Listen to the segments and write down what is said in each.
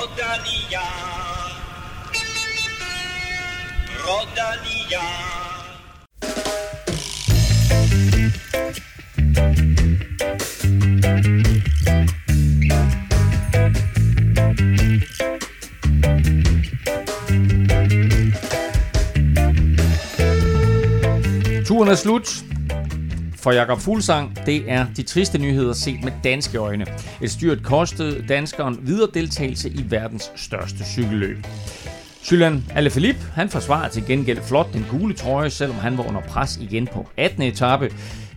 Rodalia. Rodalia. Turen er slut. For Jakob Fuglsang, det er de triste nyheder set med danske øjne. Et styrt kostede danskeren videre deltagelse i verdens største cykelløb. Julian Alaphilippe, han forsvarede til gengæld flot den gule trøje, selvom han var under pres igen på 18. etape.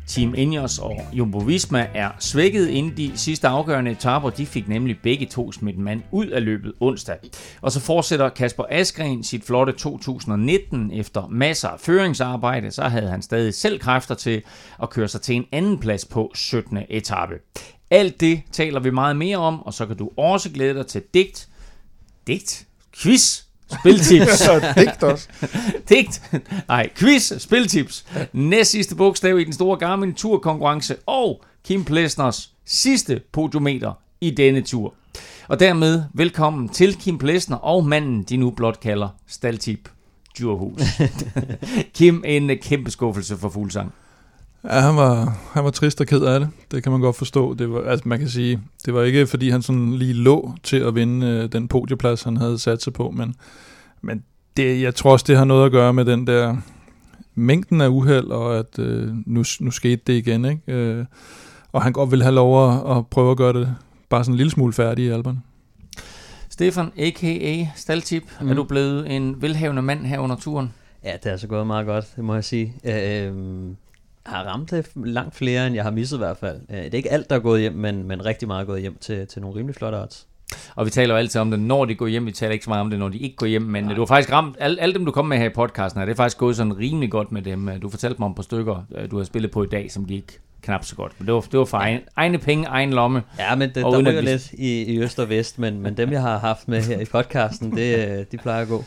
Team Ineos og Jumbo Visma er svækket inden de sidste afgørende etaper. De fik nemlig begge to smidt mand ud af løbet onsdag. Og så fortsætter Kasper Askren sit flotte 2019 efter masser af føringsarbejde. Så havde han stadig selv kræfter til at køre sig til en anden plads på 17. etape. Alt det taler vi meget mere om, og så kan du også glæde dig til digt. Digt? Quiz? Spiltips. Så digt også. Digt. Nej, quiz, spiltips. Næst sidste bogstav i den store Garmin Tour konkurrence og Kim Plesners sidste podiumeter i denne tur. Og dermed velkommen til Kim Plesner og manden, de nu blot kalder Staltip Djurhus. Kim, en kæmpe skuffelse for Fuglsang. Ja, han var, han var trist og ked af det. Det kan man godt forstå. Det var, altså man kan sige, det var ikke fordi han sådan lige lå til at vinde øh, den podieplads, han havde sat sig på, men, men det, jeg tror også, det har noget at gøre med den der mængden af uheld, og at øh, nu, nu skete det igen, ikke? Øh, og han godt vil have lov at, at prøve at gøre det bare sådan en lille smule færdig i alberne. Stefan, a.k.a. Staltip, mm. er du blevet en velhavende mand her under turen? Ja, det er altså gået meget godt, det må jeg sige. Øh, har ramt langt flere, end jeg har misset i hvert fald. Øh, det er ikke alt, der er gået hjem, men, men rigtig meget er gået hjem til, til nogle rimelig flotte odds. Og vi taler jo altid om det, når de går hjem. Vi taler ikke så meget om det, når de ikke går hjem. Men Nej. du har faktisk ramt, alle, alle dem, du kom med her i podcasten, her, det er faktisk gået sådan rimelig godt med dem. Du fortalte mig om et par stykker, øh, du har spillet på i dag, som gik knap så godt. Men det var, det var for egen, egne penge, egen lomme. Ja, men det, der ryger lidt i, i øst og vest, men, men dem, jeg har haft med her i podcasten, det, øh, de plejer at gå.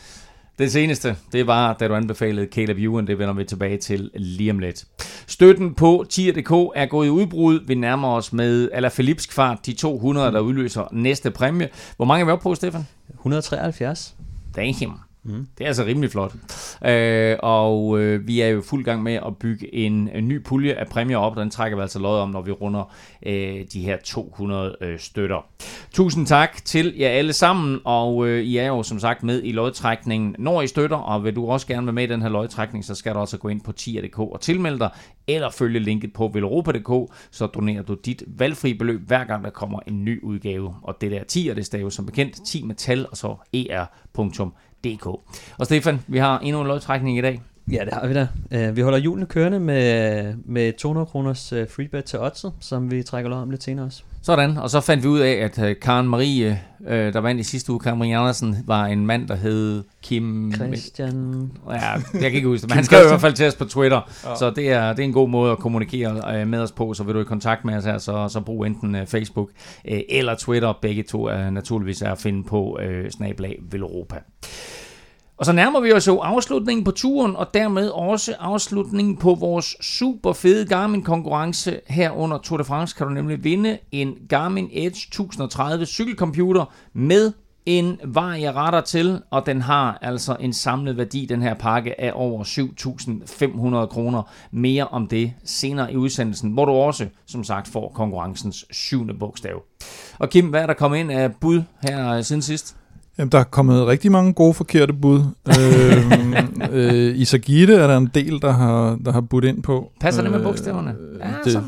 Det seneste, det var, da du anbefalede Caleb Ewan, det vender vi tilbage til lige om lidt. Støtten på tier.dk er gået i udbrud. Vi nærmer os med Ala Philips kvart, de 200, der udløser næste præmie. Hvor mange er vi oppe på, Stefan? 173. Damn. Mm. Det er altså rimelig flot. Øh, og øh, vi er jo fuld gang med at bygge en, en ny pulje af præmier op. Den trækker vi altså lod om, når vi runder øh, de her 200 øh, støtter. Tusind tak til jer alle sammen, og øh, I er jo som sagt med i lodtrækningen, når I støtter, og vil du også gerne være med i den her lodtrækning, så skal du også gå ind på tier.dk og tilmelde dig, eller følge linket på velropa.dk, så donerer du dit valgfri beløb, hver gang der kommer en ny udgave. Og det der tier, det staves som bekendt 10 med tal, og så er.com DK. Og Stefan, vi har endnu en lodtrækning i dag. Ja, det har vi da. Uh, vi holder julen kørende med, med 200 kroners øh, uh, freebet til Otze, som vi trækker lod om lidt senere også. Sådan, og så fandt vi ud af, at uh, Karen Marie, uh, der vandt i sidste uge, Karen Marie Andersen, var en mand, der hed Kim... Christian... Ja, jeg kan ikke huske det, men han skrev i hvert fald til os på Twitter, ja. så det er, det er en god måde at kommunikere uh, med os på, så vil du i kontakt med os her, så, så brug enten uh, Facebook uh, eller Twitter, begge to er naturligvis er at finde på uh, snablag Velropa. Og så nærmer vi os jo afslutningen på turen, og dermed også afslutningen på vores super fede Garmin-konkurrence her under Tour de France. Kan du nemlig vinde en Garmin Edge 1030 cykelcomputer med en varieretter til, og den har altså en samlet værdi, den her pakke, af over 7.500 kroner. Mere om det senere i udsendelsen, hvor du også, som sagt, får konkurrencens syvende bogstav. Og Kim, hvad er der kommet ind af bud her siden sidst? Jamen, der er kommet rigtig mange gode forkerte bud. øh, øh, I Sagite er der en del, der har, der har budt ind på. Passer det med bogstaverne? Øh, ja, det så.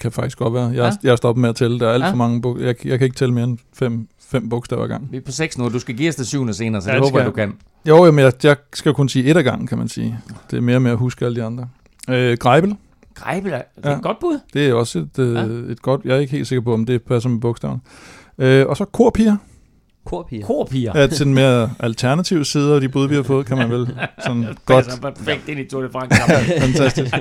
kan faktisk godt være. Jeg, ja. jeg er stoppet med at tælle. Der er alt ja. for mange bogstaver. Jeg, jeg kan ikke tælle mere end fem, fem bogstaver ad gang. Vi er på seks nu. Du skal give os det syvende senere, så ja, det håber jeg, du kan. Jo, jamen, jeg, jeg skal kun sige et ad gang, kan man sige. Det er mere med at huske alle de andre. Øh, Greibel. Greibel, er det ja. et godt bud? Det er også et, øh, ja. et godt... Jeg er ikke helt sikker på, om det passer med bogstaverne. Øh, og så Korpiger. Korpiger. Korpiger. Ja, til den mere alternative side af de bud, vi har fået, kan man vel sådan godt... Det perfekt ind i Tour de France. Fantastisk.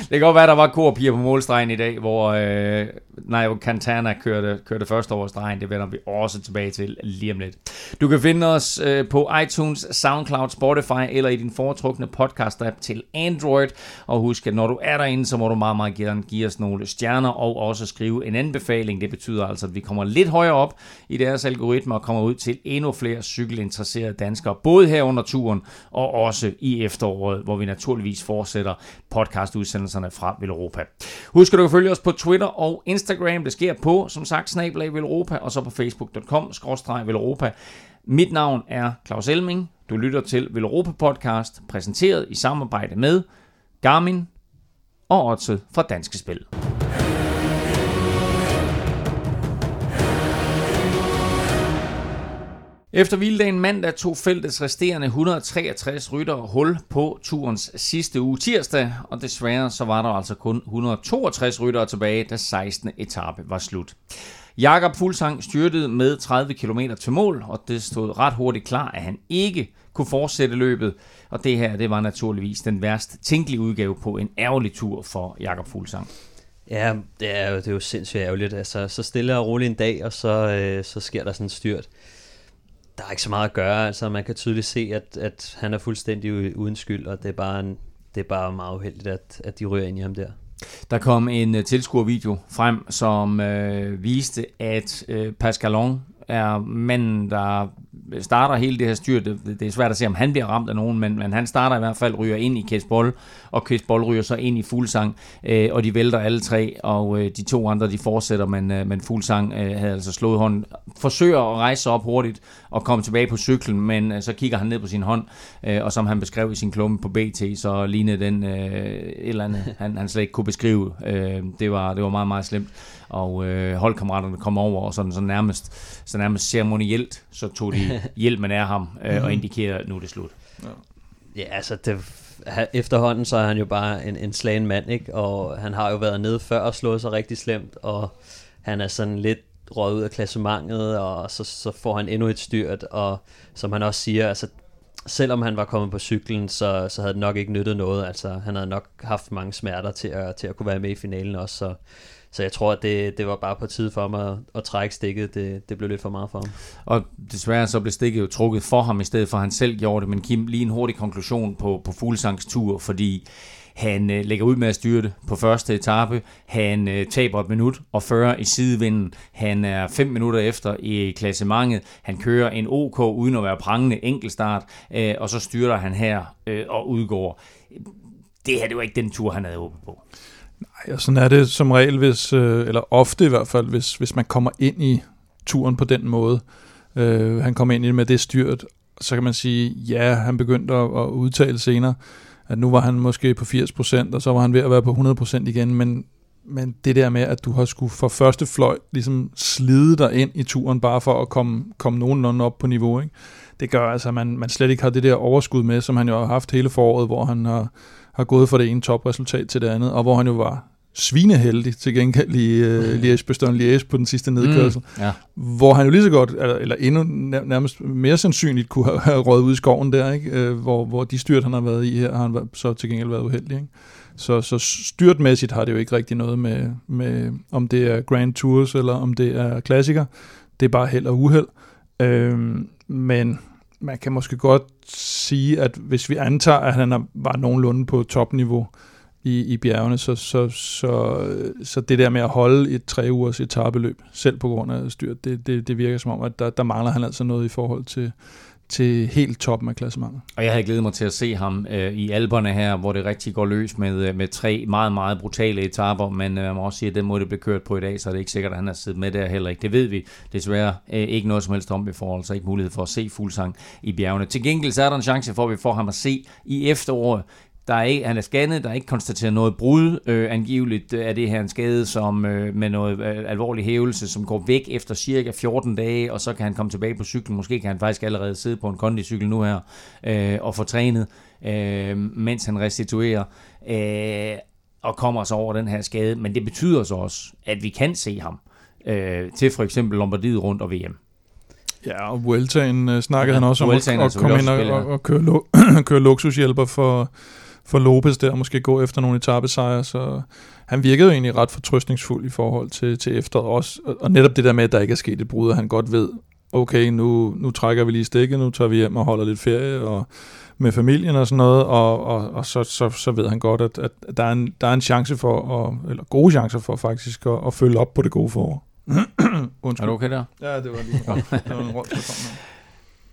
det kan godt være, der var korpiger på målstregen i dag, hvor øh, Nairo Cantana kørte, kørte første over stregen. Det vender vi også tilbage til lige om lidt. Du kan finde os øh, på iTunes, SoundCloud, Spotify eller i din foretrukne podcast-app til Android. Og husk, at når du er derinde, så må du meget, meget gerne give os nogle stjerner og også skrive en anbefaling. Det betyder altså, at vi kommer lidt højere op i deres algoritmer og kommer ud til endnu flere cykelinteresserede danskere, både her under turen og også i efteråret, hvor vi naturligvis fortsætter podcastudsendelserne fra Europa. Husk at du kan følge os på Twitter og Instagram. Det sker på, som sagt, snablag Europa, og så på facebook.com, skråstreg Europa. Mit navn er Claus Elming. Du lytter til Velropa Podcast, præsenteret i samarbejde med Garmin og Otze fra Danske Spil. Efter hviledagen mandag tog feltets resterende 163 rytter hul på turens sidste uge tirsdag, og desværre så var der altså kun 162 ryttere tilbage, da 16. etape var slut. Jakob Fuglsang styrtede med 30 km til mål, og det stod ret hurtigt klar, at han ikke kunne fortsætte løbet. Og det her, det var naturligvis den værst tænkelige udgave på en ærgerlig tur for Jakob Fuglsang. Ja, det er jo, det er jo sindssygt ærgerligt. Altså, så stille og roligt en dag, og så, øh, så sker der sådan en styrt. Der er ikke så meget at gøre. Altså, man kan tydeligt se, at, at han er fuldstændig uden skyld, og det er bare, en, det er bare meget uheldigt, at, at de rører ind i ham der. Der kom en uh, tilskuervideo frem, som øh, viste, at øh, Pascalon er manden, der starter hele det her styr. Det, det er svært at se, om han bliver ramt af nogen, men, men han starter i hvert fald, ryger ind i Kæsbold, og Kæsbold ryger så ind i Fuglsang, øh, og de vælter alle tre, og øh, de to andre, de fortsætter, men, øh, men Fuglsang øh, havde altså slået hånden. Forsøger at rejse sig op hurtigt og komme tilbage på cyklen, men øh, så kigger han ned på sin hånd, øh, og som han beskrev i sin klumme på BT, så lignede den øh, et eller andet, han, han slet ikke kunne beskrive. Øh, det, var, det var meget, meget slemt og øh, holdkammeraterne kom over, og sådan, så nærmest, så nærmest ceremonielt, så tog de hjelmen af ham øh, og indikerede, at nu er det slut. Ja, ja altså det, efterhånden så er han jo bare en, en slagen mand, ikke? og han har jo været nede før og slået sig rigtig slemt, og han er sådan lidt røget ud af klassementet, og så, så får han endnu et styrt, og som han også siger, altså selvom han var kommet på cyklen, så, så havde det nok ikke nyttet noget. Altså, han havde nok haft mange smerter til at, til at kunne være med i finalen også. Så, så jeg tror, at det, det var bare på tid for mig at, at trække stikket. Det, det blev lidt for meget for ham. Og desværre så blev stikket jo trukket for ham, i stedet for at han selv gjorde det. Men Kim, lige en hurtig konklusion på, på Fuglsangs tur, fordi han øh, lægger ud med at styre det på første etape. Han øh, taber et minut og 40 i sidevinden. Han er 5 minutter efter i klassementet. Han kører en OK uden at være prangende enkeltstart, øh, og så styrter han her øh, og udgår. Det her det var ikke den tur, han havde håbet på. Nej, og sådan er det som regel, hvis, øh, eller ofte i hvert fald, hvis, hvis man kommer ind i turen på den måde. Øh, han kommer ind i med det styrt, så kan man sige, ja, han begyndte at, at udtale senere, at nu var han måske på 80%, og så var han ved at være på 100% igen, men, men det der med, at du har skulle for første fløj ligesom slide dig ind i turen, bare for at komme, komme nogenlunde op på niveau, ikke? det gør altså, at man, man slet ikke har det der overskud med, som han jo har haft hele foråret, hvor han har, har gået fra det ene topresultat til det andet, og hvor han jo var svineheldig til gengæld i uh, Liège, Bastogne Liège på den sidste nedkørsel, mm, ja. hvor han jo lige så godt, eller, eller endnu nærmest mere sandsynligt kunne have røget ud i skoven der, ikke? Uh, hvor, hvor de styrt, han har været i her, har han så til gengæld været uheldig. Ikke? Så, så styrtmæssigt har det jo ikke rigtig noget med, med, om det er Grand Tours, eller om det er klassiker. Det er bare held og uheld. Uh, men man kan måske godt sige, at hvis vi antager, at han var nogenlunde på topniveau, i, i bjergene, så, så, så, så det der med at holde et tre ugers etabeløb, selv på grund af styrt, det, det, det virker som om, at der, der mangler han altså noget i forhold til, til helt toppen af klassementet. Og jeg havde glædet mig til at se ham øh, i alberne her, hvor det rigtig går løs med, øh, med tre meget, meget brutale etaper, men øh, man må også sige, at den måde, det blev kørt på i dag, så er det ikke sikkert, at han har siddet med der heller ikke. Det ved vi desværre øh, ikke noget som helst om, vi får altså ikke mulighed for at se fuldsang i bjergene. Til gengæld så er der en chance for, at vi får ham at se i efteråret der er ikke, han er scannet, der er ikke konstateret noget brud. Øh, angiveligt er det her en skade som, øh, med noget øh, alvorlig hævelse, som går væk efter cirka 14 dage, og så kan han komme tilbage på cyklen. Måske kan han faktisk allerede sidde på en kondicykel nu her øh, og få trænet, øh, mens han restituerer. Øh, og kommer så over den her skade. Men det betyder så også, at vi kan se ham øh, til for eksempel Lombardiet rundt og VM. Ja, og Vueltaen uh, snakkede ja, han også om at, at komme ind og, og, og køre, køre luksushjælper for, for Lopez der, og måske gå efter nogle etappesejre, så han virkede jo egentlig ret fortrøstningsfuld i forhold til, til efteråret også, og, netop det der med, at der ikke er sket et brud, og han godt ved, okay, nu, nu trækker vi lige stikket, nu tager vi hjem og holder lidt ferie, og med familien og sådan noget, og, og, og så, så, så ved han godt, at, at der, er en, der er en chance for, at, eller gode chancer for faktisk at, at følge op på det gode forår. Undskyld. Er du okay der? Ja, det var lige det var en råd, der kom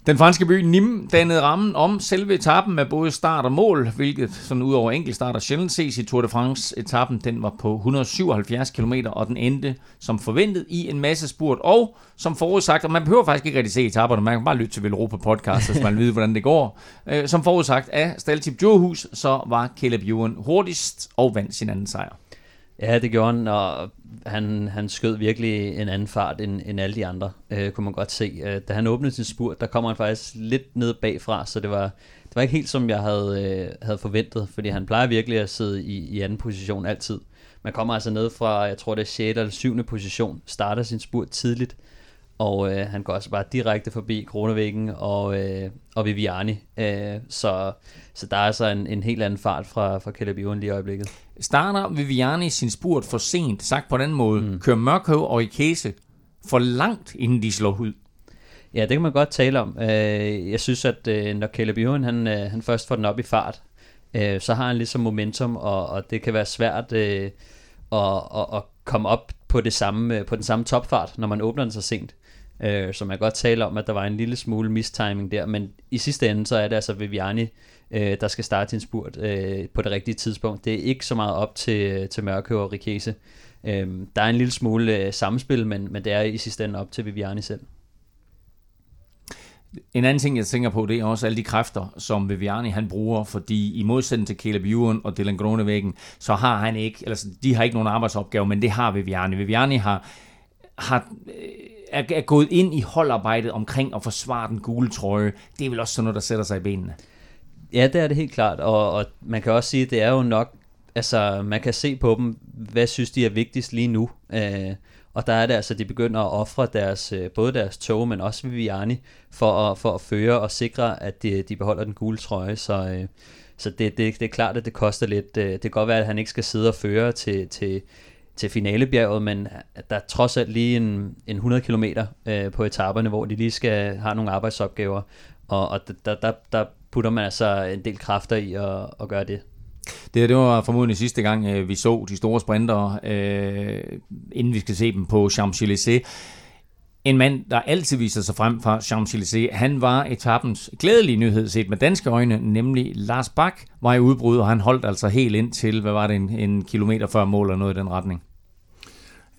den franske by Nîmes dannede rammen om selve etappen med både start og mål, hvilket sådan ud over enkeltstart og sjældent ses i Tour de France. Etappen den var på 177 km, og den endte som forventet i en masse spurt. Og som forudsagt, og man behøver faktisk ikke rigtig se etapperne, man kan bare lytte til Velropa podcast, hvis man ved, hvordan det går. Øh, som forudsagt af Staltip Djurhus, så var Caleb Ewan hurtigst og vandt sin anden sejr. Ja, det gjorde han, og han, han skød virkelig en anden fart end, end alle de andre, øh, kunne man godt se. Øh, da han åbnede sin spurt, der kommer han faktisk lidt ned bagfra, så det var, det var ikke helt som jeg havde, øh, havde forventet, fordi han plejer virkelig at sidde i, i anden position altid. Man kommer altså ned fra, jeg tror det er 6. eller 7. position, starter sin spurt tidligt, og øh, han går også bare direkte forbi Kronevæggen og, øh, og Viviani. Øh, så, så der er altså en, en helt anden fart fra, fra Caleb Ewan lige i øjeblikket. Starter Viviani sin spurt for sent, sagt på den måde, mm. kører Mørkøv og Ikese for langt, inden de slår ud. Ja, det kan man godt tale om. Øh, jeg synes, at øh, når Caleb Ewan han, øh, han først får den op i fart, så har han ligesom momentum, og, og det kan være svært at, at, at komme op på, det samme, på den samme topfart, når man åbner den så sent. Øh, som jeg godt taler om, at der var en lille smule mistiming der, men i sidste ende, så er det altså Viviani, øh, der skal starte sin spurt øh, på det rigtige tidspunkt. Det er ikke så meget op til, til Mørkø og Rikese. Øh, der er en lille smule øh, samspil, men, men det er i sidste ende op til Viviani selv. En anden ting, jeg tænker på, det er også alle de kræfter, som Viviani han bruger, fordi i modsætning til Caleb Ewan og Dylan Gronevæggen, så har han ikke, altså de har ikke nogen arbejdsopgave, men det har Viviani. Viviani har, har øh, er, er gået ind i holdarbejdet omkring at forsvare den gule trøje. Det er vel også sådan noget, der sætter sig i benene. Ja, det er det helt klart, og, og man kan også sige, at det er jo nok, altså man kan se på dem, hvad synes de er vigtigst lige nu. Øh, og der er det altså, de begynder at ofre deres, øh, både deres tog, men også Viviani, for at, for at føre og sikre, at de, de beholder den gule trøje. Så, øh, så det, det, det er klart, at det koster lidt. Øh, det kan godt være, at han ikke skal sidde og føre til, til, til finalebjerget, men der er trods alt lige en, en 100 km øh, på etaperne, hvor de lige skal have nogle arbejdsopgaver, og, og der, der, der putter man altså en del kræfter i at, at gøre det. Det, det var formodentlig sidste gang, øh, vi så de store sprinter, øh, inden vi skal se dem på Champs-Élysées. En mand, der altid viser sig frem fra Champs-Élysées, han var etappens glædelige nyhed set med danske øjne, nemlig Lars Bak var i udbrud, og han holdt altså helt ind til, hvad var det, en, en kilometer før mål eller noget i den retning.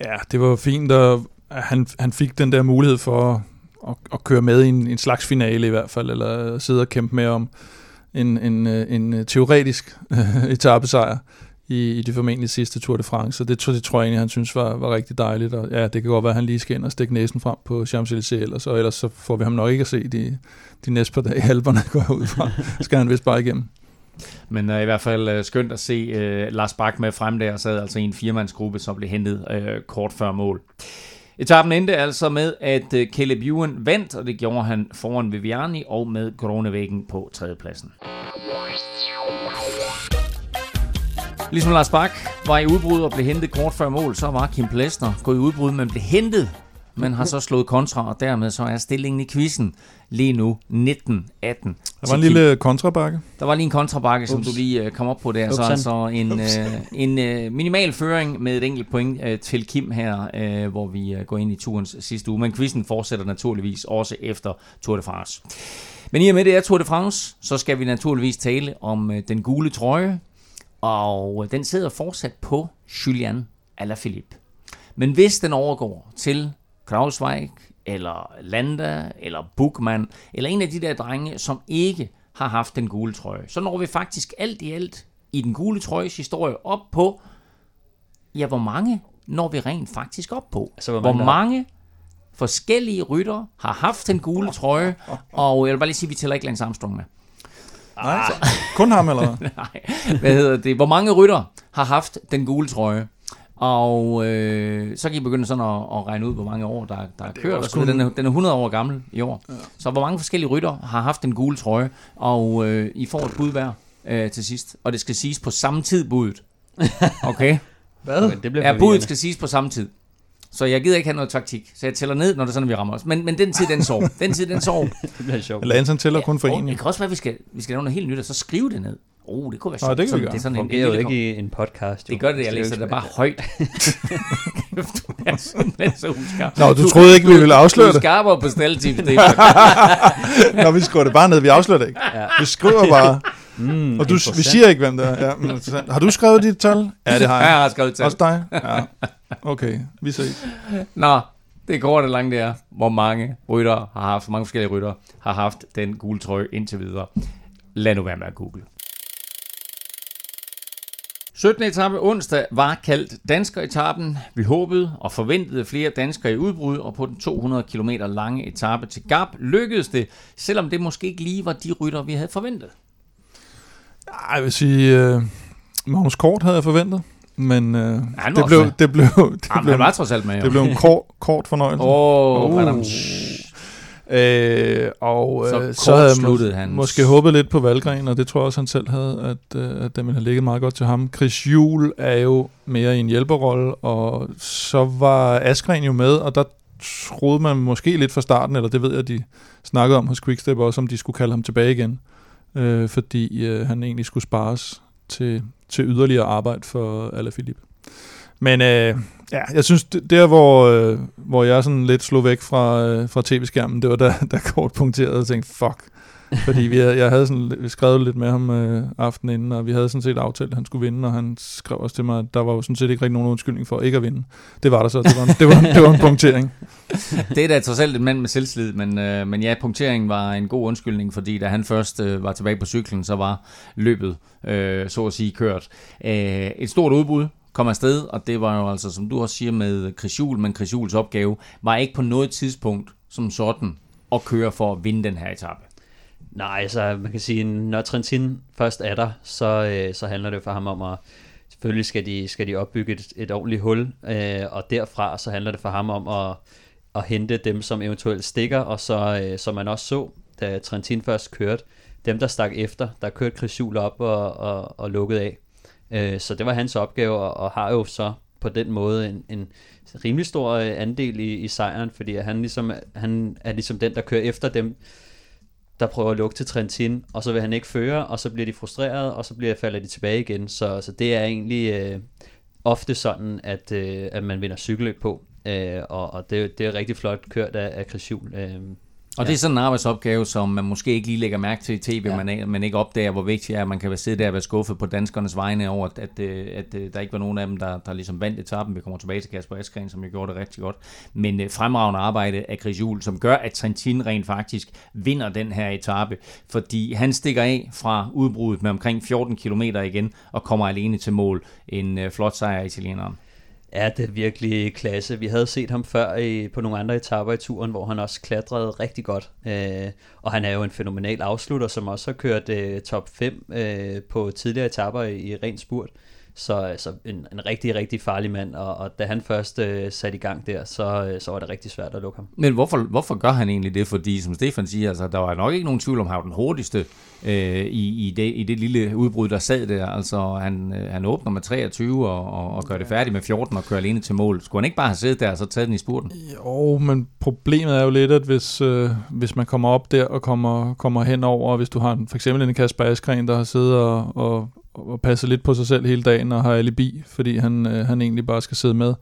Ja, det var fint, at han, han fik den der mulighed for at, at køre med i en, en slags finale i hvert fald, eller sidde og kæmpe med om en, en, øh, en øh, teoretisk etappesejr i, i det formentlig sidste Tour de France. Så det, det tror jeg egentlig, han synes var, var rigtig dejligt. Og ja, det kan godt være, at han lige skal ind og stikke næsen frem på Champs-Élysées, ellers, og ellers så får vi ham nok ikke at se de, de næste par dage i går ud fra. skal han vist bare igennem. Men uh, i hvert fald uh, skønt at se uh, Lars Bak med frem der, sad altså i en firemandsgruppe, som blev hentet uh, kort før mål. Etappen endte altså med, at uh, Caleb Ewan vandt, og det gjorde han foran Viviani og med Gronevæggen på tredjepladsen. Ligesom Lars Bak var i udbrud og blev hentet kort før mål, så var Kim Plesner gået i udbrud, men blev hentet men har så slået kontra, og dermed så er stillingen i quizzen lige nu 19-18. Der var en lille kontrabakke. Der var lige en kontrabakke, som du lige uh, kom op på der. Ups. Så altså en, uh, en uh, minimal føring med et enkelt point uh, til Kim her, uh, hvor vi uh, går ind i turens sidste uge. Men quizzen fortsætter naturligvis også efter Tour de France. Men i og med det er Tour de France, så skal vi naturligvis tale om uh, den gule trøje. Og den sidder fortsat på Julian Alaphilippe. Men hvis den overgår til Krausweig, eller Landa, eller Bukman, eller en af de der drenge, som ikke har haft den gule trøje. Så når vi faktisk alt i alt i den gule trøjes historie op på, ja, hvor mange når vi rent faktisk op på? Altså, hvor, hvor mange, mange forskellige rytter har haft den gule trøje, og jeg vil bare lige sige, at vi tæller ikke Lance Armstrong med. Nej, ah. kun ham eller Nej, hvad hedder det? Hvor mange rytter har haft den gule trøje? Og øh, så kan I begynde sådan at, at regne ud, hvor mange år der, der er kørt. Kun... Den, er, den er 100 år gammel i år. Ja. Så hvor mange forskellige rytter har haft den gule trøje, og øh, I får et bud hver. øh, til sidst. Og det skal siges på samme tid, budet. Okay? Hvad? Okay, det bliver Ja, budet skal siges på samme tid. Så jeg gider ikke have noget taktik. Så jeg tæller ned, når det er sådan, vi rammer os. Men, men den tid, den sov. Den tid, den sov. det bliver sjovt. Lance han tæller kun for en. det kan også være, at vi skal, vi skal lave noget helt nyt, og så skrive det ned. Oh, det kunne være Nå, sjovt. det kan vi Sådan- gøre. det er sådan Det en, en fungerer jo ikke i en podcast. Jo. Det gør det, jeg er læser det bare højt. Du er simpelthen så uskarp. Nå, du troede ikke, vi ville afsløre Du er det. skarpere på staldtip, Stefan. Nå, vi skriver det bare ned. Vi afslører det ikke. Ja. Vi skriver bare. Mm, Og du, vi siger ikke, hvem det er. Ja, men, interessant. har du skrevet dit tal? Ja, det har Jeg jeg. har skrevet til. Også dig? Ja. Okay, vi ses. Nå, det korte og lange det er, hvor mange rytter har haft, mange forskellige rytter har haft den gule trøje indtil videre. Lad nu være med at google. 17. etape onsdag var kaldt danskeretappen. Vi håbede og forventede flere danskere i udbrud, og på den 200 km lange etape til Gap lykkedes det, selvom det måske ikke lige var de rytter, vi havde forventet. Ej, jeg vil sige, uh, Magnus Kort havde jeg forventet, men var det, blev, det, blev, det, blev, han var trods alt med, jo. det blev en kort, kort fornøjelse. Åh, Oh. oh, Øh, og Så øh, så havde jeg sluttede han. måske håbet lidt på Valgren, og det tror jeg også, han selv havde, at, øh, at den ville have ligget meget godt til ham. Chris Juhl er jo mere i en hjælperrolle, og så var Askren jo med, og der troede man måske lidt fra starten, eller det ved jeg, de snakkede om hos Quickstep også, om de skulle kalde ham tilbage igen, øh, fordi øh, han egentlig skulle spares til, til yderligere arbejde for Alaphilippe. Men øh, ja, jeg synes, det- der hvor, øh, hvor jeg sådan lidt slog væk fra, øh, fra tv-skærmen, det var da, da kort punkterede og tænkte, fuck. Fordi vi havde, jeg havde sådan, vi skrevet lidt med ham øh, aftenen inden, og vi havde sådan set aftalt, at han skulle vinde, og han skrev også til mig, at der var jo sådan set ikke rigtig nogen undskyldning for ikke at vinde. Det var der så. Det var en, det var, en- det var en punktering. Det er da trods alt en mand med selvslid, men, øh, men ja, punkteringen var en god undskyldning, fordi da han først øh, var tilbage på cyklen, så var løbet, øh, så at sige, kørt. Øh, et stort udbud kom afsted, og det var jo altså, som du også siger med Chris Juhl, men Chris Juhls opgave var ikke på noget tidspunkt som sådan at køre for at vinde den her etape. Nej, altså man kan sige, når Trentin først er der, så, øh, så handler det for ham om at, selvfølgelig skal de, skal de opbygge et, et ordentligt hul, øh, og derfra så handler det for ham om at, at hente dem, som eventuelt stikker, og så, øh, som man også så, da Trentin først kørte, dem der stak efter, der kørte Chris Juhl op og, og, og lukkede af. Øh, så det var hans opgave, og, og har jo så på den måde en, en rimelig stor øh, andel i, i sejren, fordi han, ligesom, han er ligesom den, der kører efter dem, der prøver at lukke til Trentin, og så vil han ikke føre, og så bliver de frustreret, og så bliver falder de tilbage igen. Så, så det er egentlig øh, ofte sådan, at, øh, at man vinder cykelløb på, øh, og, og det, det er rigtig flot kørt af, af Chris Juhl. Øh, og ja. det er sådan en arbejdsopgave, som man måske ikke lige lægger mærke til i tv, Ja. man, man ikke opdager, hvor vigtigt det er, at man kan være sidde der og være skuffet på danskernes vegne over, at, at, øh, at, at der ikke var nogen af dem, der, der ligesom vandt etappen. Vi kommer tilbage til Kasper Askren, som jo gjorde det rigtig godt. Men øh, fremragende arbejde af Chris Juhl, som gør, at Trentin rent faktisk vinder den her etape, fordi han stikker af fra udbruddet med omkring 14 km igen, og kommer alene til mål. En øh, flot sejr af italieneren. Ja, det er virkelig klasse. Vi havde set ham før i, på nogle andre etaper i turen, hvor han også klatrede rigtig godt. Øh, og han er jo en fænomenal afslutter, som også har kørt øh, top 5 øh, på tidligere etaper i, i ren spurt. Så altså, en, en rigtig, rigtig farlig mand, og, og da han først øh, satte i gang der, så, øh, så var det rigtig svært at lukke ham. Men hvorfor, hvorfor gør han egentlig det? Fordi som Stefan siger, altså, der var nok ikke nogen tvivl om, at han var den hurtigste øh, i, i, det, i det lille udbrud, der sad der. Altså han, øh, han åbner med 23 og, og, og gør det færdigt med 14 og kører alene til mål. Skulle han ikke bare have siddet der og så taget den i spurten? Jo, men problemet er jo lidt, at hvis, øh, hvis man kommer op der og kommer, kommer henover, og hvis du har en, for eksempel en Kasper Askren, der har siddet og, og, og passet lidt på sig selv hele dagen og har alibi, fordi han, øh, han egentlig bare skal sidde med,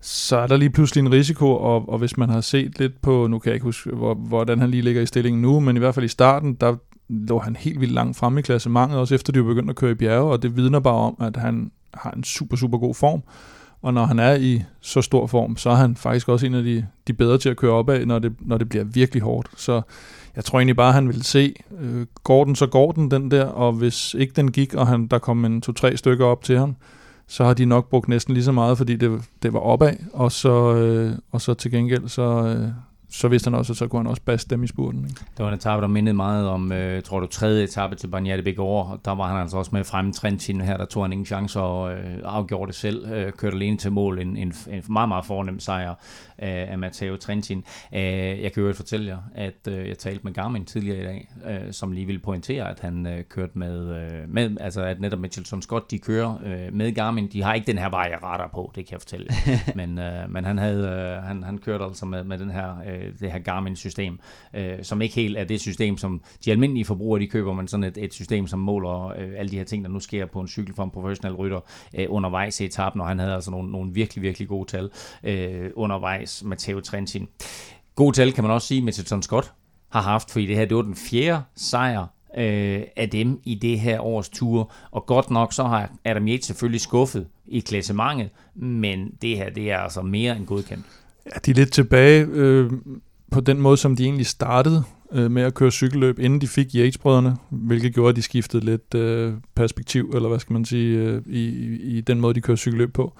så er der lige pludselig en risiko, og, og hvis man har set lidt på, nu kan jeg ikke huske, hvor, hvordan han lige ligger i stillingen nu, men i hvert fald i starten, der lå han helt vildt langt fremme i klassementet, også efter de var begyndt at køre i bjerge, og det vidner bare om, at han har en super, super god form. Og når han er i så stor form, så er han faktisk også en af de, de bedre til at køre opad, når det, når det bliver virkelig hårdt. Så jeg tror egentlig bare, at han ville se, øh, går den, så går den, den der, og hvis ikke den gik, og han, der kom en to-tre stykker op til ham, så har de nok brugt næsten lige så meget, fordi det, det var opad, og så, øh, og så til gengæld, så, øh, så vidste han også, at så kunne han også basse dem i spurten. Ikke? Det var en etape, der mindede meget om, øh, tror du, tredje etape til Bagnette Begård, og der var han altså også med fremme Trentin her, der tog han ingen chance og øh, afgjorde det selv, øh, kørte alene til mål, en, en, en meget, meget fornem sejr af, af Matteo Trentin. Øh, jeg kan jo fortælle jer, at øh, jeg talte med Garmin tidligere i dag, øh, som lige ville pointere, at han øh, kørte med, øh, med, altså at netop Mitchelson Scott, de kører øh, med Garmin, de har ikke den her vej radar på, det kan jeg fortælle men, øh, men han, havde, øh, han, han kørte altså med, med den her, øh, det her Garmin-system, øh, som ikke helt er det system, som de almindelige forbrugere de køber, men sådan et, et system, som måler øh, alle de her ting, der nu sker på en cykel for en professionel rytter øh, undervejs i etappen, og han havde altså nogle, nogle virkelig, virkelig gode tal øh, undervejs, Matteo Trentin. Gode tal kan man også sige, Mitchelton Scott har haft, fordi det her det var den fjerde sejr øh, af dem i det her års tur. Og godt nok så har Adam Yates selvfølgelig skuffet i klassementet, men det her det er altså mere end godkendt. Ja, de er lidt tilbage øh, på den måde, som de egentlig startede øh, med at køre cykelløb, inden de fik Yates-brødrene, hvilket gjorde, at de skiftede lidt øh, perspektiv, eller hvad skal man sige, øh, i, i den måde, de kører cykelløb på.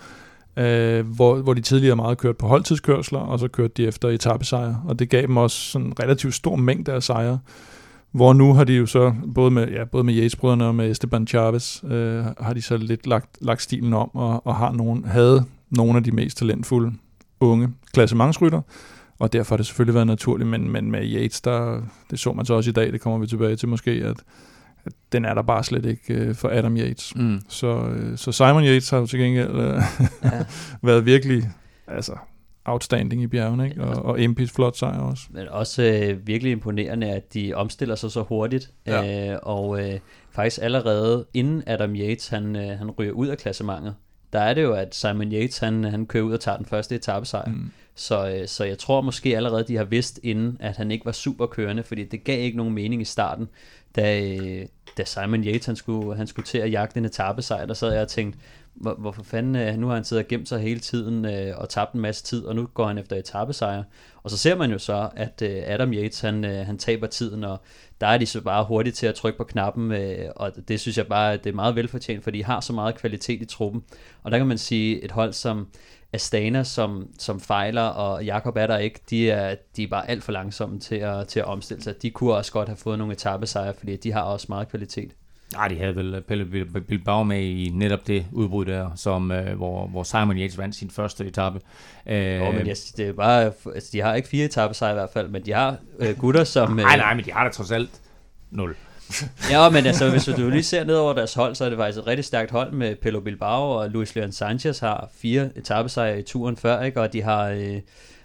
Øh, hvor, hvor de tidligere meget kørt på holdtidskørsler, og så kørte de efter etappesejre, og det gav dem også sådan en relativt stor mængde af sejre. Hvor nu har de jo så, både med, ja, både med Yates-brødrene og med Esteban Chavez, øh, har de så lidt lagt, lagt stilen om, og, og har nogen, havde nogle af de mest talentfulde unge klassementsrytter, og derfor har det selvfølgelig været naturligt, men, men med Yates, der, det så man så også i dag, det kommer vi tilbage til måske, at, at den er der bare slet ikke øh, for Adam Yates. Mm. Så, øh, så Simon Yates har jo til gengæld øh, ja. været virkelig altså, outstanding i bjergene, ikke? og, og Impis flot sejr også. Men også øh, virkelig imponerende, at de omstiller sig så hurtigt, ja. øh, og øh, faktisk allerede inden Adam Yates han, øh, han ryger ud af klassementet, der er det jo, at Simon Yates han, han kører ud og tager den første etappesejr. Mm. Så, øh, så jeg tror måske allerede, de har vidst inden, at han ikke var super kørende, fordi det gav ikke nogen mening i starten, da, øh, da Simon Yates han skulle, han skulle til at jagte en etappesejr, der sad jeg og tænkte, hvor, hvorfor fanden, øh, nu har han siddet og gemt sig hele tiden øh, og tabt en masse tid, og nu går han efter etappesejr. Og så ser man jo så, at øh, Adam Yates, han, øh, han taber tiden, og der er de så bare hurtigt til at trykke på knappen, øh, og det synes jeg bare, det er meget velfortjent, for de har så meget kvalitet i truppen. Og der kan man sige, et hold som Astana, som, som fejler, og Jakob er der ikke, de er, de er bare alt for langsomme til at, til at omstille sig. De kunne også godt have fået nogle etappesejre, fordi de har også meget kvalitet. Nej, de havde vel Pelle Bilbao med i netop det udbrud der, som, øh, hvor, hvor Simon Yates vandt sin første etape. Øh, jo, men yes, det er bare, altså, de har ikke fire etappesejre i hvert fald, men de har øh, gutter som... Øh, nej, nej, men de har da trods alt nul. ja, men altså, hvis du lige ser ned over deres hold, så er det faktisk et rigtig stærkt hold med Pelo Bilbao, og Luis Leon Sanchez har fire etappesejre i turen før, ikke? og de har... Øh,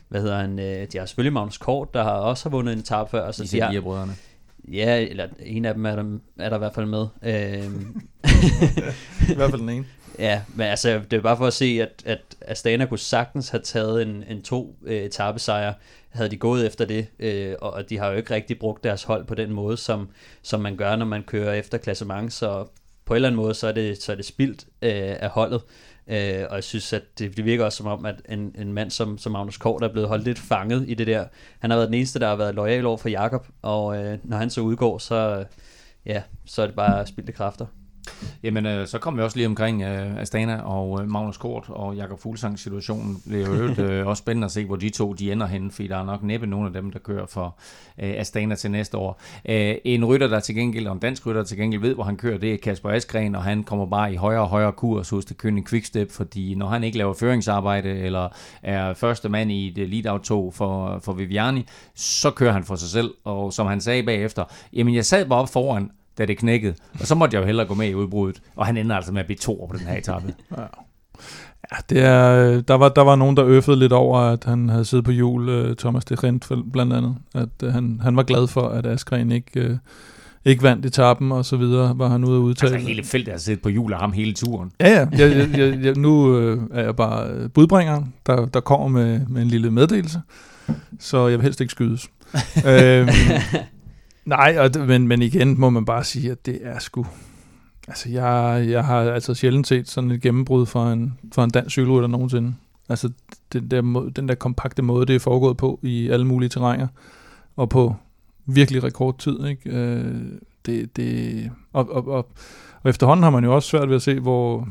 hvad hedder han, øh, de har selvfølgelig Magnus Kort, der har også har vundet en etape før. Så de, har, brødrene. Ja, eller en af dem er der, er der i hvert fald med. Øhm. I hvert fald den ene. Ja, men altså, det er bare for at se, at, at Astana kunne sagtens have taget en, en to øh, etappesejre, havde de gået efter det, øh, og de har jo ikke rigtig brugt deres hold på den måde, som, som man gør, når man kører efter klassement, så på en eller anden måde, så er det, så er det spildt øh, af holdet. Øh, og jeg synes, at det, det virker også som om, at en, en mand som, som Magnus Kort er blevet holdt lidt fanget i det der. Han har været den eneste, der har været lojal over for Jakob, og øh, når han så udgår, så, øh, ja, så er det bare spildte kræfter. Jamen, øh, så kommer vi også lige omkring øh, Astana og øh, Magnus Kort og Jakob Fuglsang situationen. Det er jo øh, også spændende at se, hvor de to de ender henne, fordi der er nok næppe nogen af dem, der kører for øh, Astana til næste år. Øh, en rytter, der til gengæld, og en dansk rytter, der til gengæld ved, hvor han kører, det er Kasper Askren, og han kommer bare i højere og højere kurs hos det kønne Quickstep, fordi når han ikke laver føringsarbejde, eller er første mand i det lead-out-tog for, for Viviani, så kører han for sig selv, og som han sagde bagefter, jamen jeg sad bare op foran, da det knækkede. Og så måtte jeg jo hellere gå med i udbruddet. Og han ender altså med at blive to på den her etape. ja. Ja, det er, der, var, der var nogen, der øffede lidt over, at han havde siddet på jul, uh, Thomas de Rent blandt andet. At uh, han, han var glad for, at Askren ikke, uh, ikke vandt etappen og så videre, var han ude at udtale. Altså hele feltet har siddet på jul af ham hele turen. Ja, ja. Jeg, jeg, jeg, nu er jeg bare budbringeren, der, der kommer med, med en lille meddelelse. Så jeg vil helst ikke skydes. øhm, Nej, og, men, men igen må man bare sige, at det er sgu... Altså, jeg, jeg har altså sjældent set sådan et gennembrud for en, for en dansk cykelrytter nogensinde. Altså, den der, måde, den der kompakte måde, det er foregået på i alle mulige terrænger, og på virkelig rekordtid, ikke? Øh, det, det, og, og, og, og efterhånden har man jo også svært ved at se, hvor,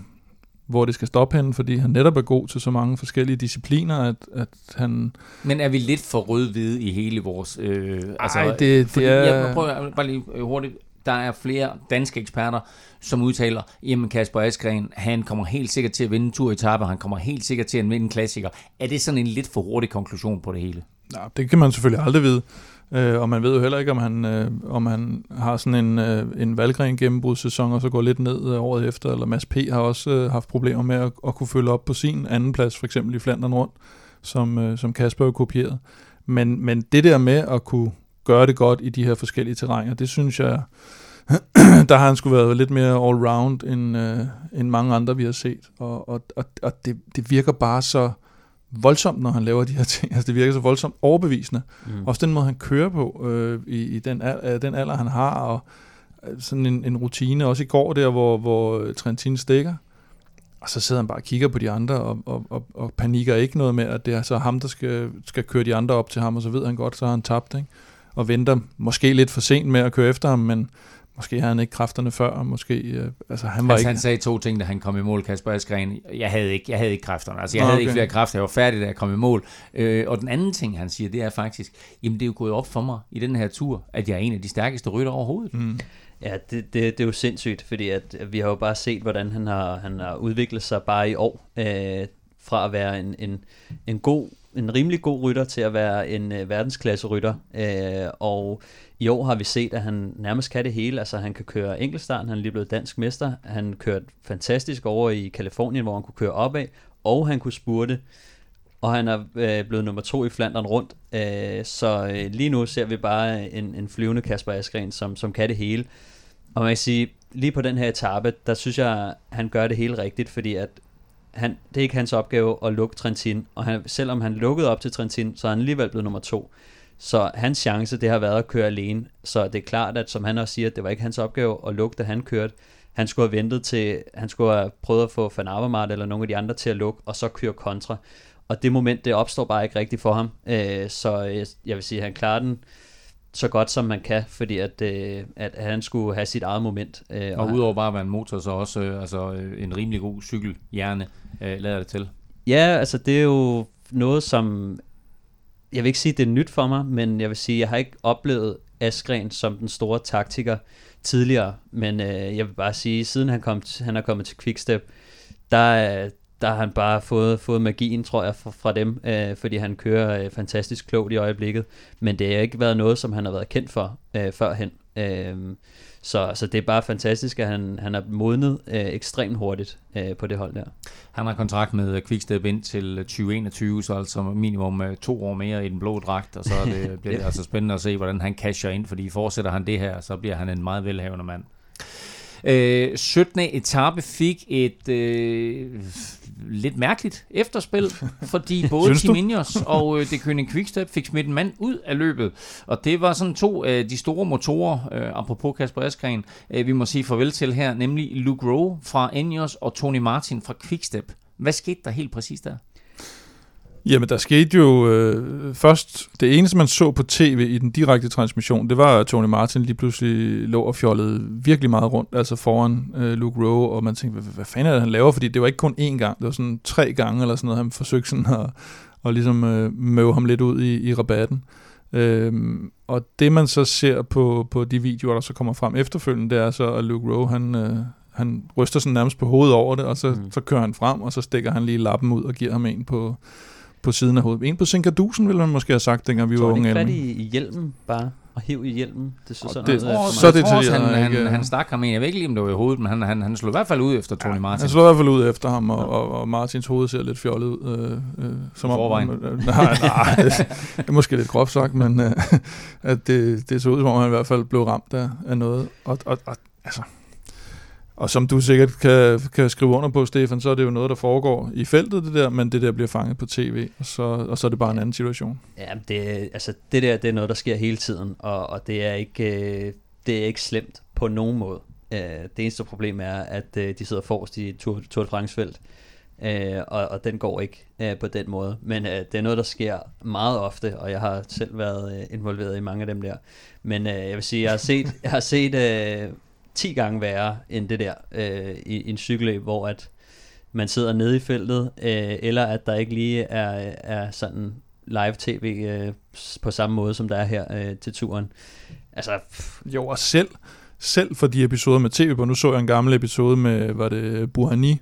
hvor det skal stoppe henne, fordi han netop er god til så mange forskellige discipliner, at, at han... Men er vi lidt for rød-hvide i hele vores... Øh, altså, Ej, det, det er... Jeg prøver bare lige øh, hurtigt. Der er flere danske eksperter, som udtaler, jamen Kasper Askren, han kommer helt sikkert til at vinde en tur i etape, han kommer helt sikkert til at vinde en klassiker. Er det sådan en lidt for hurtig konklusion på det hele? Ja, det kan man selvfølgelig aldrig vide. Øh, og man ved jo heller ikke, om han, øh, om han har sådan en, øh, en valgren gennembrudssæson, og så går lidt ned øh, året efter, eller Mads P. har også øh, haft problemer med at, at kunne følge op på sin anden plads, for eksempel i Flandern rundt, som, øh, som Kasper har kopieret. Men, men det der med at kunne gøre det godt i de her forskellige terrænger, det synes jeg, der har han skulle været lidt mere all-round end, øh, end mange andre, vi har set. Og, og, og, og det, det virker bare så voldsomt, når han laver de her ting. Altså, det virker så voldsomt overbevisende. Mm. Også den måde, han kører på øh, i, i den, al- den alder, han har, og øh, sådan en, en rutine. Også i går der, hvor, hvor Trentin stikker. Og så sidder han bare og kigger på de andre, og, og, og, og panikker ikke noget med, at det er så ham, der skal, skal køre de andre op til ham, og så ved han godt, så har han tabt, ikke? Og venter måske lidt for sent med at køre efter ham, men Måske havde han ikke kræfterne før, måske... Øh, altså, han, var altså, ikke... han sagde to ting, da han kom i mål, Kasper Askren. Jeg havde ikke, jeg havde ikke kræfterne. Altså, jeg okay. havde ikke flere kræfter. Jeg var færdig, da jeg kom i mål. Øh, og den anden ting, han siger, det er faktisk, jamen det er jo gået op for mig i den her tur, at jeg er en af de stærkeste rytter overhovedet. Mm. Ja, det, det, det er jo sindssygt, fordi at vi har jo bare set, hvordan han har, han har udviklet sig bare i år. Øh, fra at være en, en, en god en rimelig god rytter til at være en øh, verdensklasse rytter. Øh, og i år har vi set, at han nærmest kan det hele. Altså han kan køre enkeltstarten, han er lige blevet dansk mester. Han kørte fantastisk over i Kalifornien, hvor han kunne køre opad, og han kunne spurte. Og han er øh, blevet nummer to i Flandern rundt. Øh, så øh, lige nu ser vi bare en, en flyvende Kasper Askren, som, som kan det hele. Og man kan sige, lige på den her etape, der synes jeg, han gør det helt rigtigt, fordi at han, det er ikke hans opgave at lukke Trentin, og han, selvom han lukkede op til Trentin, så er han alligevel blevet nummer to. Så hans chance, det har været at køre alene. Så det er klart, at som han også siger, det var ikke hans opgave at lukke, da han kørte. Han skulle have ventet til, han skulle have prøvet at få Van Avermaet eller nogle af de andre til at lukke, og så køre kontra. Og det moment, det opstår bare ikke rigtigt for ham. Øh, så øh, jeg vil sige, at han klarer den så godt som man kan, fordi at, øh, at han skulle have sit eget moment. Øh, og, og udover bare at være en motor, så også øh, altså, øh, en rimelig god cykelhjerne øh, lader det til. Ja, altså det er jo noget, som jeg vil ikke sige, at det er nyt for mig, men jeg vil sige, at jeg har ikke oplevet Askren som den store taktiker tidligere, men øh, jeg vil bare sige, siden han, kom, han er kommet til Quickstep, der, der har han bare fået, fået magien, tror jeg, fra, fra dem, øh, fordi han kører øh, fantastisk klogt i øjeblikket, men det har ikke været noget, som han har været kendt for øh, førhen. Øh, så, så det er bare fantastisk, at han, han er modnet øh, ekstremt hurtigt øh, på det hold der. Han har kontrakt med Quickstep ind til 2021, så altså minimum øh, to år mere i den blå dragt, og så det, bliver det altså spændende at se, hvordan han casher ind, fordi fortsætter han det her, så bliver han en meget velhavende mand. Øh, 17. etape fik et øh, lidt mærkeligt efterspil, fordi både Team Ineos og øh, det Kønning Quickstep fik smidt en mand ud af løbet. Og det var sådan to af de store motorer, øh, apropos Kasper Askren, øh, vi må sige farvel til her, nemlig Luke Rowe fra Ineos og Tony Martin fra Quickstep. Hvad skete der helt præcis der? Jamen, der skete jo øh, først, det eneste man så på tv i den direkte transmission, det var, at Tony Martin lige pludselig lå og fjollede virkelig meget rundt, altså foran øh, Luke Rowe, og man tænkte, hvad, hvad fanden er det, han laver? Fordi det var ikke kun én gang, det var sådan tre gange eller sådan noget, han forsøgte sådan at, at ligesom øh, møve ham lidt ud i, i rabatten. Øhm, og det man så ser på, på de videoer, der så kommer frem efterfølgende, det er så, at Luke Rowe, han, øh, han ryster sådan nærmest på hovedet over det, og så, mm. så kører han frem, og så stikker han lige lappen ud og giver ham en på, på siden af hovedet. En på Sinkadusen, ville man måske have sagt, dengang vi var unge. Så er det i, i hjelmen bare? Og hiv i hjelmen. Det synes sådan det, noget, så det til han, han, han stak ham ind. Jeg ved ikke lige, om det var i hovedet, men han, han, han slog i hvert fald ud efter Tony ja, Martin. Han slog i hvert fald ud efter ham, og, og, og Martins hoved ser lidt fjollet ud. Øh, øh, som I forvejen. Om, øh, nej, nej, det er måske lidt groft sagt, men øh, at det, det så ud, som om han i hvert fald blev ramt af, af noget. Og, og, og altså, og som du sikkert kan, kan skrive under på, Stefan, så er det jo noget, der foregår i feltet, det der, men det der bliver fanget på tv, og så, og så er det bare en anden situation. Ja, det, altså, det der det er noget, der sker hele tiden, og, og det, er ikke, øh, det er ikke slemt på nogen måde. Øh, det eneste problem er, at øh, de sidder forrest i Tour, Tour de France-felt, og, og den går ikke på den måde. Men det er noget, der sker meget ofte, og jeg har selv været involveret i mange af dem der. Men jeg vil sige, jeg har set, jeg har set 10 gange værre end det der øh, i, i en cykelløb, hvor at man sidder nede i feltet, øh, eller at der ikke lige er, er sådan live-tv øh, på samme måde, som der er her øh, til turen. Altså, pff, Jo, og selv, selv for de episoder med tv på, nu så jeg en gammel episode med, var det Burhani,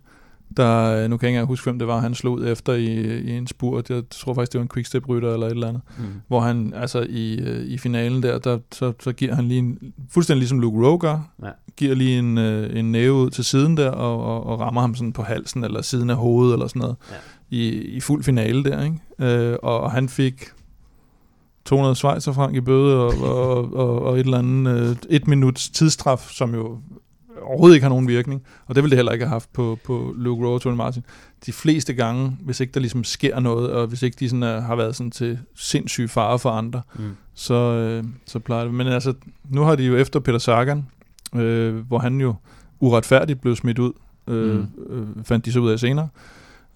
der, øh, nu kan jeg ikke engang huske, hvem det var, han slog ud efter i, i en spurt. Jeg tror faktisk, det var en quickstep-rytter eller et eller andet. mm. Hvor han, altså i, øh, i finalen der, der så, så giver han lige en, fuldstændig ligesom Luke Rowe gør, Ja. giver lige en, øh, en næve ud til siden der, og, og, og rammer ham sådan på halsen, eller siden af hovedet, eller sådan noget, Ja. i, i fuld finale der, ikke? Øh, og, og han fik 200 svejserfrank i bøde, og, og, og, og et eller andet, øh, et minuts tidsstraf, som jo overhovedet ikke har nogen virkning, og det ville det heller ikke have haft på, på Luke Rowe og Tony Martin. De fleste gange, hvis ikke der ligesom sker noget, og hvis ikke de sådan er, har været sådan til sindssyg fare for andre, Mm. så, øh, så plejer det. Men altså, nu har de jo efter Peter Sagan, øh, hvor han jo uretfærdigt blev smidt ud, øh, Mm. øh, fandt de så ud af senere,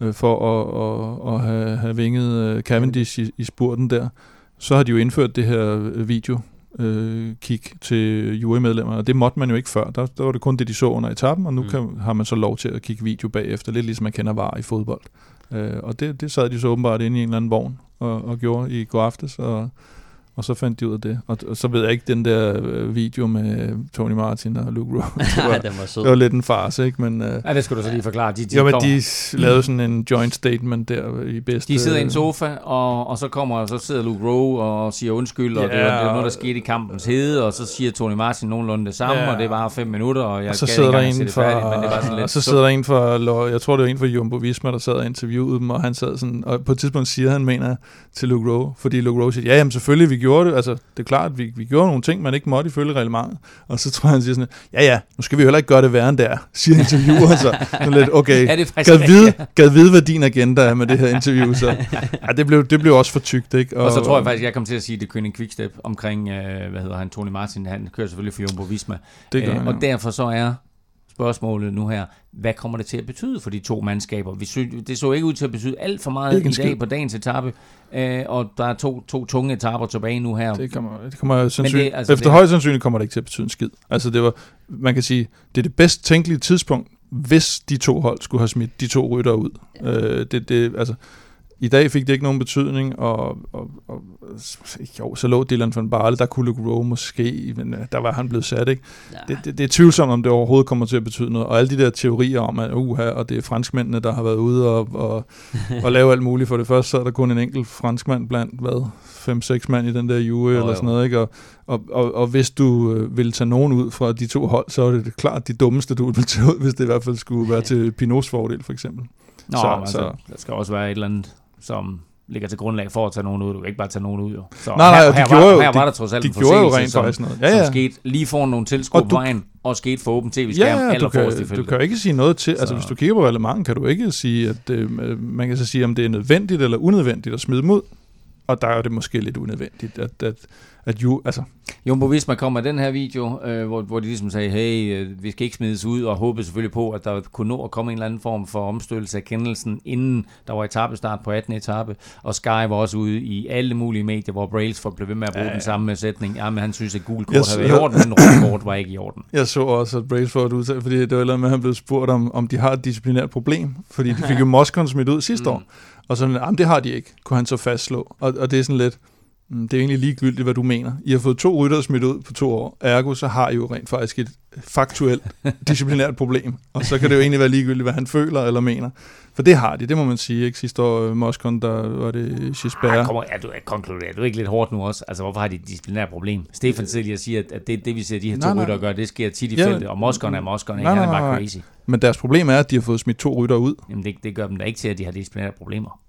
øh, for at, at, at have, have vinget øh, Cavendish i, i spurten der. Så har de jo indført det her øh, video øh, kig til jurymedlemmer, og det måtte man jo ikke før. Der, der var det kun det, de så under etappen, og nu Mm. kan, har man så lov til at kigge video bagefter, lidt ligesom man kender var i fodbold. Øh, og det, det sad de så åbenbart inde i en eller anden vogn og, og gjorde i går aftes, og, og så fandt de ud af det. Og, og så ved jeg ikke, den der øh, video med Tony Martin og Luke Rowe, det var, den var sød. det var lidt en farce, ikke? Men, øh, Ja, det skal du så lige forklare. De, de, jo, men de lavede sådan en joint statement der i bedste... de sidder i en sofa, og, og så kommer og så sidder Luke Rowe og siger undskyld, og Ja, det, var, det var noget, der skete i kampens hede, og så siger Tony Martin nogenlunde det samme, Ja. og det var fem minutter, og jeg og så gad sidder ikke der en det færdigt, men det var fra, sådan lidt og så sidder der en fra, jeg tror det var en fra Jumbo Visma, der sad og interviewede dem, og han sad sådan, og på et tidspunkt siger han, mener til Luke Rowe, fordi Luke Rowe siger, ja, jamen selvfølgelig, vi gjorde det, altså det er klart, vi, vi gjorde nogle ting, man ikke måtte ifølge reglementet, og så tror jeg, han siger sådan, ja ja, nu skal vi heller ikke gøre det værre end det er, siger intervieweren så, sådan lidt, okay, Ja, det gad vide, gad vide, hvad din agenda er med det her interview, så. Ja, det blev, det blev også for tykt, ikke? Og så tror jeg faktisk, jeg kom til at sige, det Køning Quickstep omkring, øh, hvad hedder han, Tony Martin, han kører selvfølgelig for Jumbo Visma. det gør Øh, han, og ja. derfor så er spørgsmålet nu her, hvad kommer det til at betyde for de to mandskaber? Vi synes, det så ikke ud til at betyde alt for meget i dag på dagens etape, øh, og der er to, to tunge etaper tilbage nu her. Det kommer, det kommer sandsynligt, altså, altså, efter det- højst sandsynligt kommer det ikke til at betyde en skid. Altså det var, man kan sige, det er det bedst tænkelige tidspunkt, hvis de to hold skulle have smidt de to rytter ud. Øh, det, det, altså, I dag fik det ikke nogen betydning, og, og, og jo, så lå Dylan van Barle, der kunne Luke Rowe måske, men øh, der var han blevet sat, ikke? Ja. Det, det, det er tvivlsomt, om det overhovedet kommer til at betyde noget. Og alle de der teorier om, at uha, og det er franskmændene, der har været ude og, og, og lave alt muligt. For det første, så er der kun en enkelt franskmand blandt, hvad, 5-6 mand i den der jury, Jo, eller sådan noget, ikke? Og, og, og, og hvis du øh, vil tage nogen ud fra de to hold, så er det klart de dummeste, du vil tage ud, hvis det i hvert fald skulle være til Pinots fordel, for eksempel. Nå, så, altså, så- der skal også være et eller andet, som ligger til grundlag for at tage nogen ud. Du kan ikke bare tage nogen ud, jo. Så Nej, nej, her, de her, var, jo- her var de- der trods alt De en gjorde jo rent som, faktisk noget. ja, Ja, som skete lige foran nogle tilskuere på vejen, og skete for åben tv-skærm Ja, ja, du kan, du kan jo ikke sige noget til, altså Så- hvis du kigger på reglement, kan du ikke sige, at øh, man kan så sige, om det er nødvendigt eller unødvendigt at smide dem ud, og der er det måske lidt unødvendigt, at, at, at ju, altså, Jumbo Visma kom med den her video, øh, hvor, hvor de ligesom sagde, hey, øh, vi skal ikke smides ud, og håbede selvfølgelig på, at der kunne nå at komme en eller anden form for omstødelse af kendelsen, inden der var etappestart på 18. etape, og Sky var også ude i alle mulige medier, hvor Brailsford blev ved med at bruge Ja, ja, den samme sætning. Ja, men han synes, at gul kort havde været i orden, men rødt kort var ikke i orden. Jeg så også, at Braceforth udtalte, fordi det var eller med, at han blev spurgt om, om de har et disciplinært problem, fordi de fik jo Moscon smidt ud sidste Mm. år, og sådan, jamen det har de ikke, kunne han så fastslå. Og, og det er sådan lidt, det er egentlig ligegyldigt, hvad du mener. I har fået to rytter smidt ud på to år, ergo så har I jo rent faktisk et faktuelt disciplinært problem, og så kan det jo egentlig være ligegyldigt, hvad han føler eller mener. For det har de, det må man sige. Ikke? Sidste år, øh, Moscon, der var det. Gisbert. Kommer, er, du, er, konkluderer du ikke lidt hårdt nu også? Altså, hvorfor har de et disciplinært problem? Stefan tidligere siger, at, at det, det, vi ser de her to Nej, nej. rytter gøre, det sker tit i Ja, feltet, og Moskon er Moskon, ikke? nej, Han er bare crazy. Men deres problem er, at de har fået smidt to rytter ud. Jamen, det, det gør dem da ikke til, at de har disciplinære problemer.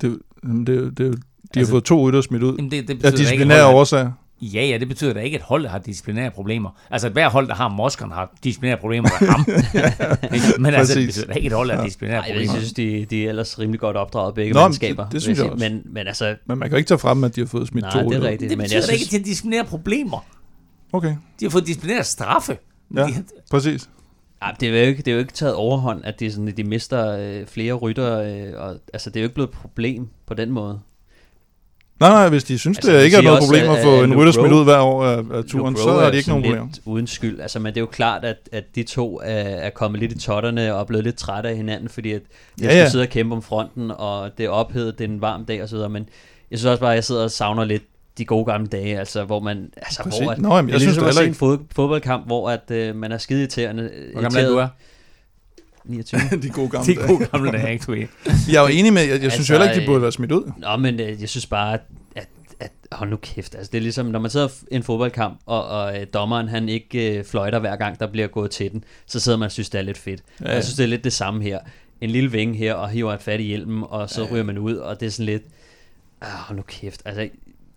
Det, det, det, det, de har Altså- fået to rytter smidt ud. Jamen, det, det ikke, at disciplinære holdet har- årsager. Ja, ja, det betyder da ikke, at holdet har disciplinære problemer. Altså, at hver hold, der har Moskon, har disciplinære problemer med ham. Ikke? Men altså, det Præcis. betyder da ikke, at et hold har Ja. disciplinære Ej, jeg problemer. synes, de, de er ellers rimelig godt opdraget begge Nå, men mandskaber. det- det synes jeg jeg også. Men, men altså, Men man kan jo ikke tage frem, at de har fået smidt nej, to det er rigtigt. Det men betyder jeg da ikke, synes, at de har disciplinære problemer. Okay, De har fået disciplinære straffe. Ja. De, præcis. Ja, det, er jo ikke, det er jo ikke taget overhånd, at de, sådan, at de mister øh, flere rytter. Øh, og, altså, det er jo ikke blevet et problem på den måde. Nej, nej, hvis de synes, Altså, det ikke er noget problem at at- få en rytter smidt ud hver år af, af turen, Luke så er de ikke nogen lidt Uden skyld. Altså, men det er jo klart, at, at de to er, er kommet lidt i totterne og er blevet lidt trætte af hinanden, fordi at de Ja, ja, sidde og kæmpe om fronten, og det er ophedet, det er en varm dag videre. Men jeg synes også bare, at jeg sidder og savner lidt de gode gamle dage, altså hvor man, altså Præcis. hvor at, Nå, jamen, jeg det er synes ligesom det at se heller en fod, fodboldkamp, hvor at øh, man er skide irriterende. Hvor gammel er du er? 29. de gode gamle De gode gamle dage, ikke. Jeg er jo enig med, jeg, jeg synes Altså, jo heller ikke, de øh, burde være smidt ud. Nå, men øh, jeg synes bare, at, at, hold nu kæft, altså det er ligesom, når man sidder i en fodboldkamp, og, og øh, dommeren han ikke øh, fløjter hver gang, der bliver gået til den, så sidder man og synes, det er lidt fedt. Ja, Ja. Jeg synes, det er lidt det samme her. En lille vinge her, og hiver et fat i hjelmen, og så Ja. ja. ryger man ud, og det er sådan lidt, ah, hold nu kæft, altså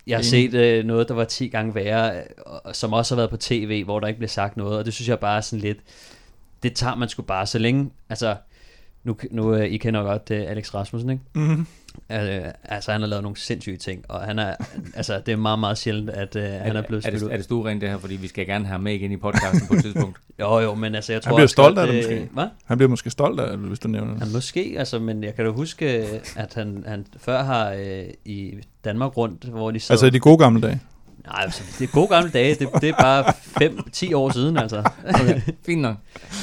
jeg har set øh, noget, der var 10 gange værre, og, som også har været på tv, hvor der ikke blev sagt noget, og det synes jeg bare er sådan lidt, det tager man sgu bare så længe, altså, nu, nu øh, I kender godt øh, Alex Rasmussen, ikke? Mm-hmm. Øh, altså, han har lavet nogle sindssyge ting, og han er, altså, det er meget, meget sjældent, at øh, han er blevet er, spillet det, ud. er det stuerent det her, fordi vi skal gerne have ham med igen i podcasten på et tidspunkt. Jo, jo, men altså, jeg tror bliver også stolt af det øh, måske. Hvad? Han bliver måske stolt af det, hvis du nævner det. Han måske, altså, men jeg kan da huske, at han, han før har øh, i Danmark rundt, hvor de sad... Altså i de gode gamle dage. Nej, altså, det er gode gamle dage, det, det er bare 5-10 år siden, altså. Okay, fint nok.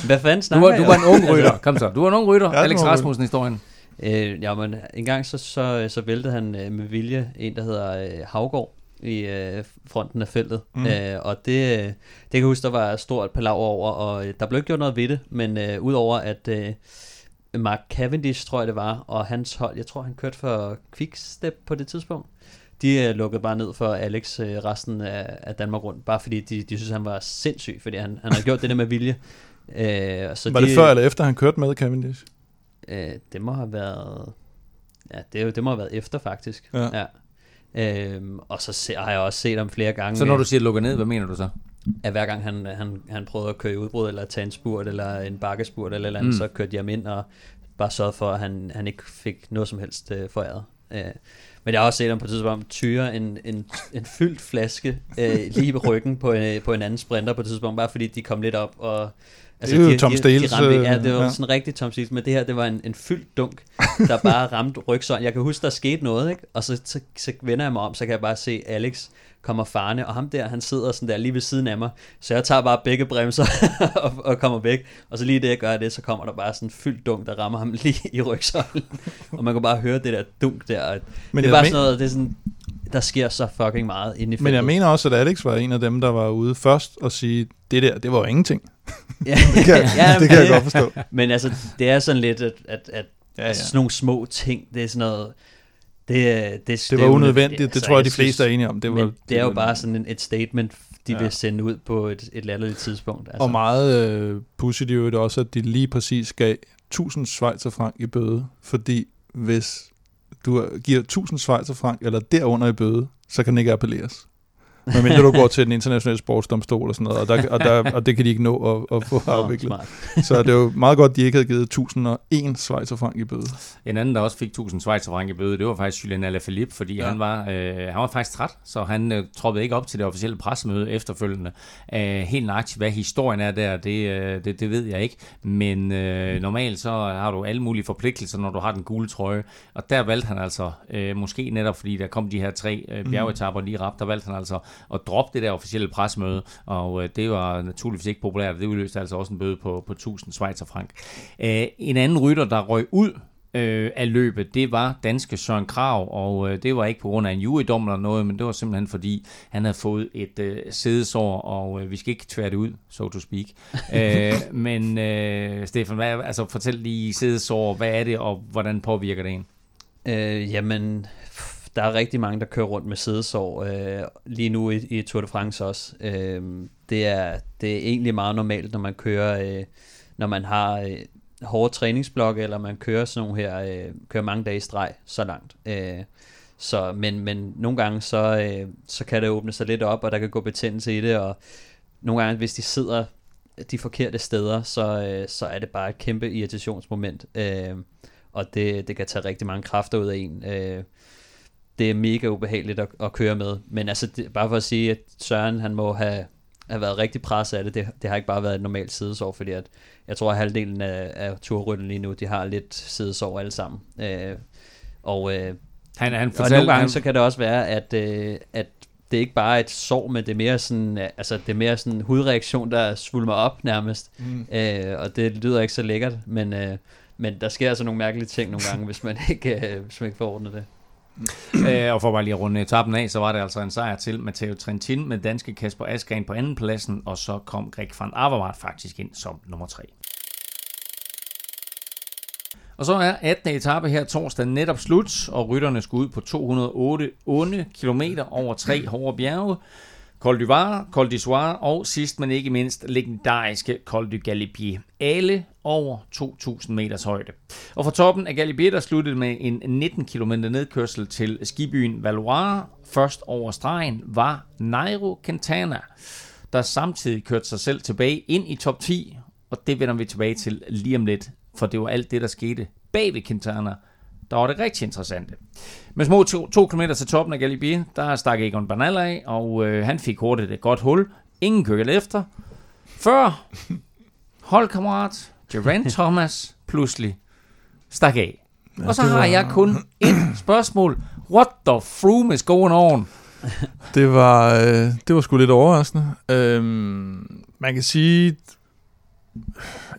Hvad fanden Du snakker var, du var en ung rytter. Kom så. Du var en ung rytter. Ja, du Alex Rasmussen-historien. Øh, ja, men en gang så, så, så væltede han øh, med vilje en, der hedder øh, Havgård i øh, fronten af feltet. Mm. Mm. Øh, og det, øh, det kan jeg huske, der var stort palaver over, og øh, der blev ikke gjort noget ved det, men øh, udover at øh, Mark Cavendish, tror jeg det var, og hans hold, jeg tror han kørte for Quickstep på det tidspunkt, de øh, lukkede bare ned for Alex øh, resten af, af Danmark rundt, bare fordi de, de synes han var sindssyg, fordi han, han havde gjort det der med vilje. Øh, så Var de, det før eller efter, han kørte med Cavendish? Øh, det må have været... Ja, det, er jo, det må have været efter, faktisk. Ja. ja. Øhm, og så se, har jeg også set ham flere gange, Så når du siger lukker ned, hvad mener du så? at hver gang han, han, han prøvede at køre i udbrud, eller tage en spurt, eller en bakkespurt, eller eller andet, mm. så kørte de ham ind, og bare sørgede for, at han, han ikke fik noget som helst øh, foræret. Øh, men jeg har også set ham på et tidspunkt tyre en, en, en fyldt flaske øh, lige på ryggen på, en, på en anden sprinter på et tidspunkt, bare fordi de kom lidt op og... Altså, Det er jo de, Tom de, Stales, de ramte, øh, ja, det var ja. ja. sådan rigtig Tom Stales, men det her, det var en, en fyldt dunk, der bare ramte rygsøjlen. Jeg kan huske, der skete noget, ikke? og så, så, så vender jeg mig om, så kan jeg bare se Alex kommer farne, og ham der, han sidder sådan der lige ved siden af mig, så jeg tager bare begge bremser og, og kommer væk, og så lige det, jeg gør det, så kommer der bare sådan en fyldt dunk, der rammer ham lige i rygsøjlen, og man kan bare høre det der dunk der, og Men det er bare sådan noget, det er sådan, der sker så fucking meget inde i feltet. Men jeg mener også, at Alex var en af dem, der var ude først og sige, det der, det var jo ingenting. Ja, Det kan, ja, det kan jeg godt forstå. Men altså, det er sådan lidt, at, at, at Ja, ja, ja. sådan nogle små ting, det er sådan noget, det, er- det, det, Det var unødvendigt, det altså, tror jeg, de synes- fleste er enige om. Det var, men det er jo bare sådan en, et statement, de Ja. vil sende ud på et, et latterligt tidspunkt. Altså. Og meget øh, det også, at de lige præcis gav 1000 Schweizerfranc i bøde, fordi hvis du giver 1000 Schweizerfranc eller derunder i bøde, så kan den ikke appelleres. Men mindre du går til den internationale sportsdomstol og sådan noget, og, der, og, der, og det kan de ikke nå at, at få afviklet. Så det er jo meget godt, de ikke havde givet 1001 Schweizerfranc i bøde. En anden, der også fik 1000 Schweizer i bøde, det var faktisk Julian Alaphilippe, fordi Ja. han, var, øh, han var faktisk træt, så han øh, troppede ikke op til det officielle pressemøde efterfølgende. Øh, helt nøjagtigt, hvad historien er der, det, øh, det, det ved jeg ikke, men øh, normalt så har du alle mulige forpligtelser, når du har den gule trøje, og der valgte han altså, øh, måske netop fordi der kom de her tre øh, bjergetapper lige rap, der valgte han altså at droppe det der officielle pressemøde, og øh, det var naturligvis ikke populært, det udløste altså også en bøde på, på 1000 Schweizer frank. Øh, en anden rytter, der røg ud øh, af løbet, det var danske Søren Krav, og øh, det var ikke på grund af en jurydom eller noget, men det var simpelthen fordi, han havde fået et øh, sædesår, og øh, vi skal ikke tvære det ud, so to speak. øh, men øh, Stefan, hvad, altså, fortæl lige sædesår, hvad er det, og hvordan påvirker det en? Øh, jamen, der er rigtig mange, der kører rundt med sædesår øh, lige nu i, i Tour de France også. Øh, det, er, det er egentlig meget normalt, når man kører, øh, når man har øh, hårde træningsblokke, eller man kører sådan nogle her, øh, kører mange dage i streg, så langt. Øh, så, men, men nogle gange, så, øh, så kan det åbne sig lidt op, og der kan gå betændelse i det, og nogle gange, hvis de sidder de forkerte steder, så, øh, så er det bare et kæmpe irritationsmoment. Øh, og det, det kan tage rigtig mange kræfter ud af en. Øh, det er mega ubehageligt at, at køre med. Men altså, det, bare for at sige, at Søren, han må have, have været rigtig presset af det. det. Det har ikke bare været et normalt sidesår, fordi at, jeg tror, at halvdelen af, af turrytterne lige nu, de har lidt sidesår alle sammen. Øh, og øh, Han, han Og fortalte, nogle gange han, så kan det også være, at, øh, at det ikke bare er et sår, men det er mere sådan, øh, altså det er mere sådan en hudreaktion, der svulmer op nærmest. Mm. Øh, og det lyder ikke så lækkert, men, øh, men der sker altså nogle mærkelige ting nogle gange, hvis man ikke, øh, hvis man ikke får ordnet det. Mm. Øh, og for bare lige at runde etappen af, så var det altså en sejr til Matteo Trentin med danske Kasper Askren på anden pladsen, og så kom Greg van Avermaet faktisk ind som nummer 3. Og så er 18. etape her torsdag netop slut, og rytterne skulle ud på 208 onde kilometer over tre hårde bjerge. Col du Var, Col du Soir og sidst men ikke mindst legendariske Col du Galibier. Alle over 2.000 meters højde. Og fra toppen af Galibier, der sluttede med en 19 km nedkørsel til skibyen Valois. Først over stregen var Nairo Quintana, der samtidig kørte sig selv tilbage ind i top 10, og det vender vi tilbage til lige om lidt, for det var alt det, der skete bag ved Quintana, der var det rigtig interessante. Med små to, to km til toppen af Galibier, der stak Egon Bernal af, og øh, han fik hurtigt et godt hul. Ingen kørte efter. Før holdkammerat Geraint Thomas pludselig stak af. Og så har var- jeg kun et spørgsmål. What the froom is going on? Det var, øh, det var sgu lidt overraskende. Øhm, man kan sige,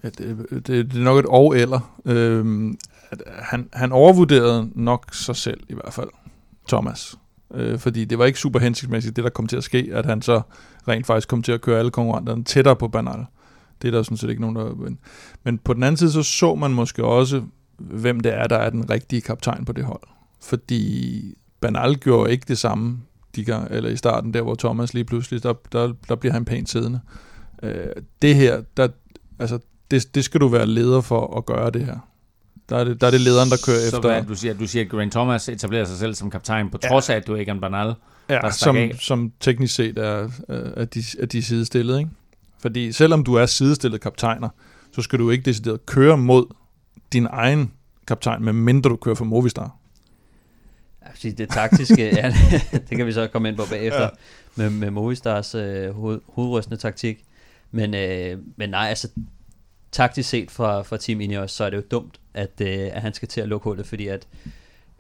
at det, det, det er nok et og eller. Øhm, Øh, han, han overvurderede nok sig selv i hvert fald, Thomas. Øh, fordi det var ikke super hensigtsmæssigt, det der kom til at ske, at han så rent faktisk kom til at køre alle konkurrenterne tættere på Bernal. Det er der sådan set ikke nogen, der men, men på den anden side, så så man måske også, hvem det er, der er den rigtige kaptajn på det hold. Fordi Bernal gjorde ikke det samme de gang, eller i starten, der hvor Thomas lige pludselig, der, der, der bliver han pænt siddende. Øh, det her, der, altså, det, det skal du være leder for at gøre det her. Der er det, der er det lederen, der kører så efter. Hvad, du siger, du siger, at Geraint Thomas etablerer sig selv som kaptajn, på Ja. trods af, at du er Egan Bernal. der ja, som, af. som teknisk set er, er, er, de, er de sidestillet. Ikke? Fordi selvom du er sidestillet kaptajner, så skal du ikke decideret køre mod din egen kaptajn, medmindre du kører for Movistar. Sige, det taktiske, ja, det kan vi så komme ind på bagefter, Ja. ja. med, med Movistars øh, hoved, hovedrystende taktik. Men, øh, men nej, altså taktisk set fra, fra Team Ineos, så er det jo dumt, at, øh, at han skal til at lukke hullet, fordi at,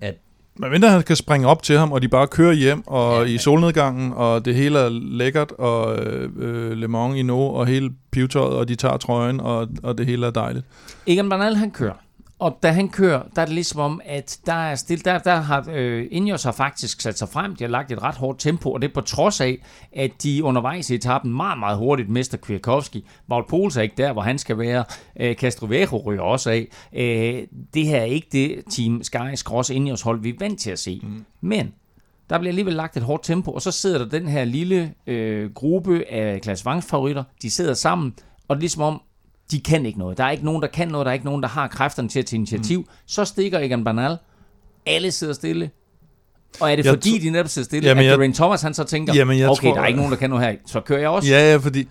at Men mindre han kan springe op til ham, og de bare kører hjem, og Ja, ja, i solnedgangen, og det hele er lækkert, og øh, øh, Le Mans i no, og hele pivetøjet, og de tager trøjen, og, og det hele er dejligt. Egan Bernal, han kører. Og da han kører, der er det ligesom om, at der er stille, der, der har øh, Ineos har faktisk sat sig frem, de har lagt et ret hårdt tempo, og det er på trods af, at de undervejs i etappen meget, meget hurtigt mister Kwiatkowski. Wout Poels er ikke der, hvor han skal være. Øh, Castrovero ryger også af. Øh, det her er ikke det Team Sky Cross Ineos hold, vi er vant til at se. Mm. Men der bliver alligevel lagt et hårdt tempo, og så sidder der den her lille øh, gruppe af klassevangfavoritter, de sidder sammen, og det er ligesom om, de kan ikke noget. Der er ikke nogen, der kan noget. Der er ikke nogen, der har kræfterne til at tage initiativ. Mm. Så stikker Egan Bernal. Alle sidder stille. Og er det Jeg fordi, de netop sidder stille, Jamen, at jeg- Geraint Thomas han så tænker, Jamen, jeg okay, tror- der er ikke nogen, der kan noget her, så kører jeg også. Ja, ja, fordi...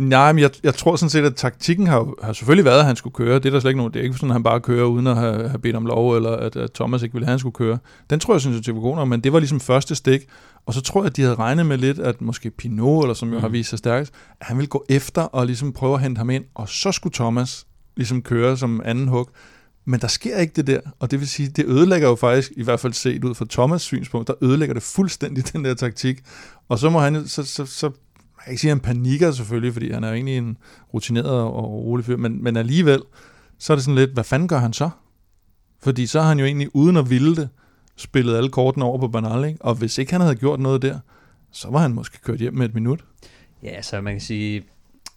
Nej, men jeg, jeg tror sådan set, at taktikken har, har selvfølgelig været, at han skulle køre. Det er der slet ikke nogen. Det er ikke sådan, at han bare kører uden at have, have bedt om lov, eller at, at Thomas ikke ville have, at han skulle køre. Den tror jeg, synes jeg, var god nok, men det var ligesom første stik. Og så tror jeg, at de havde regnet med lidt, at måske Pinot, eller som jo Mhm. har vist sig stærkest, at han ville gå efter og ligesom prøve at hente ham ind, og så skulle Thomas ligesom køre som anden hug. Men der sker ikke det der, og det vil sige, det ødelægger jo faktisk, i hvert fald set ud fra Thomas' synspunkt, der ødelægger det fuldstændig den der taktik. Og så må han, så, så, så man kan ikke sige, at han panikker selvfølgelig, fordi han er jo egentlig en rutineret og rolig fyr, men, men alligevel, så er det sådan lidt, hvad fanden gør han så? Fordi så har han jo egentlig, uden at ville det, spillet alle kortene over på Bernal, ikke? Og hvis ikke han havde gjort noget der, så var han måske kørt hjem med et minut. ja, så man kan sige,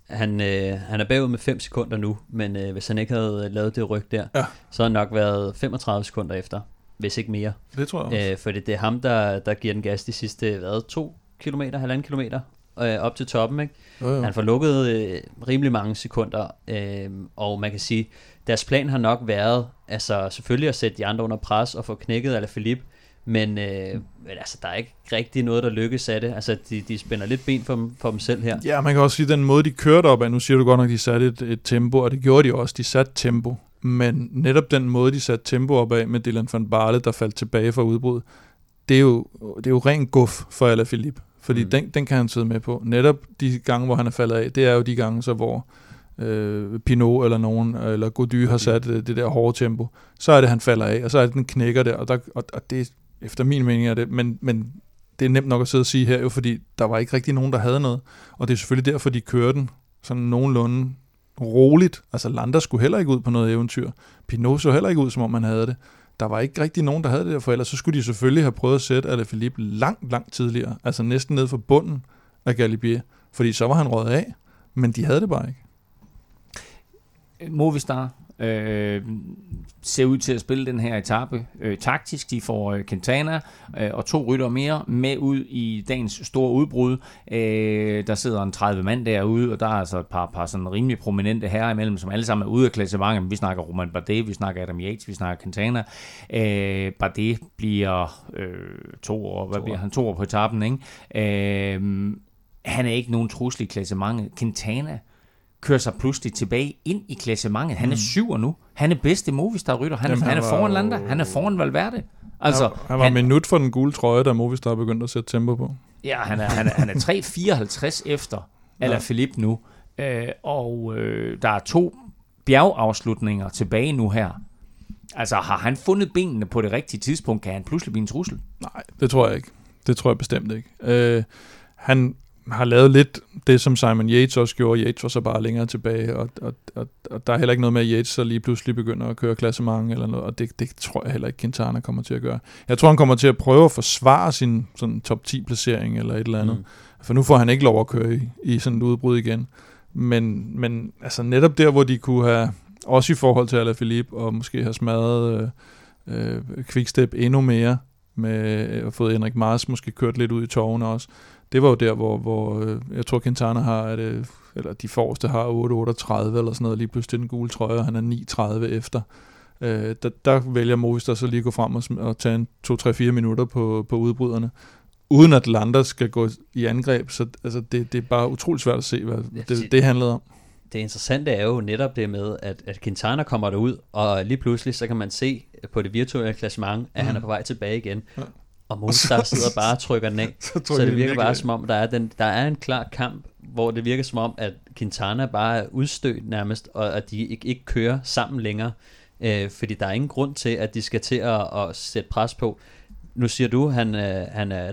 han, øh, han er bagud med 5 sekunder nu, men øh, hvis han ikke havde lavet det ryg der, Ja. så havde han nok været 35 sekunder efter, hvis ikke mere. Det tror jeg også. Øh, fordi det er ham, der, der giver den gas de sidste, hvad, to kilometer, halvanden kilometer øh, op til toppen, ikke? Jo, jo. Han får lukket øh, rimelig mange sekunder, øh, og man kan sige, deres plan har nok været, altså selvfølgelig at sætte de andre under pres og få knækket eller Philip, men, øh, men altså, der er ikke rigtig noget, der lykkes af det. Altså, de, de spænder lidt ben for dem, for dem selv her. Ja, man kan også sige, at den måde, de kørte op af, nu siger du godt nok, at de satte et, et tempo, og det gjorde de også, de satte tempo. Men netop den måde, de satte tempo op af med Dylan van Barle, der faldt tilbage fra udbrud, det er jo, det er jo ren guf for Alaphilippe. Fordi Mm. den, den kan han sidde med på. Netop de gange, hvor han er faldet af, det er jo de gange, så hvor øh, Pinot eller nogen, eller Gody har sat øh, det der hårde tempo. Så er det, han falder af, og så er det, den knækker der. Og, der, og, og det, efter min mening er det, men, men det er nemt nok at sidde og sige her, jo, fordi der var ikke rigtig nogen, der havde noget. Og det er selvfølgelig derfor, de kørte den sådan nogenlunde roligt. Altså Landa skulle heller ikke ud på noget eventyr. Pinot så heller ikke ud, som om han havde det. Der var ikke rigtig nogen, der havde det der, for ellers så skulle de selvfølgelig have prøvet at sætte Alaphilippe langt, langt tidligere. Altså næsten ned for bunden af Galibier. Fordi så var han røget af, men de havde det bare ikke. Movistar øh, ser ud til at spille den her etape øh, taktisk. De får øh, Quintana øh, og to rytter mere med ud i dagens store udbrud. Øh, der sidder en 30 mand derude, og der er altså et par, par sådan rimelig prominente herrer imellem, som alle sammen er ude af klassementet. Vi snakker Roman Bardet, vi snakker Adam Yates, vi snakker Quintana. Øh, Bardet bliver øh, to år, hvad to bliver han? To år på etappen, ikke? Øh, han er ikke nogen trussel i klassementet. Quintana kører sig pludselig tilbage ind i klassementet. Han er mm. syver nu. Han er bedste Movistar-rytter. Han, Jamen, han, han er foran Landa. Han er foran Valverde. Altså, han, han var han, minut for den gule trøje, da Movistar begyndte at sætte tempo på. Ja, han er, han er, han er 3.54 efter Ala ja. Philippe nu. Øh, og øh, der er to bjergafslutninger tilbage nu her. Altså, har han fundet benene på det rigtige tidspunkt, kan han pludselig blive en trussel? Nej, det tror jeg ikke. Det tror jeg bestemt ikke. Øh, han, har lavet lidt det, som Simon Yates også gjorde. Yates var så bare længere tilbage, og, og, og, og der er heller ikke noget med, at Yates så lige pludselig begynder at køre klassement eller noget, og det, det tror jeg heller ikke, Quintana kommer til at gøre. Jeg tror, han kommer til at prøve at forsvare sin sådan top 10-placering eller et eller andet, mm. for nu får han ikke lov at køre i, i sådan et udbrud igen. Men, men altså netop der, hvor de kunne have, også i forhold til Alaphilippe, og måske have smadret øh, øh, Quickstep endnu mere, med at få Henrik Mars måske kørt lidt ud i tårne også, det var jo der, hvor, hvor øh, jeg tror, Quintana har, at, eller de forreste har 8.38 eller sådan noget, lige pludselig den gule trøje, og han er 9.30 efter. Øh, der, der vælger Movistar så lige at gå frem og, og tage en 2-3-4 minutter på, på udbryderne, uden at Lander skal gå i angreb, så altså, det, det er bare utroligt svært at se, hvad det, det handlede om. Det interessante er jo netop det med, at, at Quintana kommer derud, og lige pludselig så kan man se på det virtuelle klassement, at mm. han er på vej tilbage igen. Ja og Movistar sidder bare og trykker den af. så, så det virker bare som om, der er, den, der er en klar kamp, hvor det virker som om, at Quintana bare er udstødt nærmest, og at de ikke, ikke kører sammen længere. Øh, fordi der er ingen grund til, at de skal til at, at sætte pres på. Nu siger du, han, øh, han er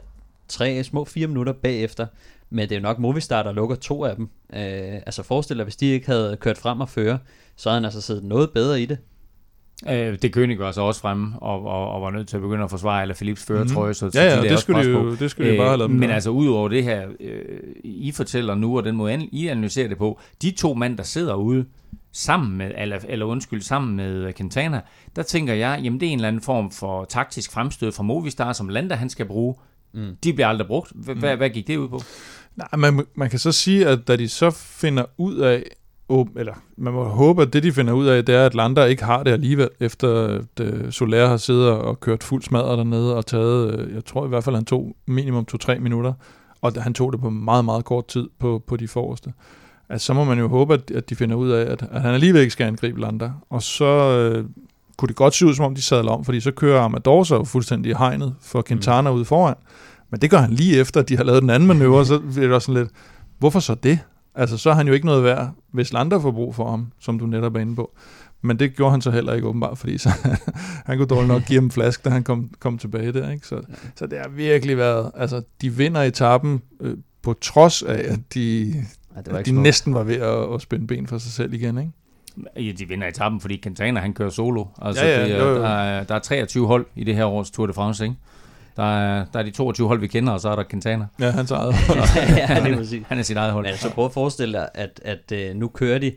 tre små fire minutter bagefter, men det er jo nok Movistar, der lukker to af dem. Øh, altså forestil dig, hvis de ikke havde kørt frem og føre, så havde han altså siddet noget bedre i det. Øh, det König var så også fremme, og, og, og var nødt til at begynde at forsvare eller Philips føretrøje. Mm. Så, ja, ja, det skulle, de jo, det skulle de bare have lavet. Øh, men altså udover det her, øh, I fortæller nu, og den måde I analyserer det på, de to mænd, der sidder ude, sammen med, eller, eller undskyld, sammen med Quintana, der tænker jeg, jamen det er en eller anden form for taktisk fremstød fra Movistar, som Landa han skal bruge. Mm. De bliver aldrig brugt. Mm. Hvad gik det ud på? Nej, man, man kan så sige, at da de så finder ud af, eller man må håbe, at det de finder ud af, det er, at Lander ikke har det alligevel, efter at uh, Soler har siddet og kørt fuld smadret dernede og taget, uh, jeg tror i hvert fald, han tog minimum 2-3 minutter, og han tog det på meget, meget kort tid på, på de forreste. Altså, så må man jo håbe, at, at de finder ud af, at, at han alligevel ikke skal angribe Lander. Og så uh, kunne det godt se ud, som om de sadler om, fordi så kører Amador så fuldstændig i hegnet for Quintana mm. ude foran. Men det gør han lige efter, at de har lavet den anden manøvre, så bliver det også sådan lidt, hvorfor så det? Altså, så er han jo ikke noget værd, hvis Lander får brug for ham, som du netop er inde på. Men det gjorde han så heller ikke åbenbart, fordi så, han kunne dårligt nok give ham en flaske, da han kom, kom tilbage der. Ikke? Så, ja. så det har virkelig været, altså de vinder etappen øh, på trods af, at de, ja, det var at de næsten var ved at, at spænde ben for sig selv igen. Ikke? Ja, de vinder etappen, fordi Quintana han kører solo. Altså, ja, ja, det, jo, jo. Der, er, der er 23 hold i det her års Tour de France, ikke? Der er, der er de 22 hold, vi kender, og så er der Quintana. Ja, hans eget ja, det er præcis. Han er sit eget hold. Men så prøv at forestille dig, at, at, at øh, nu kører de,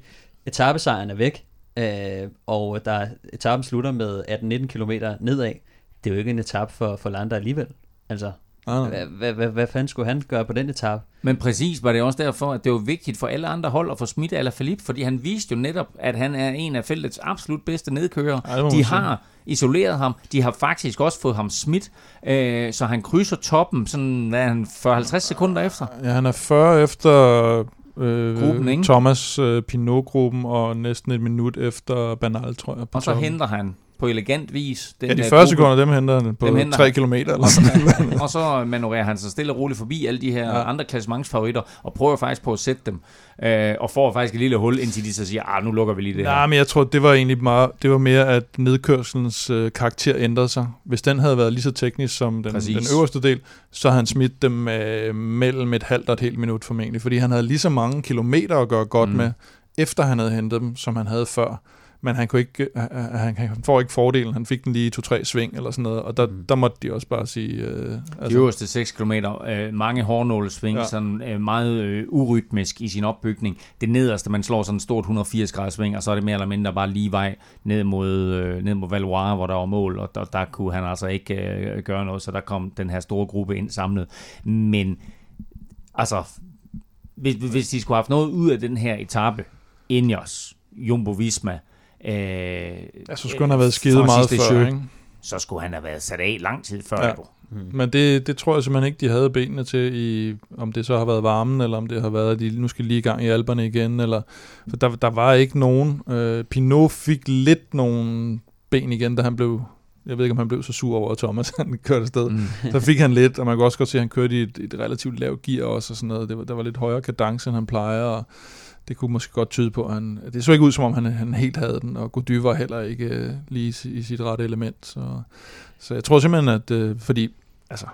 etappesejren er væk, øh, og der etappen slutter med 18-19 km nedad. Det er jo ikke en etape for, for Landa alligevel. Altså. Hvad, hvad, fanden skulle han gøre på den etape? Men præcis var det også derfor, at det var vigtigt for alle andre hold at få smidt eller Philippe, fordi han viste jo netop, at han er en af feltets absolut bedste nedkører. De har isoleret ham, de har faktisk også fået ham smidt, øh, så han krydser toppen sådan, hvad han, 40-50 sekunder efter? Ja, han er 40 efter øh, gruppen, Thomas øh, Pinot-gruppen, og næsten et minut efter Banal, tror jeg. og så henter han på elegant vis. Den ja, de første sekunder, dem henter han på dem henter 3 km. Eller sådan. og så manøvrerer han sig stille og roligt forbi alle de her ja. andre klassementsfavoritter, og prøver faktisk på at sætte dem, øh, og får faktisk et lille hul, indtil de så siger, ah, nu lukker vi lige det Nej, her. men jeg tror, det var egentlig meget, det var mere, at nedkørselens øh, karakter ændrede sig. Hvis den havde været lige så teknisk som den, den øverste del, så havde han smidt dem øh, mellem et halvt og et helt minut formentlig, fordi han havde lige så mange kilometer at gøre godt mm. med, efter han havde hentet dem, som han havde før men han, kunne ikke, øh, øh, han, han får ikke fordelen. Han fik den lige to-tre sving eller sådan noget, og der, mm. der måtte de også bare sige... Øh, altså, de øverste 6 km, øh, mange hårnålesving, ja. sådan øh, meget øh, urytmisk i sin opbygning. Det nederste, man slår sådan en stort 180 graders sving, og så er det mere eller mindre bare lige vej ned mod, øh, ned mod Valois, hvor der var mål, og der, der kunne han altså ikke øh, gøre noget, så der kom den her store gruppe ind samlet. Men altså, hvis, hvis de skulle have haft noget ud af den her etape, Ineos, Jumbo Visma, Øh, så skulle han have været skidet meget før, ikke? Så skulle han have været sat af lang tid før. Ja. Mm. Men det, det tror jeg simpelthen ikke, de havde benene til, i, om det så har været varmen, eller om det har været, at de nu skal lige i gang i alberne igen. Eller, for der, der var ikke nogen. Øh, Pinot fik lidt nogle ben igen, da han blev jeg ved ikke, om han blev så sur over, at Thomas han kørte afsted. Mm. så fik han lidt, og man kan også godt se, at han kørte i et, et relativt lavt gear også, og sådan noget. Det var, der var lidt højere kadence, end han plejer, og det kunne måske godt tyde på, at han, det så ikke ud, som om han, han helt havde den, og Gody var heller ikke øh, lige i, i sit rette element. Så, så jeg tror simpelthen, at øh, fordi, altså,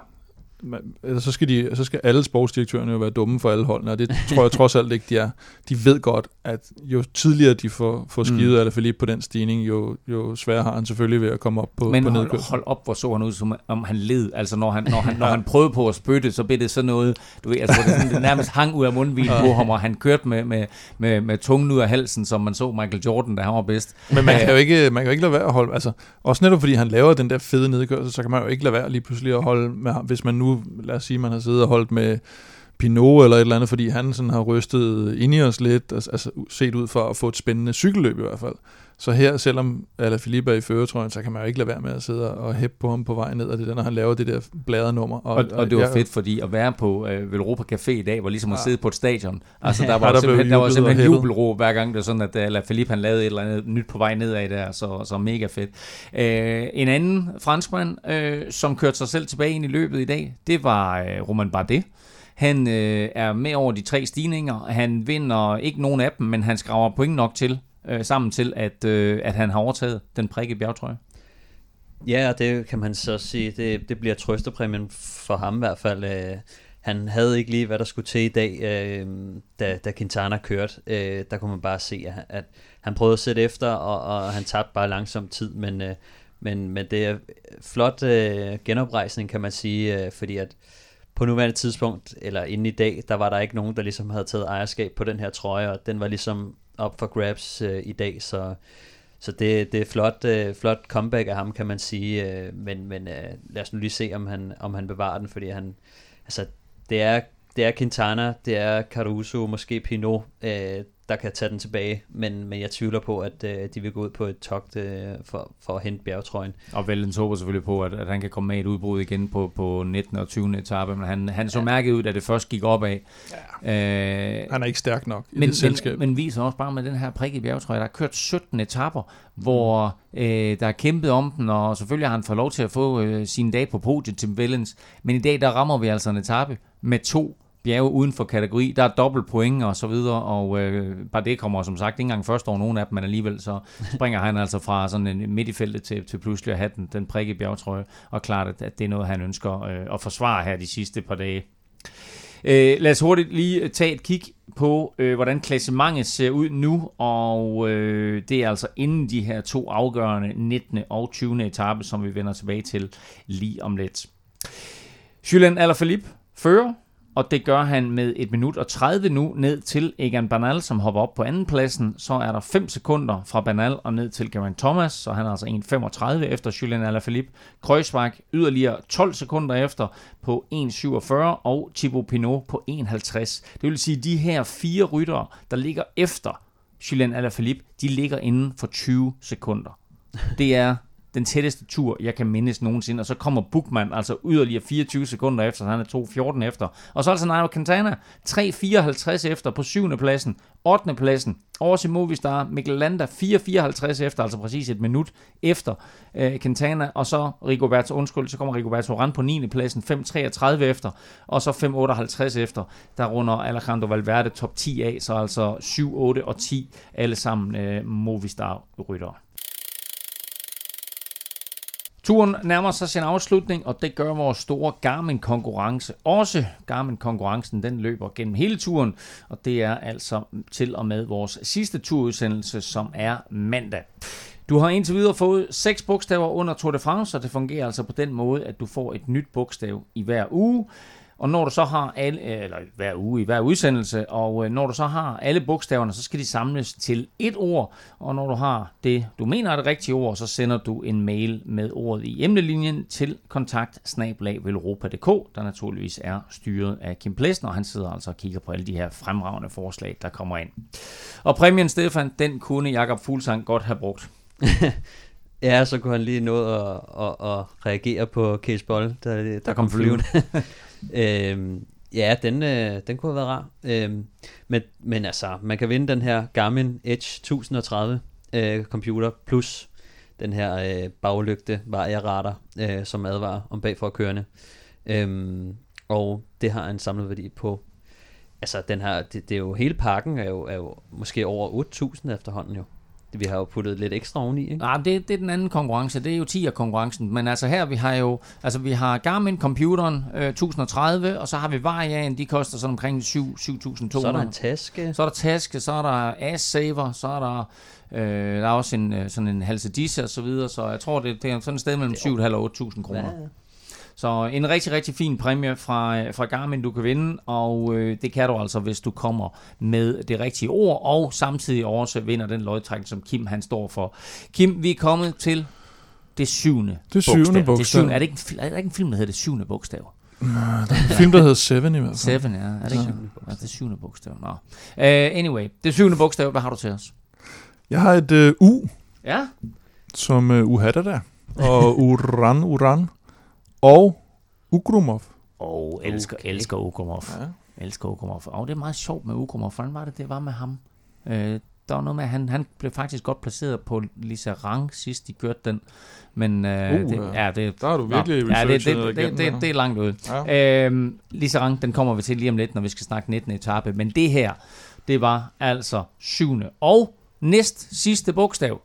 man, så, skal de, så skal alle sportsdirektørerne jo være dumme for alle holdene, og det tror jeg trods alt ikke, de er. De ved godt, at jo tidligere de får, får skivet mm. eller Philippe på den stigning, jo, jo sværere har han selvfølgelig ved at komme op på, Men på hold, hold op, hvor så han ud, som om han led. Altså når han, når han, når han prøvede på at spytte, så blev det sådan noget, du ved, altså, det, sådan, det nærmest hang ud af mundvinen på ham, og han kørte med, med, med, med tungen ud af halsen, som man så Michael Jordan, da han var bedst. Men man kan jo ikke, man kan jo ikke lade være at holde, altså også netop fordi han laver den der fede nedkørsel, så kan man jo ikke lade være lige pludselig at holde med ham, hvis man nu, lad os sige, man har siddet og holdt med Pinot eller et eller andet, fordi han sådan har rystet ind i os lidt, altså, altså set ud for at få et spændende cykelløb i hvert fald. Så her, selvom Alaphilippe er i føretrøjen, så kan man jo ikke lade være med at sidde og hæppe på ham på vej ned, og det er der, når han laver det der bladernummer. Og, og, og det var jeg, fedt, fordi at være på øh, Velropa Café i dag, var ligesom ja. at sidde på et stadion. Altså der var, ja, der simpelthen, der var simpelthen jubelro hver gang, det var sådan, at uh, Alaphilippe han lavede et eller andet nyt på vej nedad der, så, så mega fedt. Øh, en anden franskmand, øh, som kørte sig selv tilbage ind i løbet i dag, det var øh, Roman Bardet. Han øh, er med over de tre stigninger. Han vinder ikke nogen af dem, men han skraver point nok til øh, sammen til, at, øh, at han har overtaget den prikke bjergtrøje. Ja, det kan man så sige. Det, det bliver trøstepræmien for ham i hvert fald. Øh, han havde ikke lige, hvad der skulle til i dag, øh, da, da Quintana kørte. Øh, der kunne man bare se, at, at han prøvede at sætte efter, og, og han tabte bare langsomt tid, men, øh, men, men det er flot øh, genoprejsning, kan man sige, øh, fordi at på nuværende tidspunkt, eller inden i dag, der var der ikke nogen, der ligesom havde taget ejerskab på den her trøje, og den var ligesom op for grabs øh, i dag, så, så det, det er flot, øh, flot comeback af ham, kan man sige, øh, men, men øh, lad os nu lige se, om han, om han bevarer den, fordi han, altså, det er, det er Quintana, det er Caruso, måske Pinot, øh, der kan tage den tilbage, men, men jeg tvivler på, at øh, de vil gå ud på et togt øh, for, for at hente bjergetrøjen. Og Valens håber selvfølgelig på, at, at han kan komme med et udbrud igen på, på 19. og 20. etape, men han, han så ja. mærket ud, da det først gik opad. Ja. Øh, han er ikke stærk nok i men, det selskab. Men, men viser også bare med den her prik i bjergetrøje, der er kørt 17 etapper, hvor mm. øh, der er kæmpet om den, og selvfølgelig har han fået lov til at få øh, sine dage på podiet til Valens, men i dag der rammer vi altså en etape med to bjerge uden for kategori. Der er dobbelt point og så videre, og øh, bare det kommer som sagt ikke engang først over nogen af dem, men alligevel så springer han altså fra sådan en midt i feltet til, til pludselig at have den, den prikke bjergetrøje, og klart, at, at det er noget, han ønsker øh, at forsvare her de sidste par dage. Øh, lad os hurtigt lige øh, tage et kig på, øh, hvordan klassementet ser ud nu, og øh, det er altså inden de her to afgørende 19. og 20. etape, som vi vender tilbage til lige om lidt. Julian Alaphilippe fører og det gør han med 1 minut og 30 nu ned til Egan Bernal, som hopper op på anden pladsen. Så er der 5 sekunder fra Bernal og ned til Geraint Thomas, så han er altså 1.35 efter Julian Alaphilippe. Kreuzbach yderligere 12 sekunder efter på 1.47 og Thibaut Pinot på 1.50. Det vil sige, at de her fire ryttere, der ligger efter Julian Alaphilippe, de ligger inden for 20 sekunder. Det er den tætteste tur, jeg kan mindes nogensinde. Og så kommer Bukman altså yderligere 24 sekunder efter, så han er 2.14 efter. Og så altså Nairo Quintana 3.54 efter på 7. pladsen. 8. pladsen. Også Movistar. Mikkel Landa 4.54 efter, altså præcis et minut efter øh, Quintana. Og så Rigoberto, undskyld, så kommer Rigoberto Ran på 9. pladsen. 5.33 efter. Og så 5.58 efter. Der runder Alejandro Valverde top 10 af. Så altså 7, 8 og 10 alle sammen øh, Movistar-ryttere. Turen nærmer sig sin afslutning, og det gør vores store Garmin-konkurrence. Også Garmin-konkurrencen, den løber gennem hele turen, og det er altså til og med vores sidste turudsendelse, som er mandag. Du har indtil videre fået seks bogstaver under Tour de France, og det fungerer altså på den måde, at du får et nyt bogstav i hver uge. Og når du så har alle, eller hver uge i hver udsendelse, og øh, når du så har alle bogstaverne, så skal de samles til et ord, og når du har det, du mener er det rigtige ord, så sender du en mail med ordet i emnelinjen til kontakt der naturligvis er styret af Kim Plessen, og han sidder altså og kigger på alle de her fremragende forslag, der kommer ind. Og præmien, Stefan, den kunne Jakob Fuglsang godt have brugt. Ja, så kunne han lige nå at, at, at reagere på Case Boll, der, der, der kom flyvende. øhm, ja, den, øh, den kunne have været rar. Øhm, men, men altså, man kan vinde den her Garmin Edge 1030 øh, computer, plus den her øh, baglygte varia øh, som advarer om bagforkørende. Øhm, og det har en samlet værdi på altså den her, det, det er jo hele pakken er jo, er jo måske over 8.000 efterhånden jo. Vi har jo puttet lidt ekstra oveni, ikke? Nej, det, det er den anden konkurrence. Det er jo 10 konkurrencen. Men altså her, vi har jo... Altså vi har Garmin computeren øh, 1030, og så har vi Varian, de koster sådan omkring 7, 7.200. Så er der en taske. Så er der taske, så er der Ass Saver, så er der... Øh, der er også en, øh, sådan en halsedisse og så videre, så jeg tror, det, det er sådan et sted mellem 7.500 og 8.000 kroner. Hvad? Så en rigtig, rigtig fin præmie fra, fra Garmin, du kan vinde, og øh, det kan du altså, hvis du kommer med det rigtige ord, og samtidig også vinder den lodtrækning, som Kim han står for. Kim, vi er kommet til det syvende Det syvende bogstav. bogstav. Det syvende, er, det ikke, er der ikke en film, der hedder det syvende bogstav? Nej, der er en film, der hedder Seven i hvert fald. Seven, ja. Er det ikke ja. det syvende bogstav? Nå. Uh, anyway, det syvende bogstav, hvad har du til os? Jeg har et uh, U. Ja. Som uh, Uhatta der. Og Uran, Uran og Ugrumov. Og oh, elsker, okay. elsker Ugrumov. Ja. Elsker Ugrumov. Og det er meget sjovt med Ugrumov. Hvordan var det, det var med ham? Øh, der var noget med, at han, han blev faktisk godt placeret på Lisa Rang sidst de kørte den. Men øh, uh, det, ja, det, der er du virkelig ja, det, det, det, det, det, det er langt ud. Ja. Øh, Lisa Rang, den kommer vi til lige om lidt, når vi skal snakke 19. etape. Men det her, det var altså syvende og næst sidste bogstav.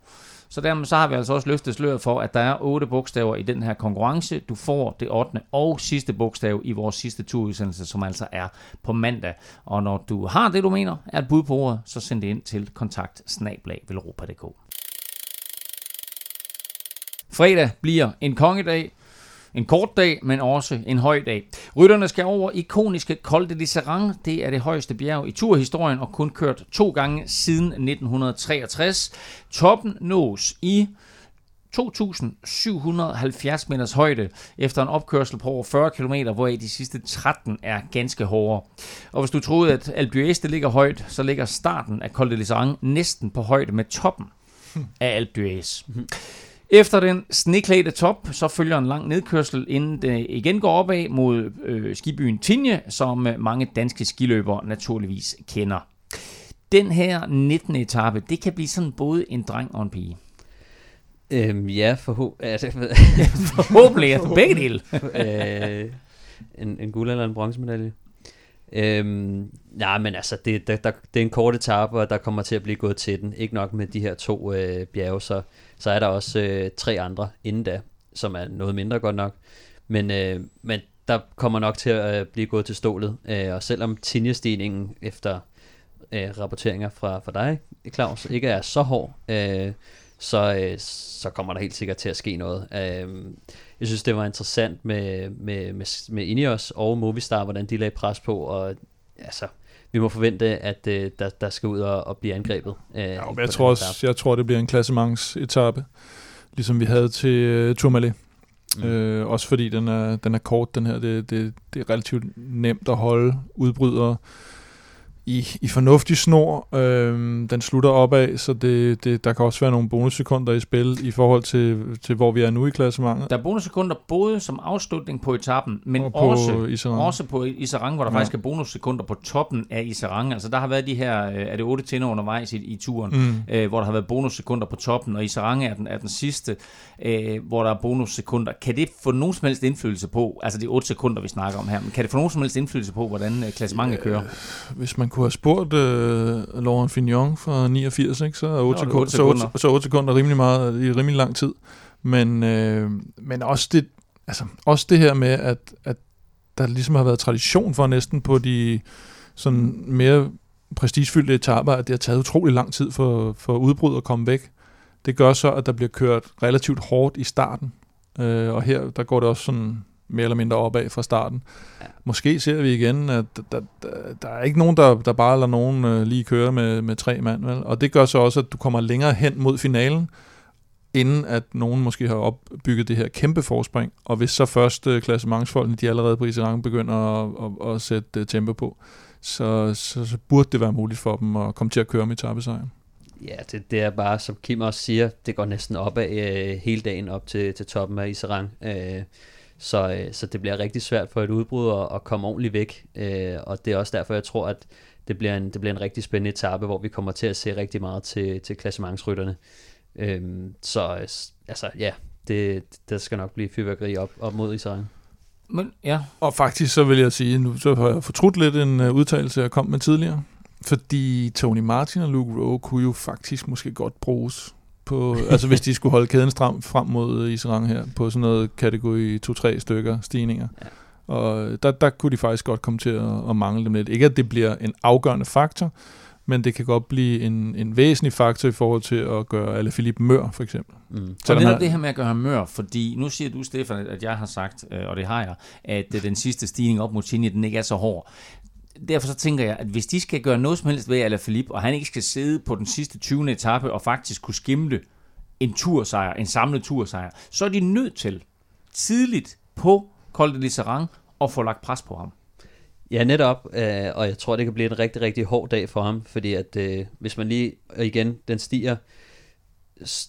Så dermed så har vi altså også løftet sløret for, at der er otte bogstaver i den her konkurrence. Du får det 8. og sidste bogstav i vores sidste turudsendelse, som altså er på mandag. Og når du har det, du mener, er et bud på ordet, så send det ind til kontakt Fredag bliver en kongedag, en kort dag, men også en høj dag. Rytterne skal over ikoniske Col de Lisserand. Det er det højeste bjerg i turhistorien og kun kørt to gange siden 1963. Toppen nås i 2.770 meters højde efter en opkørsel på over 40 km, hvoraf de sidste 13 er ganske hårde. Og hvis du troede, at Alpe d'Huez ligger højt, så ligger starten af Col de Lisserand næsten på højde med toppen af Alpe d'Huez. Efter den sneklædte top, så følger en lang nedkørsel, inden det igen går opad mod øh, skibyen Tinje, som øh, mange danske skiløbere naturligvis kender. Den her 19. etape, det kan blive sådan både en dreng og en pige. Øhm, ja, forhå- altså, forhåbentlig. Altså, begge dele. øh, en, en guld eller en bronzemedalje. Øhm, nej, men altså, det, der, der, det er en kort etape, og der kommer til at blive gået til den. Ikke nok med de her to øh, bjerge, så, så er der også øh, tre andre inden da, som er noget mindre godt nok. Men, øh, men der kommer nok til at øh, blive gået til stålet. Øh, og selvom tinjestigningen efter øh, rapporteringer fra, fra dig, Claus, ikke er så hård, øh, så, øh, så kommer der helt sikkert til at ske noget. Øh, jeg synes, det var interessant med, med, med, med Ineos og Movistar, hvordan de lagde pres på, og altså, vi må forvente, at øh, der, der skal ud og, og blive angrebet. Øh, ja, jeg, tror også, jeg tror, det bliver en klassementsetappe, ligesom vi havde til øh, Tourmalet. Mm. Øh, også fordi den er, den er kort, den her. Det, det, det er relativt nemt at holde udbrydere i, i fornuftig snor. Øhm, den slutter opad, så det, det, der kan også være nogle bonussekunder i spil i forhold til, til hvor vi er nu i klassementet. Der er bonussekunder både som afslutning på etappen, men Og på også, Isarang. også på Isarang, hvor der Ja. faktisk er bonussekunder på toppen af Isarang. Altså der har været de her, øh, er det otte tinder undervejs i, i turen, Mm. øh, hvor der har været bonussekunder på toppen, og Isarang er den, er den sidste, øh, hvor der er bonussekunder. Kan det få nogen som helst indflydelse på, altså de otte sekunder, vi snakker om her, men kan det få nogen som helst indflydelse på, hvordan øh, klassementet kører? Hvis man kunne have spurgt øh, Laurent Fignon fra 89, ikke, så er 8 det sekunder, otte så 8, sekunder. så 8 sekunder rimelig meget i rimelig lang tid. Men, øh, men også, det, altså, også det her med, at, at der ligesom har været tradition for næsten på de sådan mere prestigefyldte etaper, at det har taget utrolig lang tid for, for udbrud at komme væk. Det gør så, at der bliver kørt relativt hårdt i starten. Øh, og her, der går det også sådan mere eller mindre opad fra starten. Ja. Måske ser vi igen, at der, der, der, er ikke nogen, der, der bare lader nogen øh, lige køre med, med tre mand. Vel? Og det gør så også, at du kommer længere hen mod finalen, inden at nogen måske har opbygget det her kæmpe forspring. Og hvis så først øh, klassementsfolkene, de allerede på Iserang begynder at, at, at sætte øh, tempo på, så, så, så burde det være muligt for dem at komme til at køre med etappesejren. Ja, det, det er bare, som Kim også siger, det går næsten opad øh, hele dagen op til, til toppen af Isarang. Øh, så, øh, så det bliver rigtig svært for et udbrud at, at komme ordentligt væk. Øh, og det er også derfor, jeg tror, at det bliver en, det bliver en rigtig spændende etape, hvor vi kommer til at se rigtig meget til, til klassementsrytterne. Øh, så øh, s- altså, ja, det, der skal nok blive fyrværkeri op, op mod Isarang. Men ja, Og faktisk så vil jeg sige, nu så har jeg fortrudt lidt en uh, udtalelse, jeg kom med tidligere. Fordi Tony Martin og Luke Rowe kunne jo faktisk måske godt bruges på, altså hvis de skulle holde kæden stram frem mod Israel her, på sådan noget kategori 2-3 stykker stigninger. Ja. Og der, der kunne de faktisk godt komme til at, at mangle dem lidt. Ikke at det bliver en afgørende faktor, men det kan godt blive en, en væsentlig faktor i forhold til at gøre alle Philippe mør, for eksempel. Mm. Selvom netop det her med at gøre ham mør, fordi nu siger du, Stefan, at jeg har sagt, øh, og det har jeg, at øh, den sidste stigning op mod Chinja, den ikke er så hård. Derfor så tænker jeg, at hvis de skal gøre noget som helst ved Alaphilippe, og han ikke skal sidde på den sidste 20. etape og faktisk kunne skimle en tursejr, en samlet tursejr, så er de nødt til tidligt på Col de Liseran at få lagt pres på ham. Ja, netop, øh, og jeg tror, det kan blive en rigtig, rigtig hård dag for ham, fordi at øh, hvis man lige, og igen, den stiger,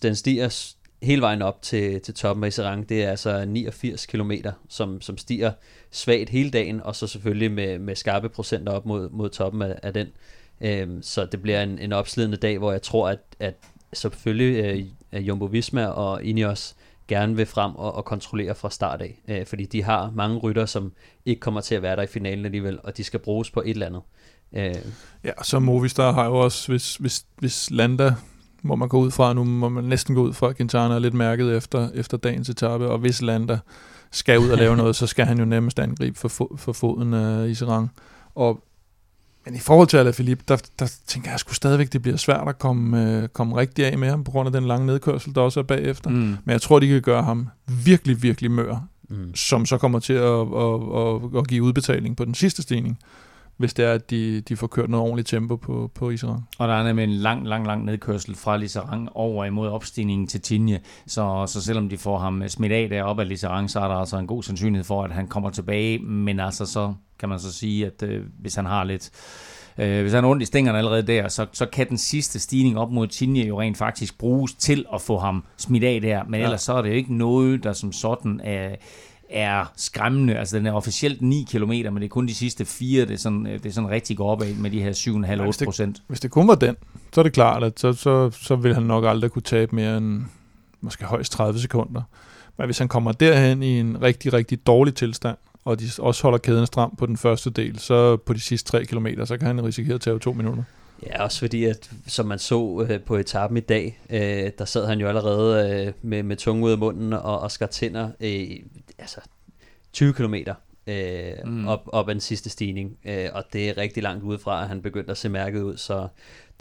den stiger hele vejen op til, til toppen af Iserang, det er altså 89 km, som, som stiger svagt hele dagen, og så selvfølgelig med, med skarpe procenter op mod, mod toppen af, af den. Øhm, så det bliver en, en opslidende dag, hvor jeg tror, at, at selvfølgelig øh, at Jumbo Visma og Ineos gerne vil frem og, og kontrollere fra start af, øh, fordi de har mange rytter, som ikke kommer til at være der i finalen alligevel, og de skal bruges på et eller andet. Øh, Ja, så Movistar har jo også, hvis, hvis, hvis Landa, må man gå ud fra, nu må man næsten gå ud fra, at Quintana er lidt mærket efter, efter dagens etape, og hvis Landa skal ud og lave noget, så skal han jo nemmest angribe for, fo- for foden af Iserang. Og, men i forhold til Alaphilippe, der, der tænker jeg sgu stadigvæk, det bliver svært at komme, øh, komme rigtig af med ham, på grund af den lange nedkørsel, der også er bagefter. Mm. Men jeg tror, de kan gøre ham virkelig, virkelig mør, mm. som så kommer til at, at, at, at give udbetaling på den sidste stigning, hvis det er, at de, de får kørt noget ordentligt tempo på, på Iserang. Og der er nemlig en lang, lang, lang nedkørsel fra Liserang over imod opstigningen til Tinje. Så, så selvom de får ham smidt af deroppe af Liserang, så er der altså en god sandsynlighed for, at han kommer tilbage. Men altså så kan man så sige, at øh, hvis han har lidt... Øh, hvis han har ondt i stængerne allerede der, så, så kan den sidste stigning op mod Tinje jo rent faktisk bruges til at få ham smidt af der. Men Ja. ellers så er det jo ikke noget, der som sådan er er skræmmende. Altså, den er officielt 9 km, men det er kun de sidste fire, det er sådan, øh, det er sådan rigtig går opad med de her 7,5-8 procent. Hvis det kun var den, så er det klart, at så, så, så vil han nok aldrig kunne tabe mere end måske højst 30 sekunder. Men hvis han kommer derhen i en rigtig, rigtig dårlig tilstand, og de også holder kæden stram på den første del, så på de sidste 3 km, så kan han risikere at tage to minutter. Ja, også fordi, at som man så øh, på etappen i dag, øh, der sad han jo allerede øh, med, med tunge ud af munden og, og skar tænder øh, altså 20 km øh, Mm. mm. op, op ad den sidste stigning. Øh, og det er rigtig langt udefra, at han begyndte at se mærket ud. Så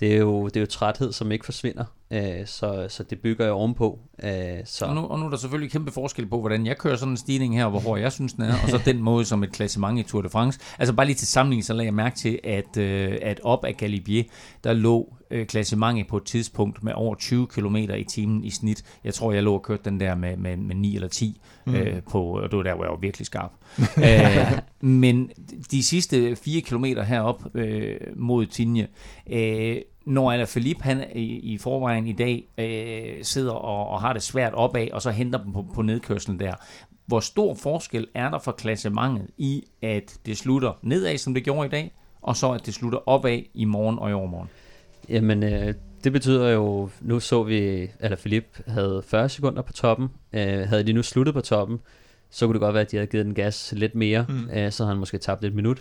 det er jo, det er jo træthed, som ikke forsvinder. Øh, så, så det bygger jo ovenpå. Øh, så. Og nu, og nu er der selvfølgelig kæmpe forskel på, hvordan jeg kører sådan en stigning her, og hvor hård jeg synes, den er, og så den måde som et klassement i Tour de France. Altså bare lige til sammenligning, så lagde jeg mærke til, at, øh, at op af Galibier, der lå øh, klassementet på et tidspunkt med over 20 km i timen i snit. Jeg tror, jeg lå og kørte den der med, med, med 9 eller 10 mm. øh, på, og det var der, hvor jeg var virkelig skarp. øh, men de sidste 4 km herop øh, mod Tinje, øh, når Alain Philippe han i, i forvejen i dag øh, sidder og, og har det svært opad, og så henter dem på, på nedkørslen der. Hvor stor forskel er der for klassementet i, at det slutter nedad, som det gjorde i dag, og så at det slutter opad i morgen og i overmorgen? Jamen, øh, det betyder jo, nu så vi, at Philippe havde 40 sekunder på toppen. Øh, havde de nu sluttet på toppen, så kunne det godt være, at de havde givet den gas lidt mere, mm. øh, så havde han måske tabt et minut.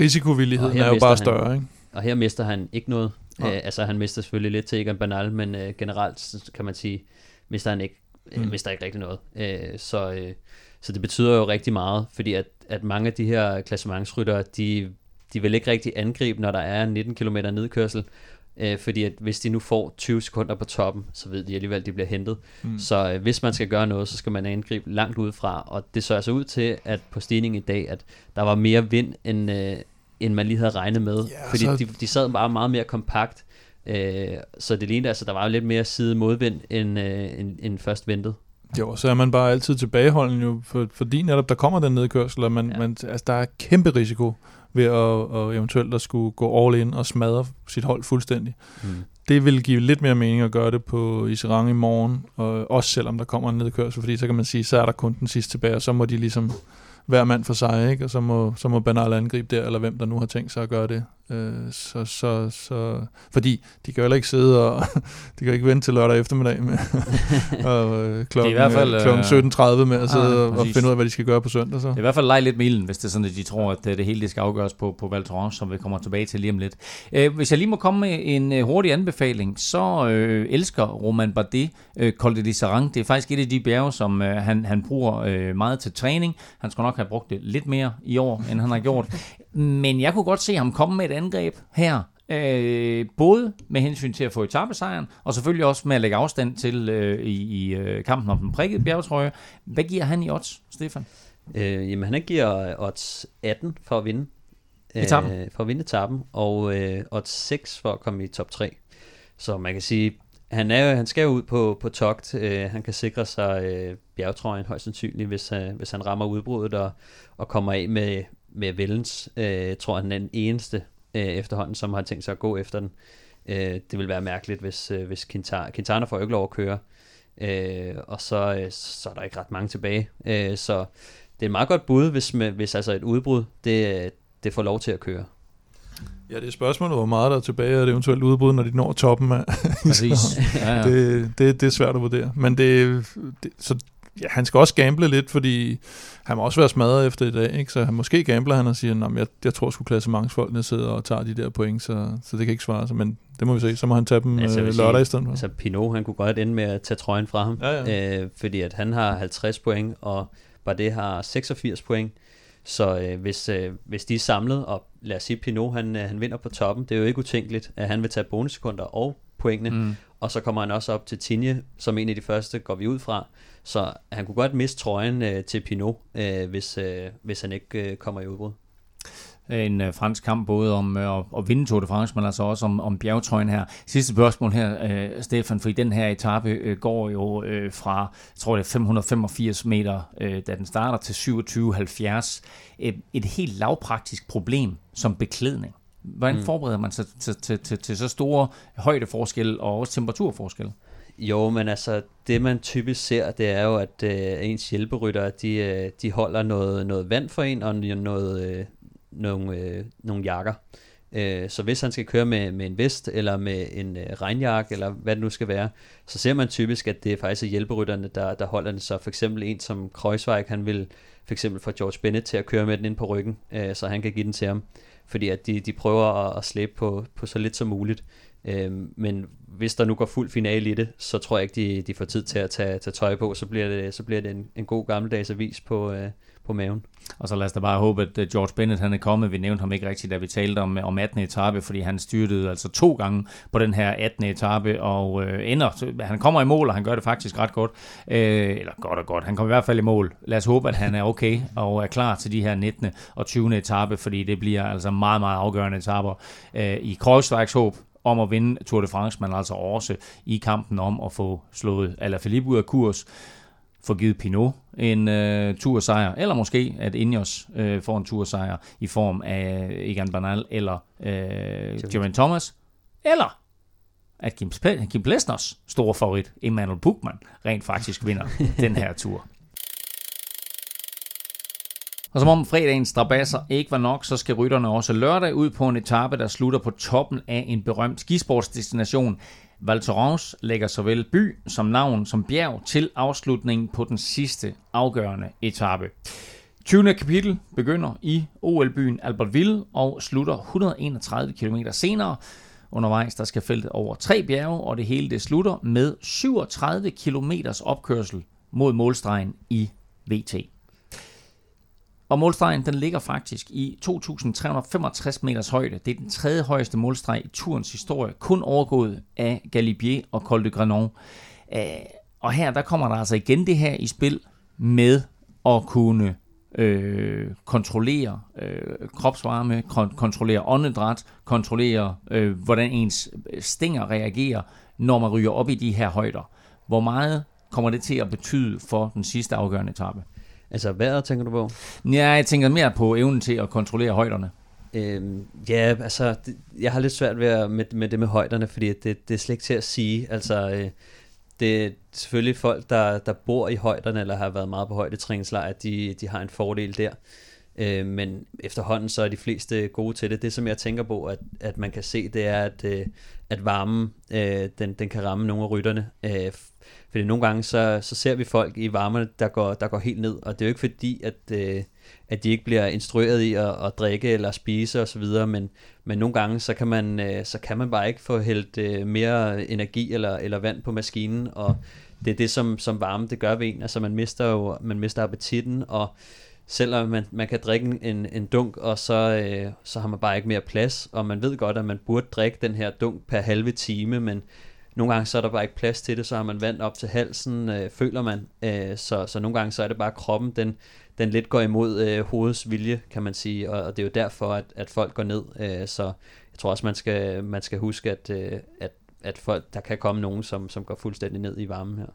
Risikovilligheden er jo bare større, ikke? Og her mister han ikke noget. Ja. Øh, altså, han mister selvfølgelig lidt til Egan Bernal, men øh, generelt kan man sige, mister han ikke, øh, mm. mister ikke rigtig noget. Øh, så, øh, så det betyder jo rigtig meget, fordi at, at mange af de her klassementsryttere, de, de vil ikke rigtig angribe, når der er 19 km nedkørsel, øh, fordi at hvis de nu får 20 sekunder på toppen, så ved de alligevel, at de bliver hentet. Mm. Så øh, hvis man skal gøre noget, så skal man angribe langt udefra, og det så altså ud til, at på stigningen i dag, at der var mere vind, end, øh, end man lige havde regnet med, ja, fordi så... de, de sad bare meget mere kompakt, øh, så det lignede altså, der var lidt mere side modvind, end, øh, end, end først ventet. Jo, så er man bare altid tilbageholden jo, for, fordi netop der kommer den nedkørsel, og man, ja. man, altså, der er kæmpe risiko ved at, at eventuelt at skulle gå all in og smadre sit hold fuldstændig. Mm. Det vil give lidt mere mening at gøre det på Iserang i morgen, og også selvom der kommer en nedkørsel, fordi så kan man sige, så er der kun den sidste tilbage, og så må de ligesom hver mand for sig, ikke? og så må, så må Bernal angribe der, eller hvem der nu har tænkt sig at gøre det. Øh, så, så, så, fordi de kan jo heller ikke sidde og, de kan ikke vente til lørdag eftermiddag med og, øh, klokken, i hvert fald, øh, klokken 17.30 med at sidde ah, og, og finde ud af, hvad de skal gøre på søndag. Så. Det er i hvert fald lege lidt med ilden, hvis det er sådan, at de tror, at det hele det skal afgøres på, på Val Thorens, som vi kommer tilbage til lige om lidt. Øh, hvis jeg lige må komme med en øh, hurtig anbefaling, så øh, elsker Roman Bardet øh, Col de Sarang. Det er faktisk et af de bjerge, som øh, han, han bruger øh, meget til træning. Han skulle nok have brugt det lidt mere i år, end han har gjort. Men jeg kunne godt se ham komme med et angreb her, øh, både med hensyn til at få etappesejren, og selvfølgelig også med at lægge afstand til øh, i, i øh, kampen om den prikkede bjergetrøje. Hvad giver han i odds, Stefan? Øh, jamen, han giver odds 18 for at vinde. Etappen? Øh, for at vinde etappen, og øh, odds 6 for at komme i top 3. Så man kan sige, han, er, han skal ud på, på togt. Øh, han kan sikre sig øh, bjergetrøjen højst sandsynligt, hvis, øh, hvis han rammer udbruddet og, og kommer af med, med Vellens, øh, tror han er den eneste øh, efterhånden, som har tænkt sig at gå efter den. Øh, det vil være mærkeligt, hvis, øh, hvis Quintana, Quintana får ikke lov at køre, øh, og så, øh, så er der ikke ret mange tilbage. Øh, så det er et meget godt bud, hvis, med, hvis altså et udbrud, det, det får lov til at køre. Ja, det er spørgsmålet, hvor meget der er tilbage af et eventuelt udbrud, når de når toppen af. Præcis. ja, ja. Det, det, det er svært at vurdere. Men det, det, så ja, han skal også gamble lidt, fordi han må også være smadret efter i dag, ikke? så han måske gambler han og siger, at jeg, jeg tror sgu klassementsfolkene sidder og tager de der point, så, så det kan ikke svare sig, men det må vi se, så må han tage dem altså, øh, lørdag i stedet for. Altså Pinot, han kunne godt ende med at tage trøjen fra ham, ja, ja. Øh, fordi at han har 50 point, og Bardet har 86 point, så øh, hvis, øh, hvis de er samlet, og lad os sige, Pinot han, øh, han vinder på toppen, det er jo ikke utænkeligt, at han vil tage bonussekunder og pointene, mm. og så kommer han også op til Tinje, som en af de første går vi ud fra, så han kunne godt miste trøjen øh, til Pinot, øh, hvis, øh, hvis han ikke øh, kommer i udbrud. En øh, fransk kamp både om øh, at vinde Tour de France, men altså også om, om bjergtrøjen her. Sidste spørgsmål her, øh, Stefan, for i den her etape øh, går jo øh, fra, jeg tror det er 585 meter, øh, da den starter, til 27,70. Et, et helt lavpraktisk problem som beklædning. Hvordan mm. forbereder man sig til, til, til, til så store højdeforskelle og også temperaturforskelle? Jo, men altså, det man typisk ser, det er jo, at øh, ens hjælperytter, de, øh, de holder noget, noget vand for en, og noget, øh, nogle, øh, nogle jakker. Øh, så hvis han skal køre med, med en vest, eller med en øh, regnjakke, eller hvad det nu skal være, så ser man typisk, at det er faktisk hjælperytterne, der, der holder den. Så for eksempel en som Kreuzweig, han vil for eksempel få George Bennett til at køre med den ind på ryggen, øh, så han kan give den til ham. Fordi at de, de prøver at, at slæbe på, på så lidt som muligt. Øh, men hvis der nu går fuld finale i det, så tror jeg ikke, de, de får tid til at tage, tage tøj på. Så bliver det, så bliver det en, en god gammeldags avis på, øh, på maven. Og så lad os da bare håbe, at øh, George Bennett han er kommet. Vi nævnte ham ikke rigtigt, da vi talte om, om 18. etape, fordi han styrtede altså to gange på den her 18. etape, og øh, ender, han kommer i mål, og han gør det faktisk ret godt. Øh, eller godt og godt, han kommer i hvert fald i mål. Lad os håbe, at han er okay og er klar til de her 19. og 20. etape, fordi det bliver altså meget, meget afgørende etaper øh, i Kreuzweigs håb om at vinde Tour de France, men altså også i kampen om at få slået Alaphilippe ud af kurs, få givet Pinot en øh, tursejr, eller måske at Ineos øh, får en tursejr i form af Egan Bernal eller øh, Jermaine Thomas, eller at Kim, Kim Plesners store favorit, Emmanuel Buchmann, rent faktisk vinder den her tur. Og som om fredagens strabasser ikke var nok, så skal rytterne også lørdag ud på en etape, der slutter på toppen af en berømt skisportsdestination. Val Thorens lægger såvel by som navn som bjerg til afslutningen på den sidste afgørende etape. 20. kapitel begynder i OL-byen Albertville og slutter 131 km senere. Undervejs der skal feltet over tre bjerge, og det hele det slutter med 37 km opkørsel mod målstregen i VT. Og målstregen den ligger faktisk i 2.365 meters højde. Det er den tredje højeste målstreg i turens historie, kun overgået af Galibier og Col de Granon. Øh, og her der kommer der altså igen det her i spil med at kunne øh, kontrollere øh, kropsvarme, kon- kontrollere åndedræt, kontrollere øh, hvordan ens stænger reagerer, når man ryger op i de her højder. Hvor meget kommer det til at betyde for den sidste afgørende etape? Altså vejret, tænker du på? Ja, jeg tænker mere på evnen til at kontrollere højderne. Øhm, ja, altså, det, jeg har lidt svært ved at, med, med det med højderne, fordi det, det er slet ikke til at sige. Altså, øh, det er selvfølgelig folk, der, der bor i højderne, eller har været meget på højdetræningslejr, de, de har en fordel der. Øh, men efterhånden så er de fleste gode til det. Det, som jeg tænker på, at, at man kan se, det er, at, øh, at varmen, øh, den, den kan ramme nogle af rytterne. Øh, fordi nogle gange, så, så ser vi folk i varmerne, der går, der går helt ned, og det er jo ikke fordi, at, øh, at de ikke bliver instrueret i at, at drikke eller spise osv., men, men nogle gange, så kan man, øh, så kan man bare ikke få hældt øh, mere energi eller, eller vand på maskinen, og det er det, som, som varme det gør ved en, altså man mister jo man mister appetitten, og selvom man, man kan drikke en, en dunk, og så, øh, så har man bare ikke mere plads, og man ved godt, at man burde drikke den her dunk per halve time, men nogle gange så er der bare ikke plads til det, så har man vand op til halsen, øh, føler man. Øh, så, så nogle gange så er det bare kroppen, den, den lidt går imod øh, hovedets vilje, kan man sige, og, og det er jo derfor, at, at folk går ned. Øh, så jeg tror også, man skal, man skal huske, at, øh, at at folk, der kan komme nogen, som, som går fuldstændig ned i varmen her.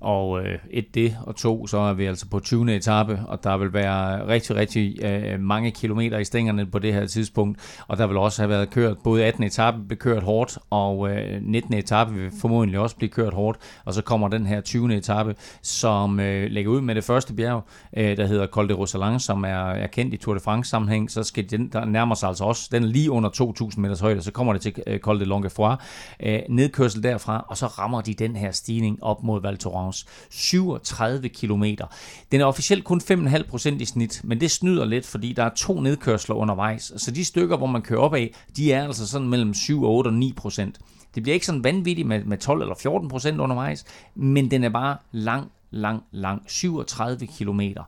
Og øh, et det, og to, så er vi altså på 20. etape, og der vil være rigtig, rigtig øh, mange kilometer i stængerne på det her tidspunkt, og der vil også have været kørt, både 18. etape blev kørt hårdt, og øh, 19. etape vil formodentlig også blive kørt hårdt, og så kommer den her 20. etape, som øh, lægger ud med det første bjerg, øh, der hedder Col de Rosalang, som er, er kendt i Tour de France sammenhæng, så skal den, der nærmer sig altså også, den er lige under 2.000 meters højde, så kommer det til øh, Col de Longuefoy, øh, nedkørsel derfra, og så rammer de den her stigning op mod Val Thorens. 37 km. Den er officielt kun 5,5% i snit, men det snyder lidt, fordi der er to nedkørsler undervejs. Så de stykker, hvor man kører op af, de er altså sådan mellem 7, 8 og 9%. Det bliver ikke sådan vanvittigt med, med 12 eller 14% undervejs, men den er bare lang, lang, lang. 37 kilometer.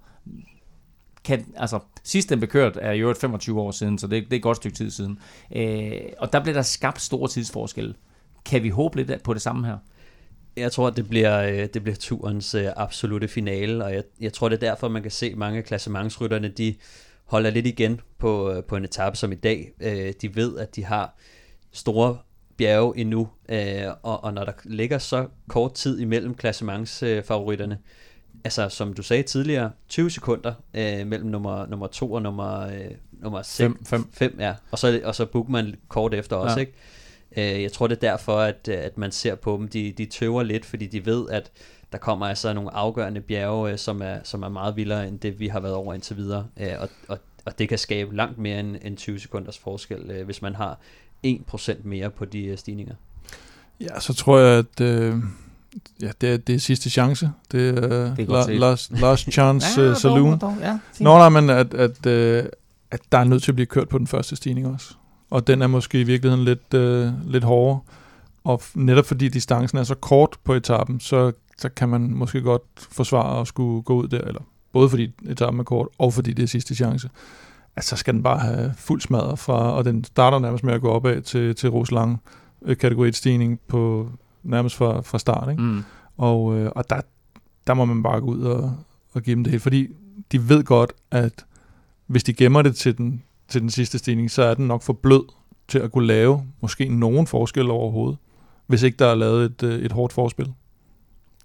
Kan, altså, sidst den blev kørt er jo 25 år siden, så det, det er et godt stykke tid siden. Øh, og der blev der skabt store tidsforskelle. Kan vi håbe lidt på det samme her? Jeg tror, det bliver, øh, det bliver turens øh, absolute finale, og jeg, jeg tror, det er derfor, man kan se mange klassementsrytterne, de holder lidt igen på, øh, på en etape som i dag. De ved, at de har store bjerge endnu, og, og når der ligger så kort tid imellem klassementsfavoritterne, altså som du sagde tidligere, 20 sekunder mellem nummer, nummer 2 og nummer, nummer 5, ja. og så, og så man kort efter også, ja. ikke? Øh, jeg tror, det er derfor, at, at man ser på dem. De, de tøver lidt, fordi de ved, at der kommer altså nogle afgørende bjerge, øh, som er, som er meget vildere end det, vi har været over indtil videre. Øh, og, og, og det kan skabe langt mere end, end 20 sekunders forskel, hvis man har 1% mere på de stigninger. Ja, så tror jeg, at øh, ja, det, er, det er sidste chance. Det er, det er la, last, last chance ja, saloon. Dog, ja, Nå, nej, men at, at, at, at der er nødt til at blive kørt på den første stigning også og den er måske i virkeligheden lidt, øh, lidt hårdere. Og netop fordi distancen er så kort på etappen, så, så kan man måske godt forsvare at skulle gå ud der, eller både fordi etappen er kort, og fordi det er sidste chance. Altså, så skal den bare have fuld smadret fra, og den starter nærmest med at gå opad til, til Roslang øh, kategori stigning på nærmest fra, fra start. Ikke? Mm. Og, øh, og der, der må man bare gå ud og, og give dem det hele, fordi de ved godt, at hvis de gemmer det til den til den sidste stigning, så er den nok for blød til at kunne lave måske nogen forskel overhovedet, hvis ikke der er lavet et, øh, et hårdt forspil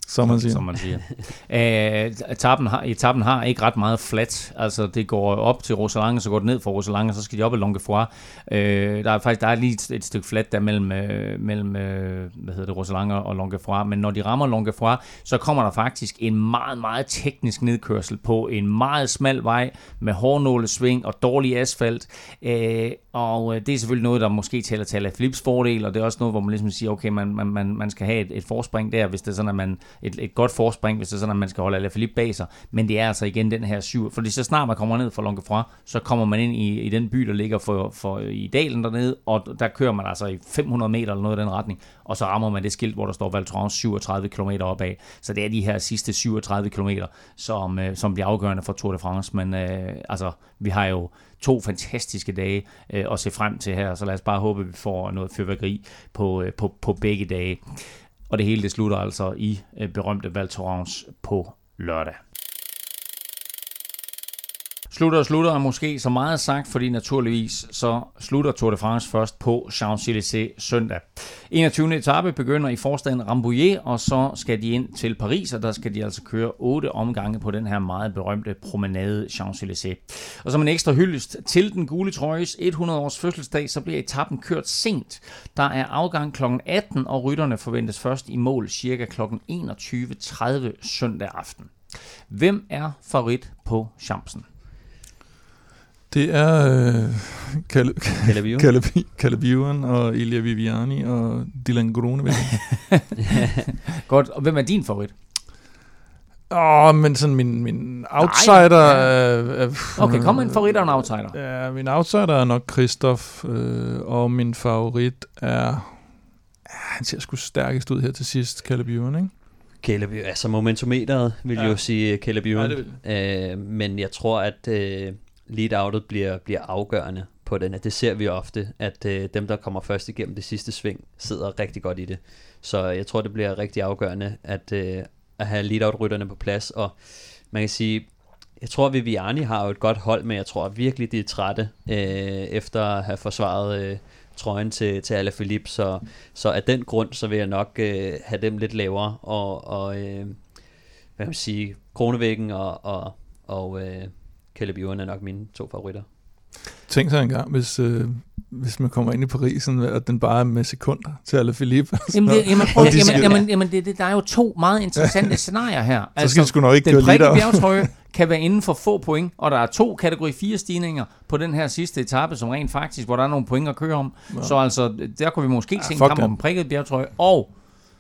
som man siger. Som man siger. Æh, etappen, har, etappen har ikke ret meget flat. Altså, det går op til Rosalange, så går det ned for Rosalange, så skal de op i Longuefoy. Øh, der er faktisk der er lige et, et stykke flat der mellem, øh, mellem øh, hvad hedder det, Rosalange og Longuefoy. Men når de rammer Longuefoy, så kommer der faktisk en meget, meget teknisk nedkørsel på en meget smal vej med hårnålesving og dårlig asfalt. Æh, og øh, det er selvfølgelig noget, der måske tæller til Philips fordel, og det er også noget, hvor man ligesom siger, okay, man, man, man, man skal have et, et forspring der, hvis det er sådan, at man et, et godt forspring, hvis det er sådan, at man skal holde Alaphilippe bag sig. Men det er altså igen den her syv. Fordi så snart man kommer ned fra Longuefroy, så kommer man ind i, i den by, der ligger for, for, i dalen dernede, og der kører man altså i 500 meter eller noget i den retning, og så rammer man det skilt, hvor der står Val 37 km opad. Så det er de her sidste 37 km, som, øh, som bliver afgørende for Tour de France. Men øh, altså, vi har jo to fantastiske dage øh, at se frem til her, så lad os bare håbe, at vi får noget fyrværkeri på, øh, på, på begge dage. Og det hele det slutter altså i øh, berømte Val Thorens på lørdag. Slutter og slutter er måske så meget sagt, fordi naturligvis så slutter Tour de France først på Champs-Élysées søndag. 21. etape begynder i forstaden Rambouillet, og så skal de ind til Paris, og der skal de altså køre otte omgange på den her meget berømte promenade Champs-Élysées. Og som en ekstra hyldest til den gule trøjes 100 års fødselsdag, så bliver etappen kørt sent. Der er afgang kl. 18, og rytterne forventes først i mål cirka kl. 21.30 søndag aften. Hvem er favorit på Champsen? Det er øh, Calabiuan og Ilya Viviani og Dylan Grune. Godt. Og hvem er din favorit? Åh, oh, men sådan min, min outsider... Nej, ja. okay, kom med en favorit og en outsider. Ja, min outsider er nok Christoph, øh, og min favorit er... Han ser sgu stærkest ud her til sidst, Caleb Ewan, ikke? Caleb, altså momentometeret vil ja. jo sige Caleb Ewan. Ja, øh, men jeg tror, at... Øh, lead-outet bliver, bliver afgørende på den. Det ser vi ofte, at øh, dem, der kommer først igennem det sidste sving, sidder rigtig godt i det. Så jeg tror, det bliver rigtig afgørende at, øh, at have lead-out-rytterne på plads. Og man kan sige, jeg tror, Viviani har jo et godt hold, men jeg tror virkelig, de er trætte øh, efter at have forsvaret øh, trøjen til, til Alaphilippe. Så, så af den grund, så vil jeg nok øh, have dem lidt lavere. Og, og øh, hvad man sige, Kronevæggen og, og, og øh, Caleb Ewan er nok mine to favoritter. Tænk sig engang, hvis, øh, hvis man kommer ind i Paris, og den bare er med sekunder til alle Philippe. Jamen, det, jamen, prøv, jamen, jamen, jamen det, det, der er jo to meget interessante scenarier her. Altså, så skal det sgu nok ikke den prikkelige bjergtrøje kan være inden for få point, og der er to kategori 4 stigninger på den her sidste etape, som rent faktisk, hvor der er nogle point at køre om. Ja. Så altså, der kunne vi måske ja, se en kamp om prikket bjergtrøje. Og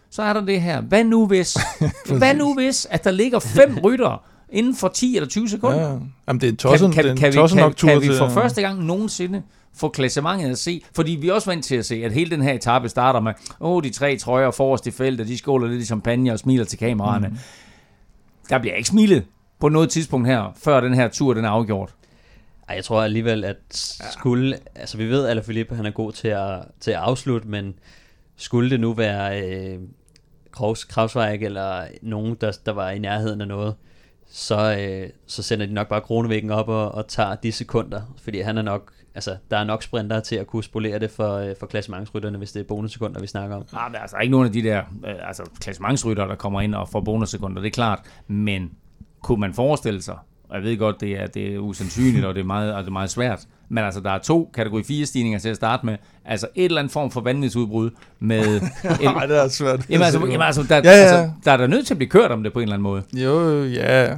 så er der det her. Hvad nu hvis, hvad nu hvis, at der ligger fem rytter, inden for 10 eller 20 sekunder. Ja, Jamen, det er en tossen, kan, kan, kan, vi, kan, kan vi for første gang nogensinde få klassementet at se, fordi vi er også vant til at se, at hele den her etape starter med, åh, oh, de tre trøjer forrest i feltet, de skåler lidt i champagne og smiler til kameraerne. Mm. Der bliver ikke smilet på noget tidspunkt her, før den her tur den er afgjort. Ej, jeg tror alligevel, at skulle, ja. altså vi ved, at Philippe han er god til at, til at afslutte, men skulle det nu være øh, Krausweig eller nogen, der, der var i nærheden af noget, så, øh, så sender de nok bare kronevæggen op og, og tager de sekunder, fordi han er nok, altså, der er nok sprinter til at kunne spolere det for, øh, for klassementsrytterne, hvis det er bonussekunder, vi snakker om. Nej, ah, der er altså ikke nogen af de der øh, altså, klassementsrytter, der kommer ind og får bonussekunder, det er klart, men kunne man forestille sig, og jeg ved godt, det er, det er usandsynligt, og det er, meget, og det er meget svært. Men altså, der er to kategori 4 stigninger til at starte med. Altså et eller andet form for vanvidsudbrud med... Nej, det er svært. Jamen altså, jamen, altså, der, ja, ja. altså, der er der nødt til at blive kørt om det på en eller anden måde. Jo, ja.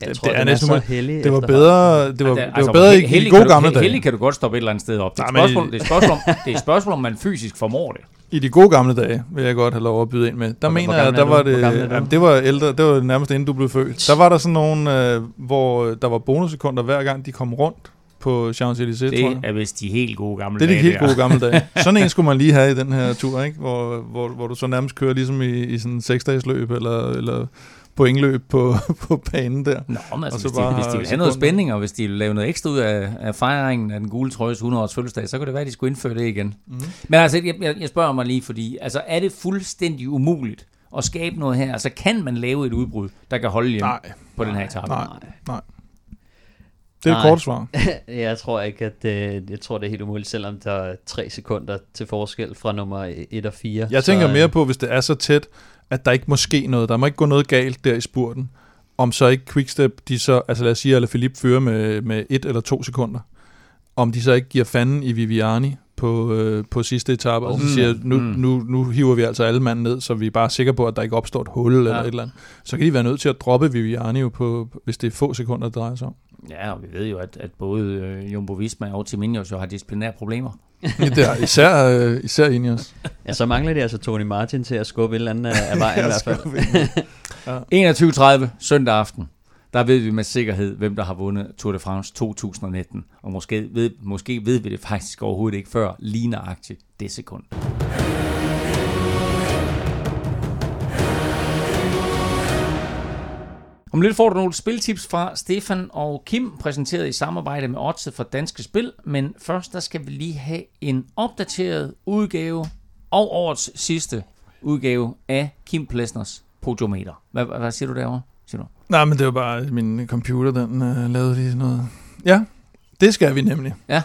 Jeg tror, det, er næsten, er så heldig det var bedre, det var, det, altså, det var bedre i, i de gode gamle dage. Heldig kan du godt stoppe et eller andet sted op. Det er, et spørgsmål, det er, spørgsmål, det er spørgsmål, om man fysisk formår det. I de gode gamle dage vil jeg godt have lov at byde ind med. Der okay, mener jeg, der var det, jamen, det var ældre, det var nærmest inden du blev født. Der var der sådan nogle, øh, hvor der var bonussekunder hver gang de kom rundt på Champs-Élysées, Det er vist de helt gode gamle dage. Det er de helt gode gamle dage. Sådan en skulle man lige have i den her tur, ikke? Hvor, hvor, hvor du så nærmest kører ligesom i, i sådan en seksdages løb, eller, eller pointløb på, på banen der. Nå, men altså, hvis, de, hvis de vil have noget spænding, og hvis de vil lave noget ekstra ud af, af fejringen af den gule trøjes 100-års fødselsdag, så kunne det være, at de skulle indføre det igen. Mm. Men altså, jeg, jeg spørger mig lige, fordi altså, er det fuldstændig umuligt at skabe noget her? Altså, kan man lave et udbrud, der kan holde hjem nej, på nej, den her etape? Nej, nej. Det er et Nej. kort svar. jeg tror ikke, at det, jeg tror, det er helt umuligt, selvom der er tre sekunder til forskel fra nummer 1 og 4. Jeg tænker mere på, hvis det er så tæt, at der ikke må ske noget. Der må ikke gå noget galt der i spurten. Om så ikke Quickstep, de så, altså lad os sige, at Philip fører med, med et eller to sekunder. Om de så ikke giver fanden i Viviani på, øh, på sidste etape, og så Mm. siger, nu, Mm. nu, nu hiver vi altså alle mand ned, så vi er bare sikre på, at der ikke opstår et hul eller Ja. et eller andet. Så kan de være nødt til at droppe Viviani jo på, hvis det er få sekunder, det drejer sig om. Ja, og vi ved jo, at, at både øh, Jumbo Visma og Team Ineos jo har disciplinære problemer. det er især, øh, især Ineos. Ja, så mangler de altså Tony Martin til at skubbe et eller andet af af vejen i hvert fald. 21.30 søndag aften. Der ved vi med sikkerhed, hvem der har vundet Tour de France 2019. Og måske ved, måske ved vi det faktisk overhovedet ikke før lige nøjagtigt det sekund. Om lidt får du nogle spiltips fra Stefan og Kim, præsenteret i samarbejde med Odset for Danske Spil. Men først der skal vi lige have en opdateret udgave og årets sidste udgave af Kim Plesners Podiometer. Hvad, hvad, siger du derovre? Siger du? Nej, men det var bare min computer, den øh, lavede lige noget. Ja, det skal vi nemlig. Ja.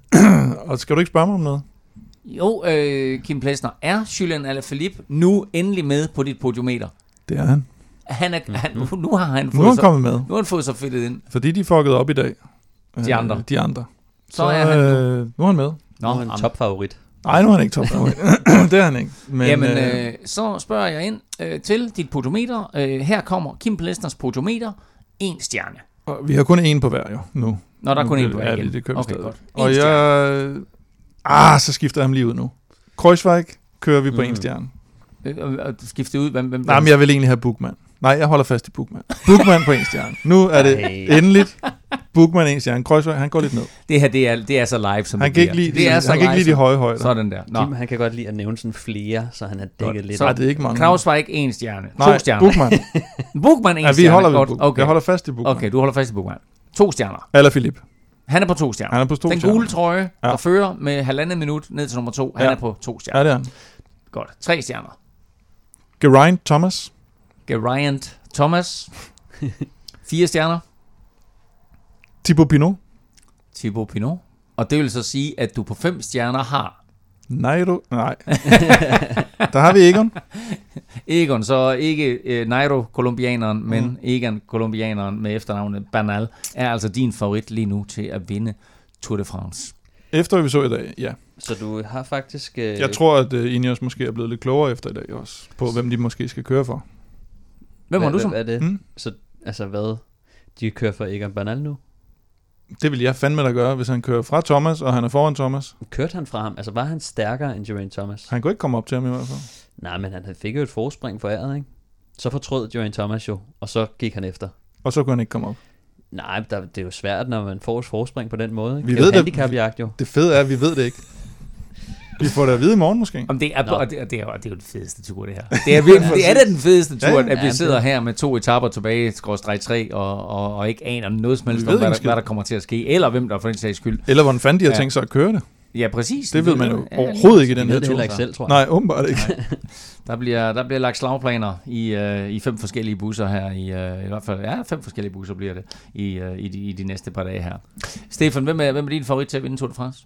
og skal du ikke spørge mig om noget? Jo, øh, Kim Plesner, er Julian Alaphilippe nu endelig med på dit podiometer? Det er han. Han er, han, nu, nu har han Nu fået er han sig, kommet med, nu har han fået sig fedtet ind. fordi de fuckede op i dag. De andre. Øh, de andre. Så er han nu. øh, nu er han med. Nu Nå, er han topfavorit. Nej, nu er han ikke top. det er han ikke. Men, Men, Jamen, øh, så spørger jeg ind øh, til dit podiometer. Øh, her kommer Kim Plesners podiometer. En stjerne. og vi har kun én på hver jo, nu. Når der er Nu kun en på hver ja, igen. det okay, godt. En Og stjerne. jeg... Ah, så skifter jeg ham lige ud nu. Kreuzweig kører vi på Mm. en stjerne. Øh, skifte ud, hvem, hvem Nej, men jeg vil egentlig have Bookman. Nej, jeg holder fast i Bookman. Bookman på en stjerne. Nu er det Ej. endeligt. Bookman en stjerne. Kreuzweig, han går lidt ned. Det her, det er, det er så live, som Han det kan ikke bliver. lide, det er så han kan ikke lide de høje højder. Sådan der. Nå. Kim, han kan godt lide at nævne sådan flere, så han er dækket Godt. lidt. Så- Nej, det er ikke mange. Krausweig en stjerne. Nej, to stjerner. Bookman. Bookman en Ja, vi stjerne. holder Godt. Okay. Jeg holder fast i Bookman. okay, du holder fast i Bookman. To stjerner. Eller Philip. Han er på to stjerner. Han er på to Den stjerner. gule trøje, Ja. der fører med halvandet minut ned til nummer to, han Ja. er på to stjerner. Ja, det er han. Godt. Tre stjerner. Geraint Thomas. Geraint Thomas. Fire stjerner. Thibaut Pinot. Thibaut Pinot. Og det vil så sige, at du på fem stjerner har Nairo. Nej. Der har vi Egon. Egon, så ikke øh, Nairo kolumbianeren, men Mm. Egon kolumbianeren med efternavnet Bernal, er altså din favorit lige nu til at vinde Tour de France. Efter vi så i dag, ja. Så du har faktisk... Øh, Jeg tror, at uh, Ineos måske er blevet lidt klogere efter i dag også, på hvem de måske skal køre for. Hvem var du så? Hvad er det? Mm. Så, altså hvad? De kører for Egan Bernal nu? Det vil jeg fandme da gøre, hvis han kører fra Thomas, og han er foran Thomas. Kørte han fra ham? Altså var han stærkere end Geraint Thomas? Han kunne ikke komme op til ham i hvert fald. Nej, men han fik jo et forspring for æret, ikke? Så fortrød Geraint Thomas jo, og så gik han efter. Og så kunne han ikke komme op. Nej, der, det er jo svært, når man får et forspring på den måde. Ikke? Vi det er ved jo det. handicapjagt jo. Det fede er, at vi ved det ikke. Vi får det at vide i morgen måske. Om det er, Nå. og det, og det, er, og det er jo den fedeste tur, det her. Det er, virkelig, det er da den fedeste tur, Ja, ja. at vi Ja, sidder det- her med to etapper tilbage, skråstreg 3, og, og, og ikke aner noget som helst om, hvad der, hvad der kommer til at ske, eller hvem der for den sags skyld. Eller hvordan fanden de har Ja. tænkt sig at køre det. Ja, præcis. Det ved man jo Ja, overhovedet ikke i De den her tur. ikke selv, tror jeg. Nej, åbenbart ikke. Der bliver, der bliver lagt slagplaner i, øh, i fem forskellige busser her, i, øh, i hvert fald, ja, fem forskellige busser bliver det i, øh, i, de, i de næste par dage her. Stefan, hvem er, hvem er din favorit til at vinde Tour de France?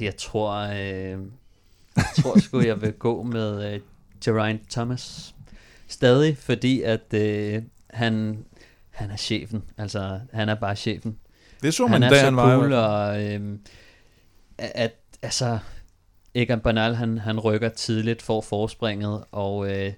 Jeg tror, øh, jeg tror sgu, jeg vil gå med øh, Geraint Thomas. Stadig, fordi at øh, han, han er chefen. Altså, han er bare chefen. Det så han man, er da så han var. cool, og øh, at, altså, Egan Bernal, han, han rykker tidligt, får forspringet, og øh,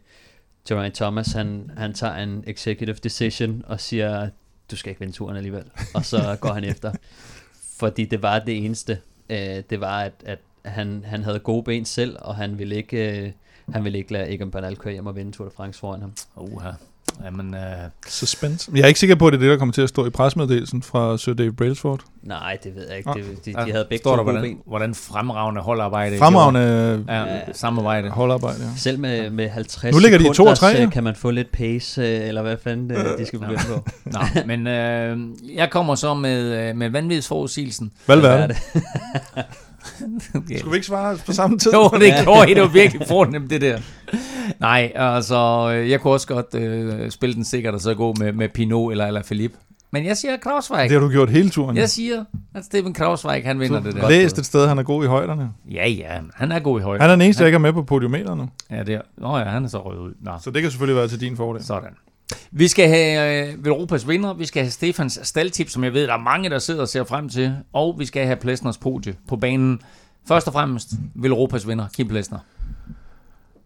Geraint Thomas, han, han tager en executive decision og siger, du skal ikke vinde turen alligevel. Og så går han efter. Fordi det var det eneste. Øh, det var, at, at han, han havde gode ben selv, og han ville ikke, øh, han ville ikke lade Egan Bernal køre hjem og vinde Tour de France foran ham. Oha. Jamen, øh, Suspense. Jeg er ikke sikker på, at det er det, der kommer til at stå i presmeddelelsen fra Sir Dave Brailsford. Nej, det ved jeg ikke. Det, de, ja, de havde begge står to der, hvordan, ben. hvordan fremragende holdarbejde. Fremragende Ja, Ja. samarbejde. holdarbejde, ja. Selv med, med 50 Nu ligger de i to og sekunders, tre, ja. øh, kan man få lidt pace, øh, eller hvad fanden øh, de skal begynde på. Nå, men øh, jeg kommer så med, øh, med vanvidsforudsigelsen. Hvad Hvad er det? Okay. Skulle vi ikke svare på samme tid? Jo, det gjorde I. Det var virkelig fornemt, det der. Nej, altså, øh, jeg kunne også godt øh, spille den sikkert og så gå med, med Pinot eller, eller Philippe. Men jeg siger Krausweig. Det har du gjort hele turen. Jeg siger, at Steven Krausweig, han vinder det der. Læst et sted, han er god i højderne. Ja, ja, han er god i højde. Han er den eneste, der ikke er med på podiumeteret nu. Ja, det er. Nå ja, han er så røget ud. Nå, Så det kan selvfølgelig være til din fordel. sådan. Vi skal have øh, Europas vinder, vi skal have Stefans staldtip, som jeg ved, der er mange, der sidder og ser frem til, og vi skal have Plesners podie på banen. Først og fremmest Europas vinder, Kim Plesner.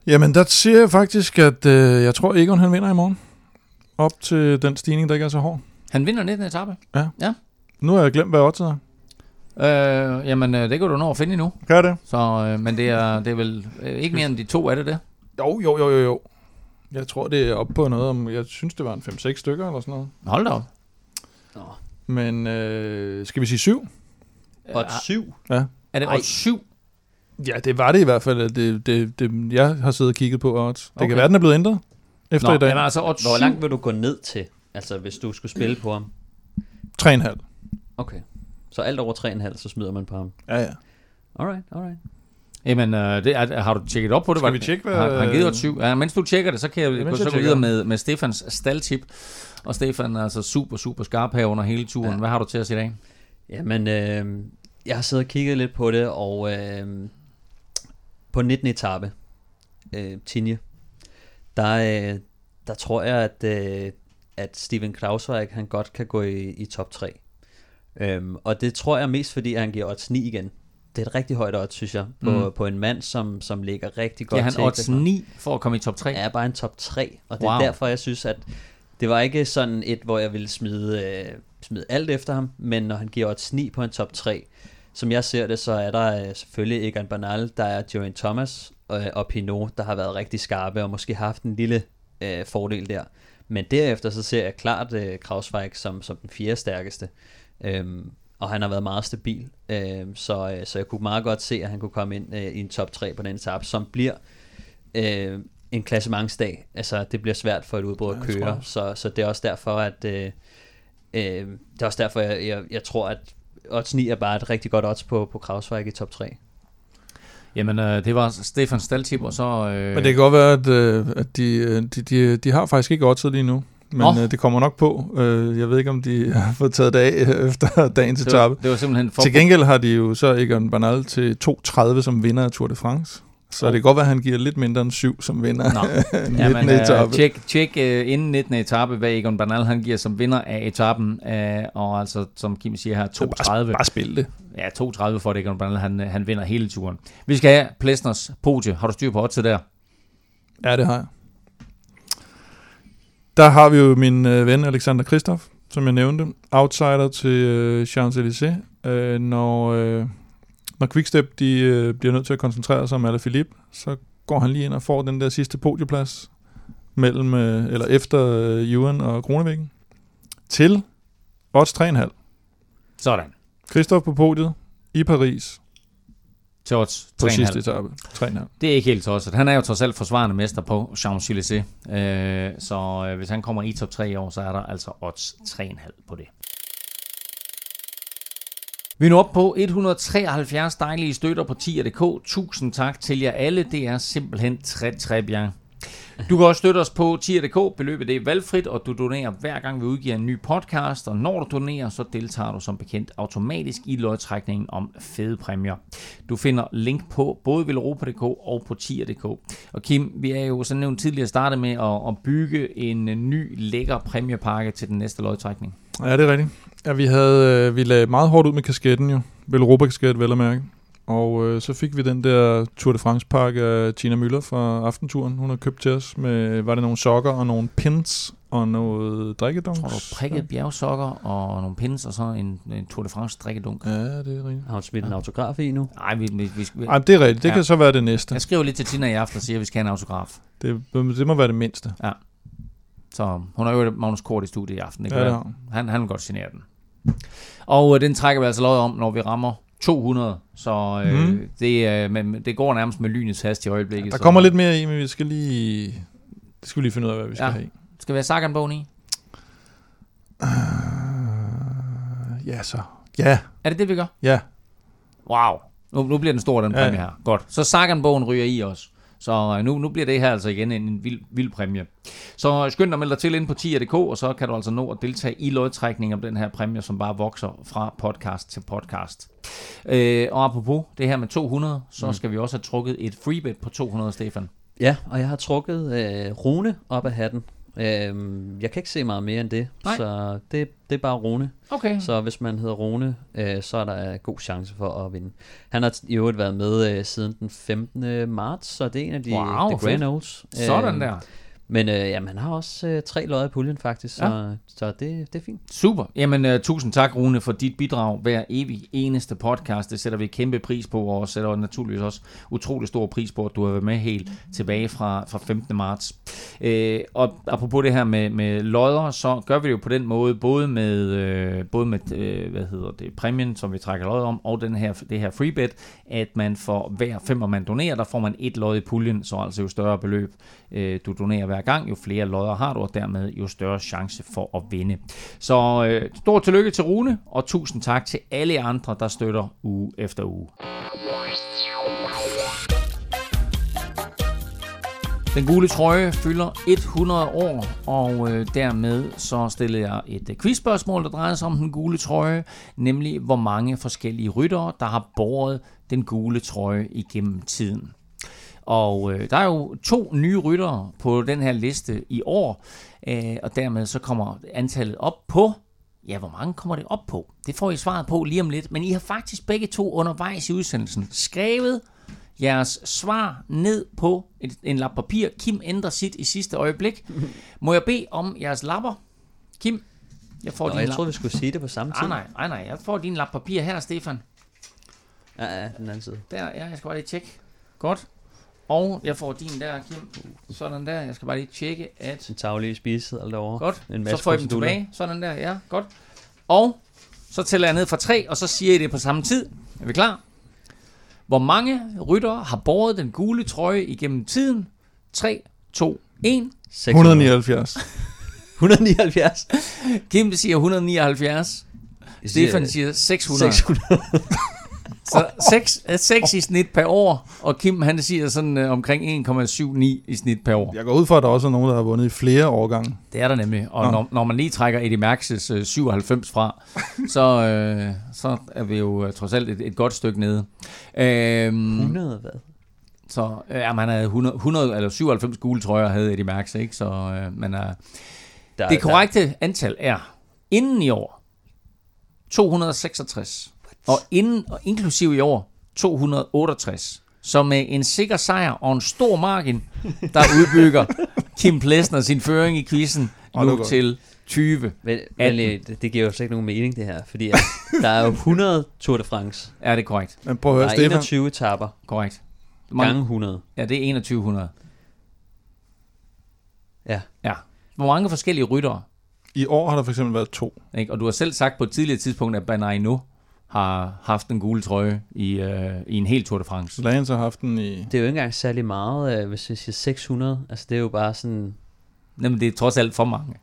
Jamen, der siger jeg faktisk, at øh, jeg tror, Egon han vinder i morgen. Op til den stigning, der ikke er så hård. Han vinder 19. etape. Nu har jeg glemt, hvad oddset er. Øh, jamen, øh, det kan du nå at finde endnu. Kan jeg det? Så, øh, men det er, det er vel øh, ikke mere end de to, er det det? Jo, jo, jo, jo, jo. Jeg tror, det er oppe på noget om... Jeg synes, det var en 5-6 stykker eller sådan noget. Hold da op. Nå. Men øh, skal vi sige 7? Og et syv. Ja. Er det odds 7? Ja, det var det i hvert fald. Det, det, det, jeg har siddet og kigget på odds. Det Okay. kan være, den er blevet ændret efter Nå, i dag. jamen, altså odds Hvor 7. langt vil du gå ned til, altså hvis du skulle spille på ham? 3,5. Okay. Så alt over 3,5, så smider man på ham. Ja, ja. Alright, alright. Jamen, øh, det er, har du tjekket op på det? Skal Var- vi tjekke, hvad- Har, har han givet odds 7? Ja, mens du tjekker det, så kan jeg, Ja, jeg så gå videre med, med Stefans staldtip. Og Stefan er altså super, super skarp her under hele turen. Ja. Hvad har du til os i dag? Jamen, øh, jeg har siddet og kigget lidt på det, og øh, på 19. etape, øh, Tinje, der, øh, der tror jeg, at, øh, at Steven Krausweig, han godt kan gå i, i top 3. Øhm, og det tror jeg mest, fordi han giver odds 9 igen. Det er et rigtig højt odds, synes jeg, på, Mm. på en mand, som, som ligger rigtig godt Ja, han til. odds 9 for at komme i top 3. er bare en top 3, og det Wow. er derfor, jeg synes, at det var ikke sådan et, hvor jeg ville smide, øh, smide alt efter ham, men når han giver odds 9 på en top 3, som jeg ser det, så er der øh, selvfølgelig Egan Bernal, der er Joan Thomas øh, og Pinot, der har været rigtig skarpe og måske haft en lille øh, fordel der. Men derefter så ser jeg klart øh, Krausweig som, som den fjerde stærkeste. Øhm, og han har været meget stabil, øhm, så, øh, så jeg kunne meget godt se, at han kunne komme ind øh, i en top 3 på den etape, som bliver øh, en klassementsdag. Altså, det bliver svært for et udbrud at Ja, køre, så, så det er også derfor, at øh, øh, det er også derfor, jeg, jeg, jeg tror, at odds 9 er bare et rigtig godt odds på, på Krausweig i top 3. Jamen, øh, det var Stefans staldtip, og så... Øh, Men det kan godt være, at, øh, at de, øh, de, de, de har faktisk ikke oddset lige nu. Men Nå. øh, det kommer nok på. Øh, jeg ved ikke, om de har fået taget det af øh, efter dagens det, var, etape. det var simpelthen for... Til gengæld har de jo så Egon Bernal til 2.30 som vinder af Tour de France. Så Oh. det kan godt være, at han giver lidt mindre end 7 som vinder Nå. af 19. Jamen, etape. øh, tjek, tjek øh, inden 19. etape, hvad Egon Bernal han giver som vinder af etappen, øh, og altså, som Kim siger her, Så 2.30. Bare, bare spil det. Ja, 2.30 for at Egon Bernal, han, øh, han vinder hele turen. Vi skal have Plesners podie. Har du styr på oddset der? Ja, det har jeg. Der har vi jo min øh, ven Alexander Kristoff, som jeg nævnte. Outsider til øh, Champs-Élysées. Øh, når, øh, når Quickstep de, øh, bliver nødt til at koncentrere sig om Alaphilippe, så går han lige ind og får den der sidste podieplads mellem, øh, eller efter øh, Ewan og Kronevæggen. Til odds 3,5. Sådan. Kristoff på podiet i Paris Til odds på 3,5. sidste etape. 3,5. Det er ikke helt tosset. Han er jo trods alt forsvarende mester på Champs-Élysées. Øh, så øh, hvis han kommer i top 3 i år, så er der altså odds 3,5 på det. Vi er nu oppe på 173 dejlige støtter på 10.dk. Tusind tak til jer alle. Det er simpelthen très, très bien. Du kan også støtte os på 10.dk. Beløbet det er valgfrit, og du donerer hver gang vi udgiver en ny podcast. Og når du donerer, så deltager du som bekendt automatisk i lodtrækningen om fede præmier. Du finder link på både velropa.dk og på 10.dk. Og Kim, vi er jo som nævnt tidligere startet med at, at bygge en ny lækker præmiepakke til den næste lodtrækning. Ja, det er rigtigt. Ja, vi, havde, øh, vi lagde meget hårdt ud med kasketten jo. Velropa-kasket, vel at mærke. Og øh, så fik vi den der Tour de France-pakke af Tina Møller fra Aftenturen. Hun har købt til os med, var det nogle sokker og nogle pins og noget drikkedunk? Tror du prikket bjergsokker og nogle pins og så en, en Tour de France drikkedunk? Ja, det er rigtigt. Har hun smidt en autograf i nu? Nej, vi, vi, vi, vi, Ej, det er rigtigt. Det Ja. kan så være det næste. jeg skriver lidt til Tina i aften og siger, at vi skal have en autograf. Det, det må være det mindste. Så hun har jo Magnus Kort i studiet i aften. Det kan Ja, det være. har hun. Han, han vil godt signere den. Og øh, den trækker vi altså lod om, når vi rammer 200. Så øh, mm. det, øh, men det går nærmest med lynets hast i øjeblikket. Der så, kommer lidt mere i, men vi skal lige... Det skal vi lige finde ud af, hvad vi skal Ja. have. Skal vi have Sagan-bogen i? Uh, ja, så. Ja, Er det det, vi gør? ja. Wow. Nu, nu bliver den stor, den Ja. præmie her. Godt. Så Sagan-bogen ryger i os. Så øh, nu, nu bliver det her altså igen en, vild, vild præmie. Så skynd dig at melde dig til ind på 10.dk, og så kan du altså nå at deltage i lodtrækningen om den her præmie, som bare vokser fra podcast til podcast. Øh, og apropos det her med 200, så skal vi også have trukket et freebet på 200, Stefan. Ja, og jeg har trukket øh, Rune op af hatten. Øhm, jeg kan ikke se meget mere end det, Nej. så det, det er bare Rune. Okay. Så hvis man hedder Rune, øh, så er der god chance for at vinde. Han har i øvrigt været med øh, siden den 15. marts, så det er en af de Wow, the grand olds. Sådan Øhm, der. Men øh, jamen, han har også øh, tre lodder i puljen faktisk, så, ja. så det, det er fint. Super. Jamen, uh, tusind tak, Rune, for dit bidrag hver evig eneste podcast. Det sætter vi kæmpe pris på, og sætter naturligvis også utrolig stor pris på, at du har været med helt tilbage fra, fra 15. marts. Uh, og apropos det her med, med lodder, så gør vi det jo på den måde, både med, uh, både med uh, hvad hedder det, præmien, som vi trækker lod om, og den her, det her freebet, at man for hver femmer, man donerer, der får man et lod i puljen, så altså jo større beløb uh, du donerer hver gang, jo flere lodder har du, og dermed jo større chance for at vinde. Så øh, stort tillykke til Rune, og tusind tak til alle andre, der støtter uge efter uge. Den gule trøje fylder 100 år, og øh, dermed så stillede jeg et øh, quizspørgsmål, der drejer sig om den gule trøje, nemlig hvor mange forskellige ryttere, der har båret den gule trøje igennem tiden. Og øh, der er jo to nye ryttere på den her liste i år, øh, og dermed så kommer antallet op på, ja, hvor mange kommer det op på? Det får I svaret på lige om lidt, men I har faktisk begge to undervejs i udsendelsen skrevet jeres svar ned på et, en lap papir. Kim ændrer sit i sidste øjeblik. Må jeg bede om jeres lapper? Kim, jeg får Og din jeg lap. troede, vi skulle sige det på samme tid. Ah, nej, nej, nej, jeg får din lap papir her, Stefan. Ja, ja, den anden side. Der, ja, jeg skal bare lige tjekke. Godt. Og jeg får din der, Kim. Sådan der. Jeg skal bare lige tjekke, at... En taglige spiseseddel derovre. Godt. En masse så får I dem tilbage. Sådan der, ja. Godt. Og så tæller jeg ned fra tre, og så siger I det på samme tid. Er vi klar? Hvor mange ryttere har båret den gule trøje igennem tiden? 3, 2, 1. 600. 179. 179. Kim siger 179. Stefan siger 600. 600. Så 6, 6 i snit per år, og Kim han siger sådan øh, omkring 1,79 i snit per år. Jeg går ud fra, at der også er nogen, der har vundet i flere årgange. Det er der nemlig. Og Nå. når, når man lige trækker Eddie Max's øh, 97 fra, så, øh, så er vi jo øh, trods alt et, et godt stykke nede. Øhm, 100 hvad? så øh, man havde 100, 100 eller 97 gule trøjer havde Eddie Max, ikke? Så, øh, men, øh, Der, det korrekte antal er inden i år 266, og inden og inklusiv i år 268. Så med en sikker sejr og en stor margin, der udbygger Kim Plesner sin føring i quizzen nu til 20. Men, men det, det giver jo slet ikke nogen mening, det her. Fordi at der er jo 100 Tour de France. Er det korrekt? Men prøv at Der høre, er Stefan. 21 etapper. Korrekt. Gange 100. Ja, det er 2100. Ja. Ja. Hvor mange forskellige ryttere? I år har der for eksempel været to. Ikke? Og du har selv sagt på et tidligere tidspunkt, at nu har haft en gule trøje i, øh, i en hel Tour de France. Lance har haft den i... Det er jo ikke engang særlig meget, øh, hvis vi siger 600. Altså, det er jo bare sådan... Jamen, det er trods alt for mange.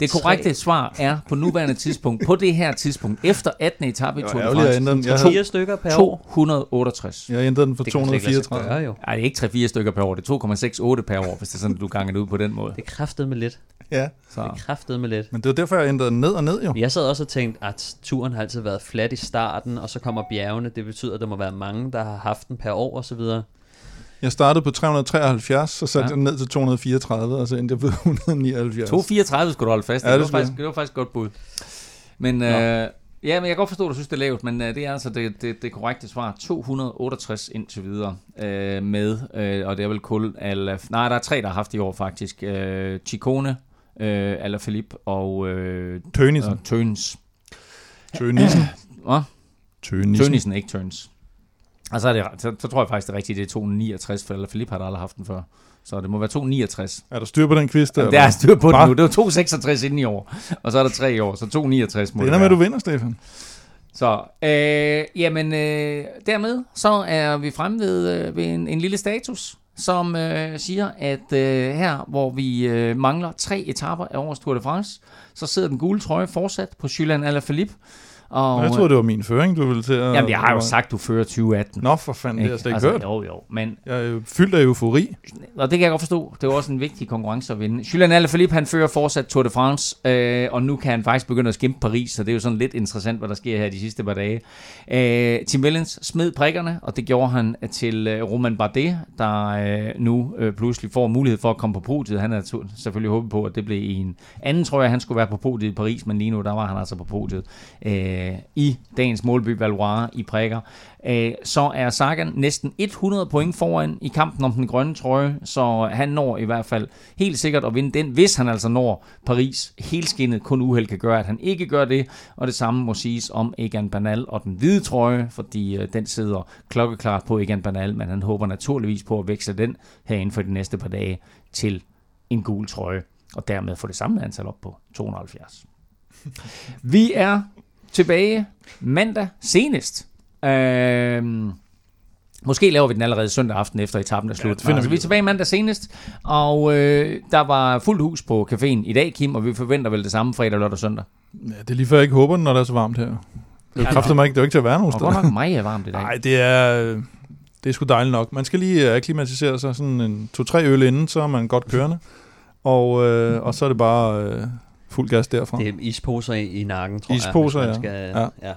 Det korrekte svar er på nuværende tidspunkt, på det her tidspunkt, efter 18. etape i Tour de France, den. Jeg havde, Fire stykker per år. 268. jeg ændrede den for Det kan slet ikke lade sig 234. gøre, jo. Ej, det er ikke 3-4 stykker per år, det er 2,68 per år, hvis det er sådan, du ganger det ud på den måde. Det kraftet med lidt. Ja, Så. Det er kraftet med lidt. men det var derfor, jeg ændrede ned og ned jo. Jeg sad også og tænkte, at turen har altid været flat i starten, og så kommer bjergene. Det betyder, at der må være mange, der har haft den per år og så videre. Jeg startede på 373, så satte Ja. jeg den ned til 234, og så endte jeg på 179. 2,34 skulle du holde fast i. Ja, det, det var faktisk, det var faktisk godt bud. Men, øh, ja, men jeg kan godt forstå, at du synes, det er lavt, men øh, det er altså det, det, det korrekte svar. 268 indtil videre øh, med, øh, og det er vel kun Ala... Nej, der er tre, der har haft i år faktisk. Øh, Chicone, øh, Alaphilippe og, øh, Tønissen. og Tøns. Tønissen. Hvad? Tønissen. Tønissen, ikke Tøns. Og så, er det, så, så tror jeg faktisk, det er rigtigt, det er 269, for Alaphilippe har der aldrig haft den før. Så det må være 269. Er der styr på den quiz der? Jamen, der er styr på Hva? det nu. Det var 266 inden i år, og så er der tre i år, så 269 må Det det ender med, at du vinder, Stefan. Så, øh, jamen, øh, dermed så er vi fremme ved, øh, ved en, en lille status, som øh, siger, at øh, her, hvor vi øh, mangler tre etapper af årets Tour de France, så sidder den gule trøje fortsat på Julian Alaphilippe, og, jeg troede, det var min føring, du ville til at... Jamen, jeg har jo sagt, du fører 2018. Nå, for fanden, det har jeg slet ikke altså, hørt. Jo, jo, men... Jeg er fyldt af eufori. Og det kan jeg godt forstå. Det er også en vigtig konkurrence at vinde. Julian Alaphilippe, han fører fortsat Tour de France, øh, og nu kan han faktisk begynde at skimpe Paris, så det er jo sådan lidt interessant, hvad der sker her de sidste par dage. Øh, Tim Wellens smed prikkerne, og det gjorde han til øh, Roman Bardet, der øh, nu øh, pludselig får mulighed for at komme på podiet. Han er selvfølgelig håbet på, at det blev en anden, tror jeg, han skulle være på podiet i Paris, men lige nu, der var han altså på podiet. Øh, i dagens målby Valois i prikker, øh, så er Sagan næsten 100 point foran i kampen om den grønne trøje, så han når i hvert fald helt sikkert at vinde den, hvis han altså når Paris. Helskinnet kun uheld kan gøre, at han ikke gør det, og det samme må siges om Egan Bernal og den hvide trøje, fordi øh, den sidder klokkeklart på Egan Bernal, men han håber naturligvis på at veksle den her inden for de næste par dage til en gul trøje, og dermed få det samme antal op på 270. Vi er tilbage mandag senest. Øhm, Måske laver vi den allerede søndag aften efter etappen er slut. Ja, altså, vi er tilbage mandag senest, og øh, der var fuldt hus på caféen i dag, Kim, og vi forventer vel det samme fredag, lørdag og søndag. Ja, det er lige før jeg ikke håber, når det er så varmt her. Det er ja, mig ikke, det er ikke til at være nogen steder. Er nok meget varmt i dag. Nej, det er, det er sgu dejligt nok. Man skal lige akklimatisere sig sådan en to-tre øl inden, så er man godt kørende. Og, øh, og så er det bare øh, fuld gas derfra. Det er isposer i, i nakken, tror isposer, jeg. Isposer, ja. ja. ja.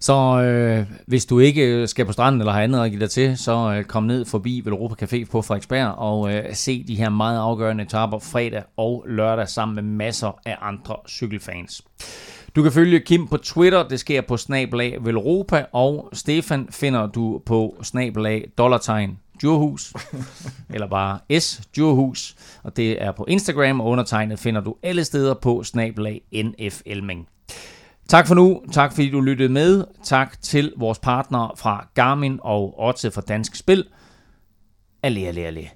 Så øh, hvis du ikke skal på stranden eller har andet at give dig til, så øh, kom ned forbi Velropa Café på Frederiksberg og øh, se de her meget afgørende etaper fredag og lørdag sammen med masser af andre cykelfans. Du kan følge Kim på Twitter, det sker på snabelag Velropa, og Stefan finder du på snabelag dollartegn Djurhus, eller bare S Djurhus, og det er på Instagram, og undertegnet finder du alle steder på snabelag NF Elming. Tak for nu. Tak fordi du lyttede med. Tak til vores partnere fra Garmin og Otte fra Dansk Spil. Alle, alle, alle.